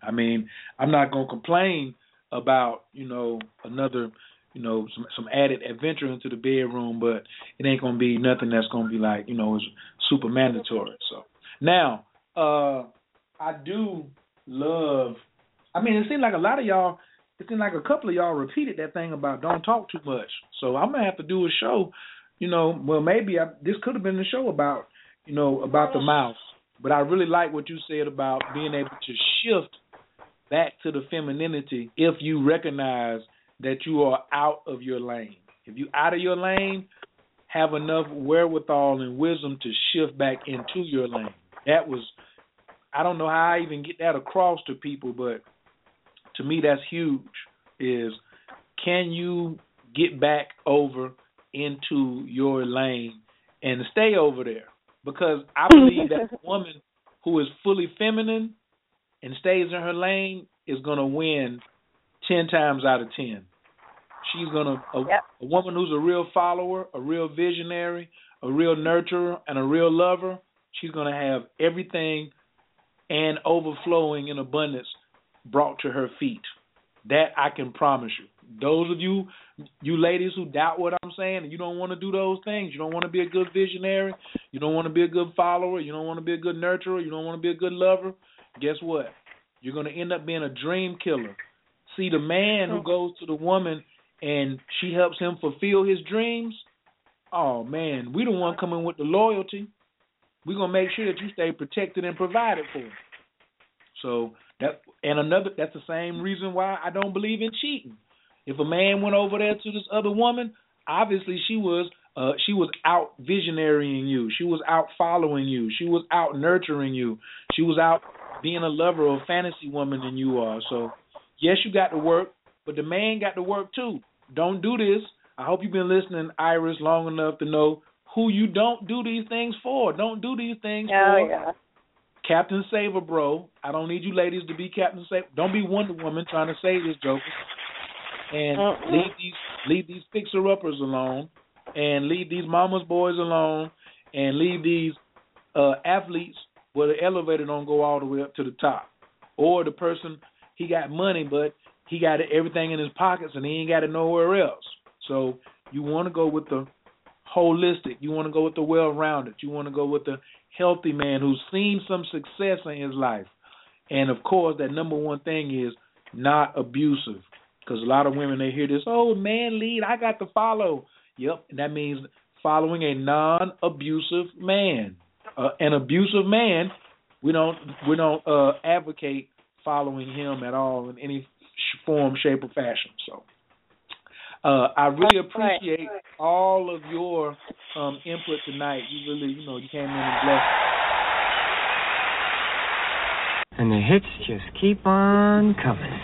I mean, I'm not gonna complain about, you know, another you know, some some added adventure into the bedroom, but it ain't gonna be nothing that's gonna be like, you know, it's super mandatory. So now, uh I do love I mean, it seems like a lot of y'all, it seems like a couple of y'all repeated that thing about don't talk too much. So I'm gonna have to do a show. You know, well maybe I, this could have been the show about, you know, about the mouth. But I really like what you said about being able to shift back to the femininity if you recognize that you are out of your lane. If you out of your lane, have enough wherewithal and wisdom to shift back into your lane. That was I don't know how I even get that across to people, but to me that's huge is can you get back over into your lane and stay over there because I believe that a woman who is fully feminine and stays in her lane is going to win 10 times out of 10. She's going to a, yep. a woman who's a real follower, a real visionary, a real nurturer and a real lover, she's going to have everything and overflowing in abundance brought to her feet. That I can promise you. Those of you, you ladies who doubt what I'm saying, and you don't want to do those things, you don't want to be a good visionary, you don't want to be a good follower, you don't want to be a good nurturer, you don't want to be a good lover. Guess what? You're going to end up being a dream killer. See, the man who oh. goes to the woman and she helps him fulfill his dreams. Oh man, we the one coming with the loyalty. We're gonna make sure that you stay protected and provided for. So that and another that's the same reason why I don't believe in cheating. If a man went over there to this other woman, obviously she was uh she was out visionarying you. She was out following you. She was out nurturing you. She was out being a lover or fantasy woman than you are. So yes, you got to work, but the man got to work too. Don't do this I hope you've been listening, Iris, long enough to know who you don't do these things for. Don't do these things oh, for. Yeah. Captain Saver, bro. I don't need you ladies to be Captain Saver. Don't be Wonder Woman trying to save this Joker. And Mm-mm. leave these leave these fixer uppers alone, and leave these mama's boys alone, and leave these uh athletes where the elevator don't go all the way up to the top, or the person he got money but he got everything in his pockets and he ain't got it nowhere else. So you want to go with the holistic. You want to go with the well-rounded. You want to go with the healthy man who's seen some success in his life. And of course, that number one thing is not abusive. Because a lot of women they hear this, oh man, lead, I got to follow. Yep, and that means following a non-abusive man. Uh, an abusive man, we don't we don't uh, advocate following him at all in any form, shape, or fashion. So. Uh, I really appreciate all of your um, input tonight. You really, you know, you came in and blessed. And the hits just keep on coming.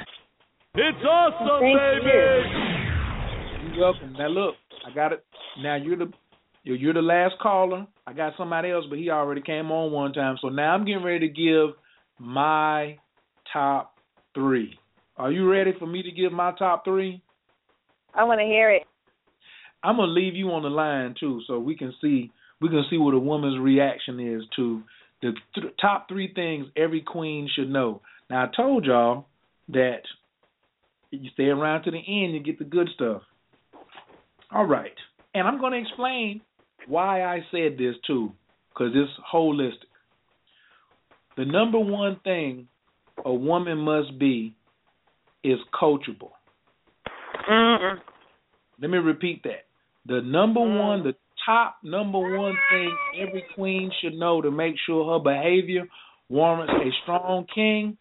It's awesome, Thank baby. You're welcome. Now look, I got it. Now you're the you're, you're the last caller. I got somebody else, but he already came on one time. So now I'm getting ready to give my top three. Are you ready for me to give my top three? I want to hear it. I'm gonna leave you on the line too, so we can see we can see what a woman's reaction is to the th- top three things every queen should know. Now I told y'all that you stay around to the end, you get the good stuff. All right, and I'm gonna explain why I said this too, because it's holistic. The number one thing a woman must be is coachable. Mm-mm. Let me repeat that. The number mm. one, the top number one thing every queen should know to make sure her behavior warrants a strong king,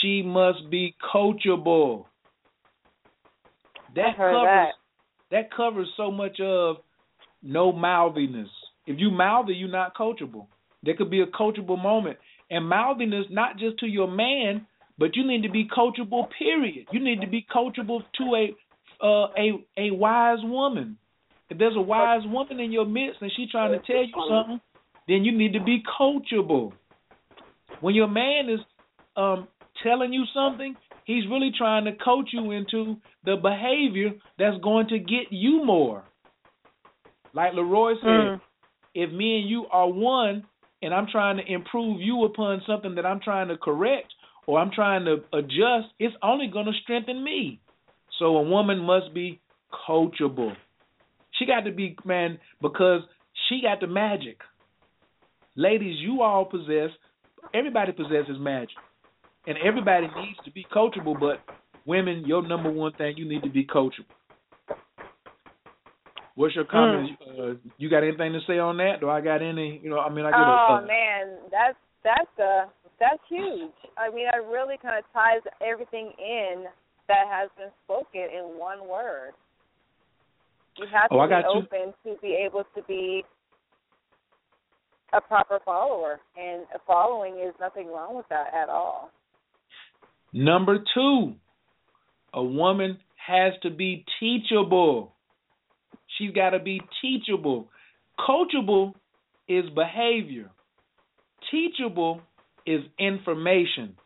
she must be coachable. That covers that. covers so much of no mouthiness. If you mouthy, you're not coachable. There could be a coachable moment. And mouthiness not just to your man, but you need to be coachable, period. You need to be coachable to a uh, a a wise woman. If there's a wise woman in your midst and she's trying to tell you something, then you need to be coachable. When your man is um, telling you something, he's really trying to coach you into the behavior that's going to get you more. Like Leroy said, Mm. if me and you are one and I'm trying to improve you upon something that I'm trying to correct or I'm trying to adjust, it's only going to strengthen me. So a woman must be coachable. She got to be man because she got the magic. Ladies, you all possess everybody possesses magic. And everybody needs to be coachable, but women, your number one thing, you need to be coachable. What's your comment? Uh, you got anything to say on that? Do I got any? You know, I mean, I get Oh a, uh, man, that's that's uh that's huge. I mean, that really kind of ties everything in that has been spoken in one word. You have oh, to Oh, be you. open to be able to be a proper follower, and following is nothing wrong with that at all. Number two, a woman has to be teachable. She's got to be teachable. Coachable is behavior. Teachable is information.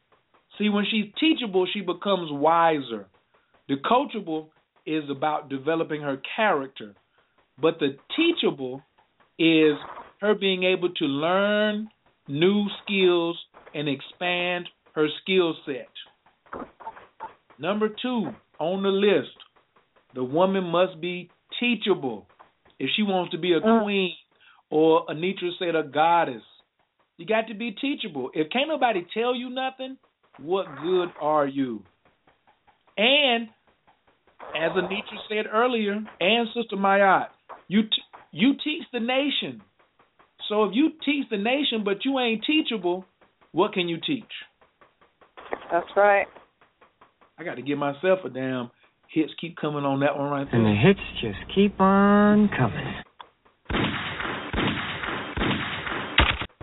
See, when she's teachable, she becomes wiser. The coachable is about developing her character, but the teachable is her being able to learn new skills and expand her skill set. Number two on the list, the woman must be teachable. If she wants to be a mm. queen or Anitra said a goddess, you got to be teachable. If can't nobody tell you nothing, what good are you? And as Anitra said earlier, and Sister Mayat, you t- you teach the nation. So if you teach the nation but you ain't teachable, what can you teach? That's right. I got to give myself a damn hits keep coming on that one right there. And the hits just keep on coming.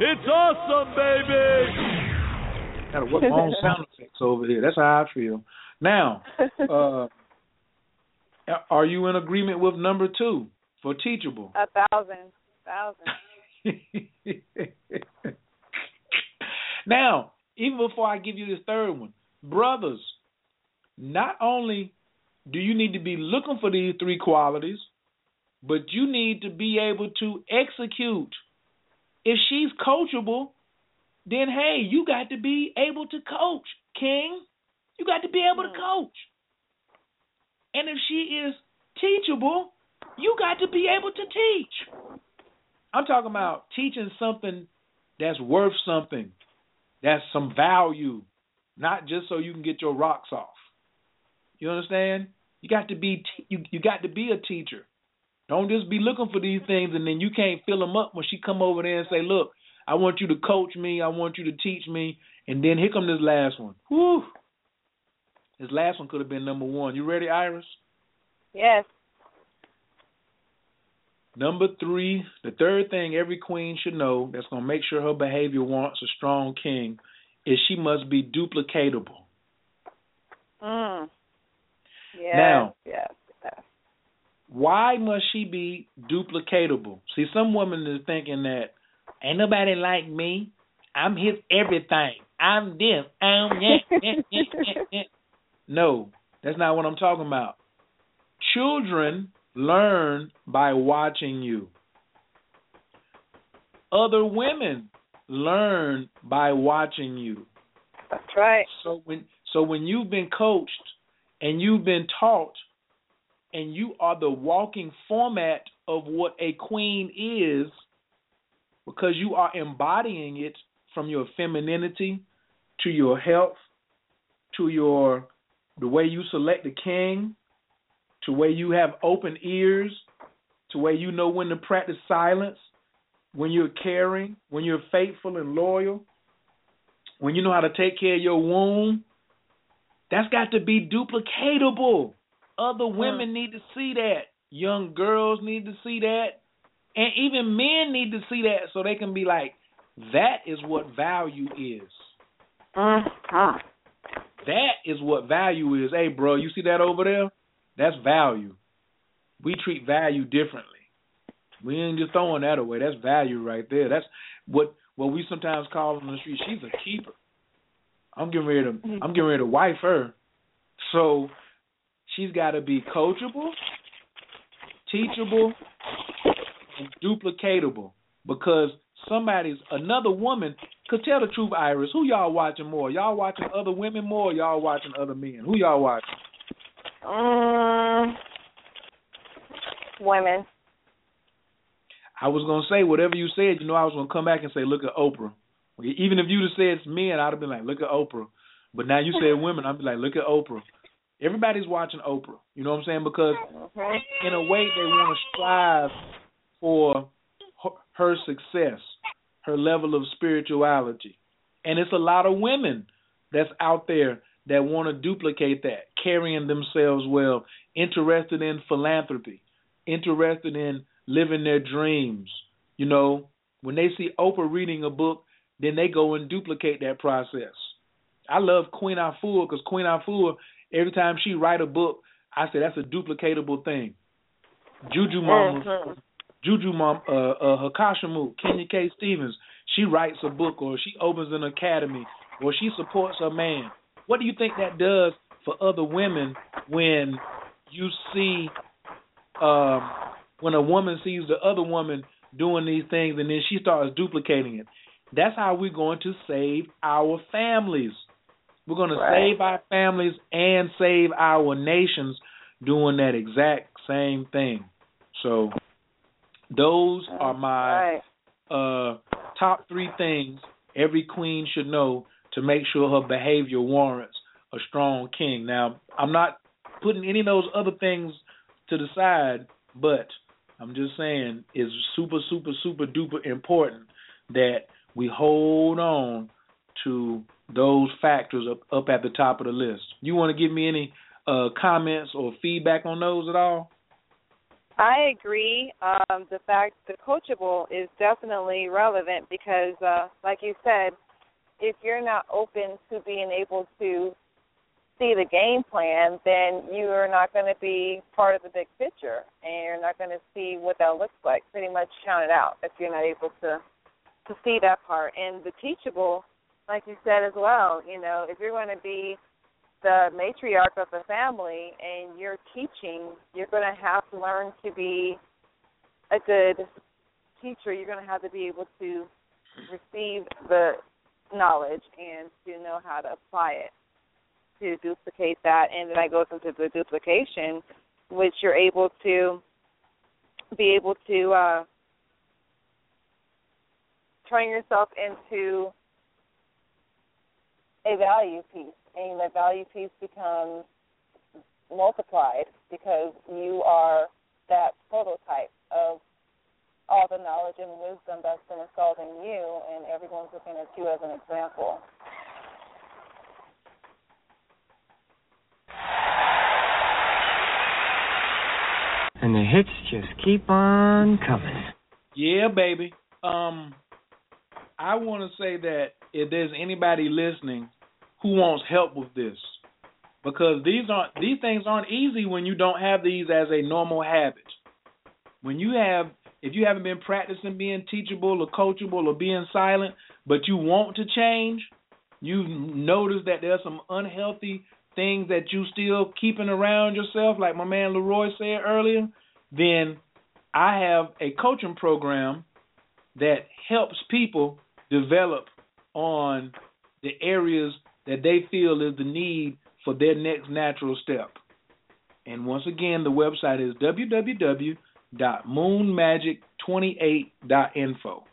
It's awesome, baby. Got to work my own sound effects over here. That's how I feel. Now, uh, Are you in agreement with number two for teachable? A thousand, thousand. now, even before I give you this third one, brothers, not only do you need to be looking for these three qualities, but you need to be able to execute. If she's coachable, then hey, you got to be able to coach, King. You got to be able to mm. coach. And if she is teachable, you got to be able to teach. I'm talking about teaching something that's worth something, that's some value, not just so you can get your rocks off. You understand? You got to be you you got to be a teacher. Don't just be looking for these things and then you can't fill them up when she come over there and say, "Look, I want you to coach me. I want you to teach me." And then here come this last one. Whew. This last one could have been number one. You ready, Iris? Yes. Number three, the third thing every queen should know that's going to make sure her behavior warrants a strong king is she must be duplicatable. Mm. Yes, now. Why must she be duplicatable? See, some women is thinking that ain't nobody like me. I'm his everything. I'm this. I'm that. no, that's not what I'm talking about. Children learn by watching you. Other women learn by watching you. That's right. So when so when you've been coached and you've been taught and you are the walking format of what a queen is because you are embodying it from your femininity to your health to your the way you select the king to where you have open ears to where you know when to practice silence when you're caring when you're faithful and loyal when you know how to take care of your womb that's got to be duplicatable. Other women need to see that. Young girls need to see that. And even men need to see that so they can be like, that is what value is. Uh-huh. That is what value is. Hey, bro, you see that over there? That's value. We treat value differently. We ain't just throwing that away. That's value right there. That's what what we sometimes call on the street. She's a keeper. I'm getting ready to I'm getting ready to wife her. So she's got to be coachable, teachable, and duplicatable because somebody's another woman could tell the truth. Iris, who y'all watching more? Y'all watching other women more? y'all watching other men? Who y'all watching? Um, women. I was gonna say whatever you said. You know, I was gonna come back and say, look at Oprah. Even if you'd have said it's men, I'd have been like, look at Oprah. But now you said women, I'd be like, look at Oprah. Everybody's watching Oprah. You know what I'm saying? Because in a way, they want to strive for her success, her level of spirituality. And it's a lot of women that's out there that want to duplicate that, carrying themselves well, interested in philanthropy, interested in living their dreams. You know, when they see Oprah reading a book, then they go and duplicate that process. I love Queen Afua because Queen Afua, every time she write a book, I say that's a duplicatable thing. Juju Mama, mm-hmm. Juju Mom, uh, uh, Hakashimu, Kenya K. Stevens, she writes a book or she opens an academy or she supports a man. What do you think that does for other women when you see um, when a woman sees the other woman doing these things and then she starts duplicating it? That's how we're going to save our families. We're going to save our families and save our nations doing that exact same thing. So those are my right. uh, top three things every queen should know to make sure her behavior warrants a strong king. Now, I'm not putting any of those other things to the side, but I'm just saying it's super, super, super duper important that we hold on to those factors up, up at the top of the list. You want to give me any uh, comments or feedback on those at all? I agree. Um, the fact the coachable is definitely relevant because, uh, like you said, if you're not open to being able to see the game plan, then you are not going to be part of the big picture, and you're not going to see what that looks like. Pretty much count it out if you're not able to to see that part. And the teachable, like you said as well, you know, if you're going to be the matriarch of the family and you're teaching, you're going to have to learn to be a good teacher. You're going to have to be able to receive the knowledge and to know how to apply it to duplicate that, and then I go into the duplication, which you're able to be able to uh, turn yourself into a value piece, and that value piece becomes multiplied because you are that prototype of all the knowledge and wisdom that's been installed in you, and everyone's looking at you as an example. And the hits just keep on coming. Yeah, baby. Um, I want to say that if there's anybody listening who wants help with this, because these aren't these things aren't easy when you don't have these as a normal habit. When you have, if you haven't been practicing being teachable or coachable or being silent, but you want to change, you notice that there's some unhealthy things that you still keeping around yourself, like my man Leroy said earlier, then I have a coaching program that helps people develop on the areas that they feel is the need for their next natural step. And once again, the website is www.moonmagic28.info.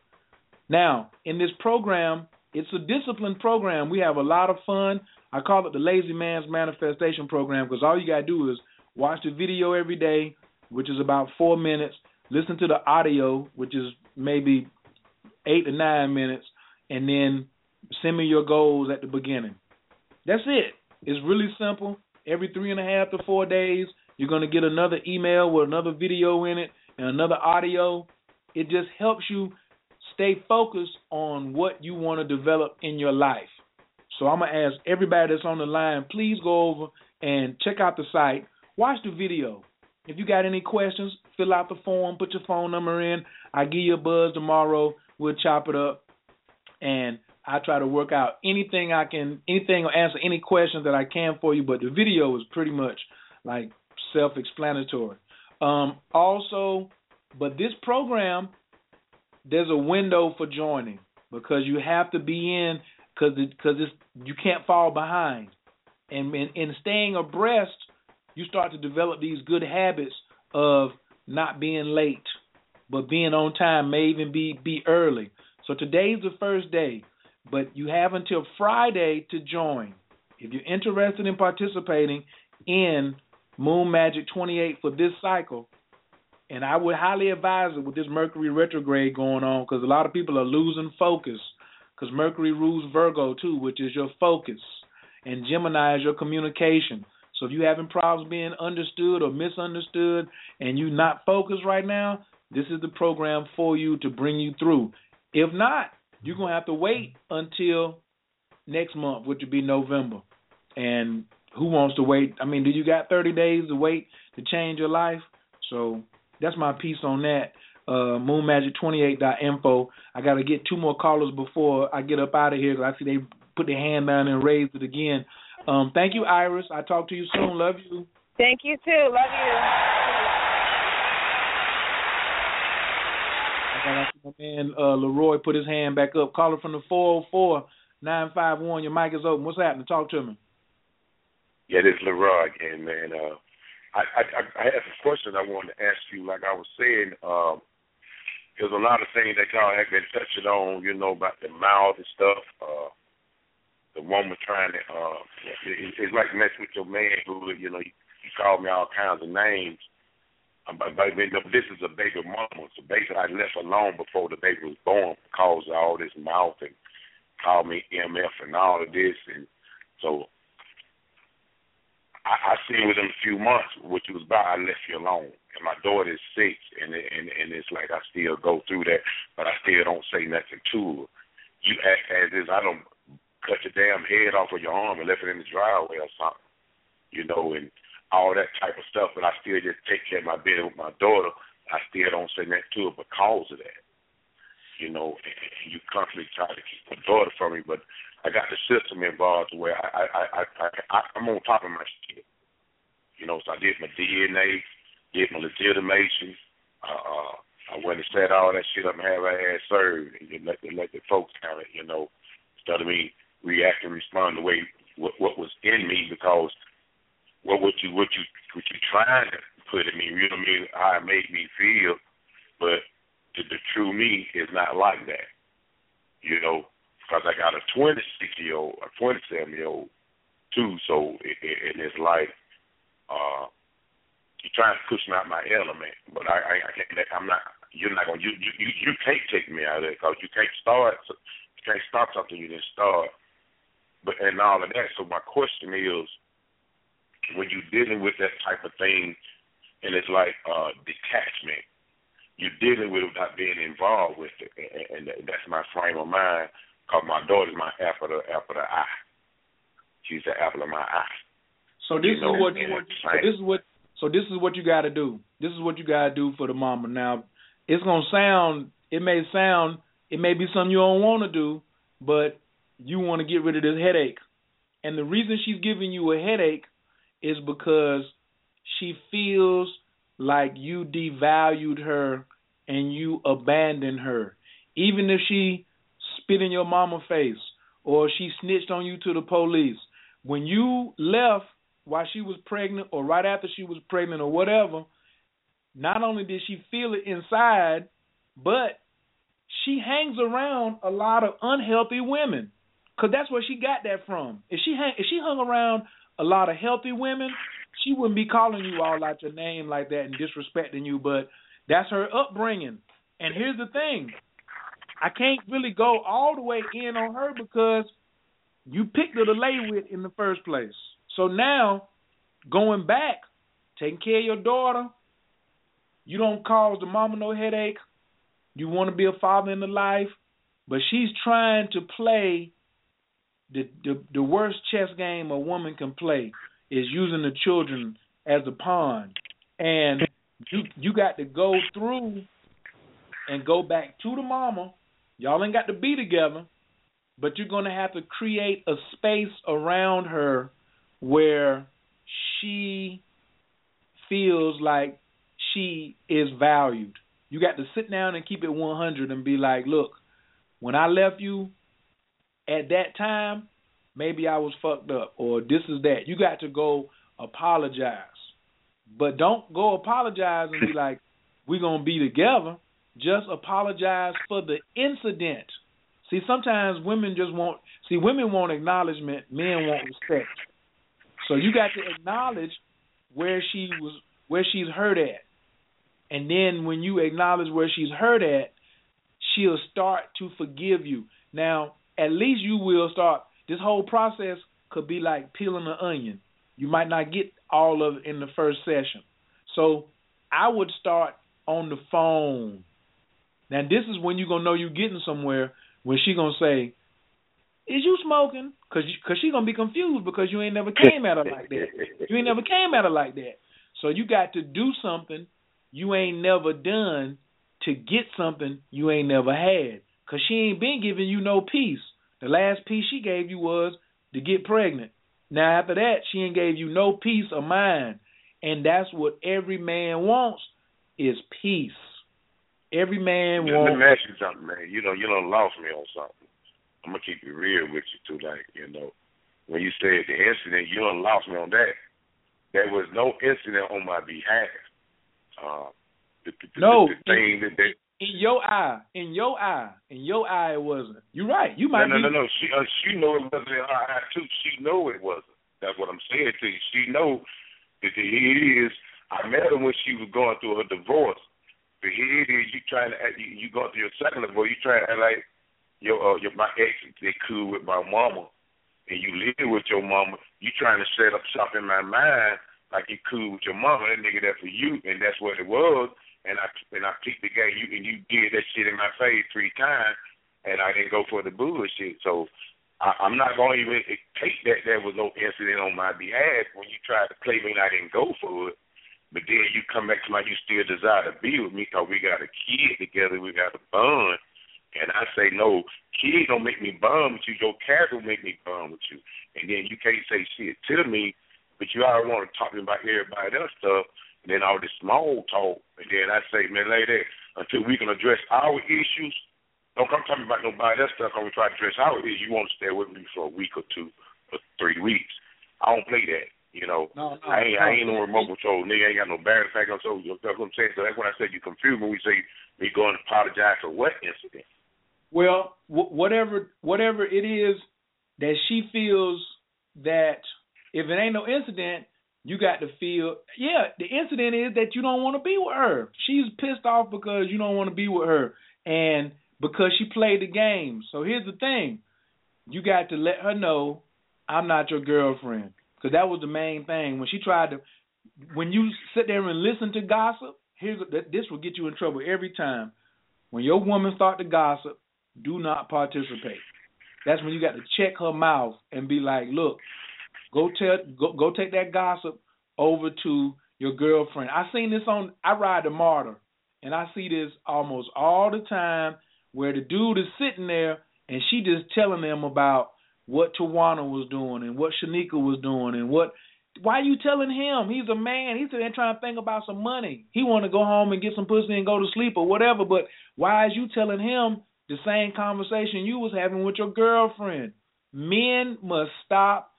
Now, in this program, it's a disciplined program. We have a lot of fun. I call it the Lazy Man's Manifestation Program because all you got to do is watch the video every day, which is about four minutes, listen to the audio, which is maybe eight to nine minutes, and then send me your goals at the beginning. That's it. It's really simple. Every three and a half to four days, you're going to get another email with another video in it and another audio. It just helps you stay focused on what you want to develop in your life. So I'm going to ask everybody that's on the line, please go over and check out the site, watch the video. If you got any questions, fill out the form, put your phone number in. I give you a buzz tomorrow. We'll chop it up, and I try to work out anything I can, anything or answer any questions that I can for you. But the video is pretty much like self-explanatory. Um, also, but this program, there's a window for joining because you have to be in because because it, you can't fall behind, and in staying abreast, you start to develop these good habits of not being late, but being on time, may even be be early. So today's the first day, but you have until Friday to join. If you're interested in participating in Moon Magic 28 for this cycle, and I would highly advise it with this Mercury retrograde going on because a lot of people are losing focus because Mercury rules Virgo too, which is your focus, and Gemini is your communication. So if you're having problems being understood or misunderstood and you're not focused right now, this is the program for you to bring you through. If not, you're to have to wait until next month, which would be November. And who wants to wait? I mean, do you got 30 days to wait to change your life? So that's my piece on that. Uh, moonmagic28.info. I got to get two more callers before I get up out of here because I see they put their hand down and raised it again. Um, thank you, Iris. I talk to you soon. Love you. Thank you too. Love you. I got my man uh, Leroy put his hand back up. Caller from the four zero four nine five one. Your mic is open. What's happening? Talk to me. Yeah, this is Leroy again, man. Uh, I, I I have a question I wanted to ask you. Like I was saying, um, there's a lot of things that y'all have been touching on, you know, about the mouth and stuff. Uh, the woman trying to, uh, it, it's like messing with your man who, you know, he, he called me all kinds of names. This is a baby mama, so basically I left alone before the baby was born because of all this mouth and called me MF and all of this, and so I, I seen within a few months what you was about. I left you alone, and my daughter is sick, and and and it's like I still go through that, but I still don't say nothing to her. You act as is I don't cut your damn head off of your arm and left it in the driveway or something. you know, and all that type of stuff. But I still just take care of my business with my daughter. I still don't say that to her because of that. You know, and you constantly try to keep my daughter from me, but I got the system involved where I I I, I, I I'm on top of my shit. You know, so I did my DNA, did my legitimation. Uh, uh, I went and set all that shit up and have her ass served, and let the, let the folks have it. You know, instead of me react and respond the way what, what was in me because what what you what you what you trying to put in me, you know what I mean, how it made me feel, but the, the true me is not like that. You know, because I got a 26 year old, a 27 year old too, so it, it, and it's like uh you're trying to push me out my element, but I, I, I can't. I'm not. You're not gonna. You you you can't take me out of it because you can't start. You can't stop something you didn't start. But and all of that. So my question is, when you're dealing with that type of thing, and it's like uh detachment, you're dealing with it without being involved with it, and, and that's my frame of mind. Cause my daughter's my apple of apple of the eye. She's the apple of my eye. So this You know, is what you and So this is what. So this is what you got to do. This is what you got to do for the mama. Now, it's gonna sound. It may sound. It may be something you don't want to do, but you want to get rid of this headache. And the reason she's giving you a headache is because she feels like you devalued her and you abandoned her. Even if she spit in your mama face or she snitched on you to the police, when you left while she was pregnant or right after she was pregnant or whatever, not only did she feel it inside, but she hangs around a lot of unhealthy women. Cause that's where she got that from. If she hang, if she hung around a lot of healthy women, she wouldn't be calling you all out your name like that and disrespecting you. But that's her upbringing. And here's the thing: I can't really go all the way in on her because you picked her to lay with in the first place. So now, going back, taking care of your daughter, you don't cause the mama no headache. You want to be a father in the life, but she's trying to play the, the the worst chess game a woman can play is using the children as a pawn, and you you got to go through and go back to the mama. Y'all ain't got to be together, but you're gonna have to create a space around her where she feels like she is valued. You got to sit down and keep it 100 and be like, look, when I left you at that time, maybe I was fucked up or this is that. You got to go apologize. But don't go apologize and be like, we're going to be together. Just apologize for the incident. See, sometimes women just want, see, women want acknowledgement, men want respect. So you got to acknowledge where she was, where she's hurt at. And then when you acknowledge where she's hurt at, she'll start to forgive you. Now, at least you will start. This whole process could be like peeling an onion. You might not get all of it in the first session. So I would start on the phone. Now this is when you're gonna know you're getting somewhere. When she gonna say, "Is you smoking?" Cause cause she gonna be confused because you ain't never came at her like that. You ain't never came at her like that. So you got to do something you ain't never done to get something you ain't never had. Cause she ain't been giving you no peace. The last piece she gave you was to get pregnant. Now after that, she ain't gave you no peace of mind. And that's what every man wants is peace. Every man Yeah, wants Let me ask you something, man. You know, you done lost me on something. I'm gonna keep it real with you too. Like, you know, when you said the incident, you don't lost me on that. There was no incident on my behalf. Uh, the, the, the, No, the, the thing that they, in your eye, in your eye, in your eye it wasn't. You're right. You might no, no, be no, no. She, uh, she know it wasn't in her eye too. She know it wasn't. That's what I'm saying to you. She know that it is. I met her when she was going through her divorce. But here it is. You trying to act, you, you going through your second divorce. You trying to act like your uh, your my ex they cool with my mama, and you live with your mama. You trying to set up shop in my mind like you cool with your mama. That nigga that for you, and that's what it was. And I and I peeped the game. You and you did that shit in my face three times, and I didn't go for the bullshit. So I, I'm not going to even take that there was no incident on my behalf when you tried to claim me and I didn't go for it. But then you come back to my, you still desire to be with me because we got a kid together, we got a bond. And I say, no, kids don't make me bond with you. Your character will make me bond with you. And then you can't say shit to me, but you already want to talk to me about everybody else stuff. Then all this small talk. And then I say, man, lady, until we can address our issues, don't come talking about nobody else stuff. I'm try to address our issues. You want to stay with me for a week or two or three weeks. I don't play that. You know, no, no, I ain't no. I ain't no remote control nigga. I ain't got no barrier fact on so that's what I'm saying. So that's when I said you confuse me. We say me going to apologize for what incident. Well, w- whatever whatever it is that she feels that if it ain't no incident, you got to feel yeah, the incident is that you don't want to be with her. She's pissed off because you don't want to be with her and because she played the game. So here's the thing. You got to let her know I'm not your girlfriend. Cuz that was the main thing when she tried to when you sit there and listen to gossip, here's this will get you in trouble every time. When your woman start to gossip, do not participate. That's when you got to check her mouth and be like, "Look, go tell, go, go take that gossip over to your girlfriend." I seen this on. I ride the MARTA, and I see this almost all the time, where the dude is sitting there and she just telling them about what Tawana was doing and what Shanika was doing and what. Why are you telling him? He's a man. He's there trying to think about some money. He want to go home and get some pussy and go to sleep or whatever. But why is you telling him the same conversation you was having with your girlfriend. Men must stop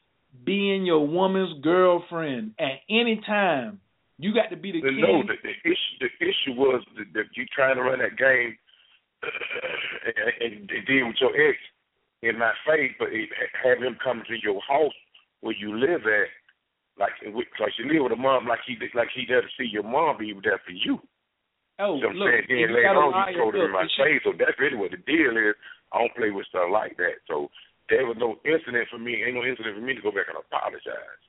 being your woman's girlfriend at any time. You got to be the king. no, the, the issue the issue was that, that you trying to run that game uh, and, and deal with your ex in my face, but it, have him come to your house where you live at, like like you live with a mom, like he like he there to see your mom be there for you. Oh, you know what look, I'm saying? Then later on, you told him in my face. So that's really what the deal is. I don't play with stuff like that. So there was no incident for me. Ain't no incident for me to go back and apologize.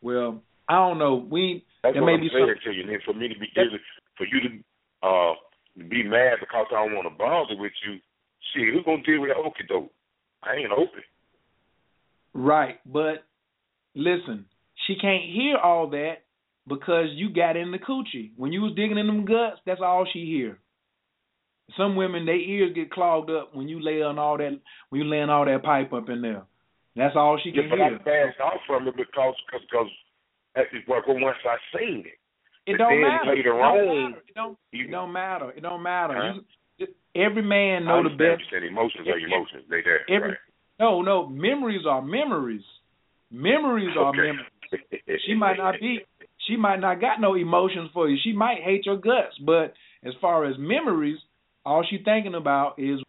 Well, I don't know. We That's there what may I'm be some. saying to you. And for me to be given, for you to uh be mad because I don't want to bother with you, shit, who's gonna deal with that okey doke? I ain't open. Right, but listen, she can't hear all that because you got in the coochie. When you was digging in them guts, that's all she hear. Some women, their ears get clogged up when you lay on all that when you laying all that pipe up in there. That's all she Yeah, can but I hear. backed off from it because cause, cause at this work once I seen it. It But don't matter. later it don't on, matter. It don't. you- It don't matter. It don't matter. Huh? You, every man know the best. you're. Emotions are emotions. They there. Every right. no, no. Memories are memories. Memories are memories. She might not be. She might not got no emotions for you. She might hate your guts, but as far as memories, all she thinking about is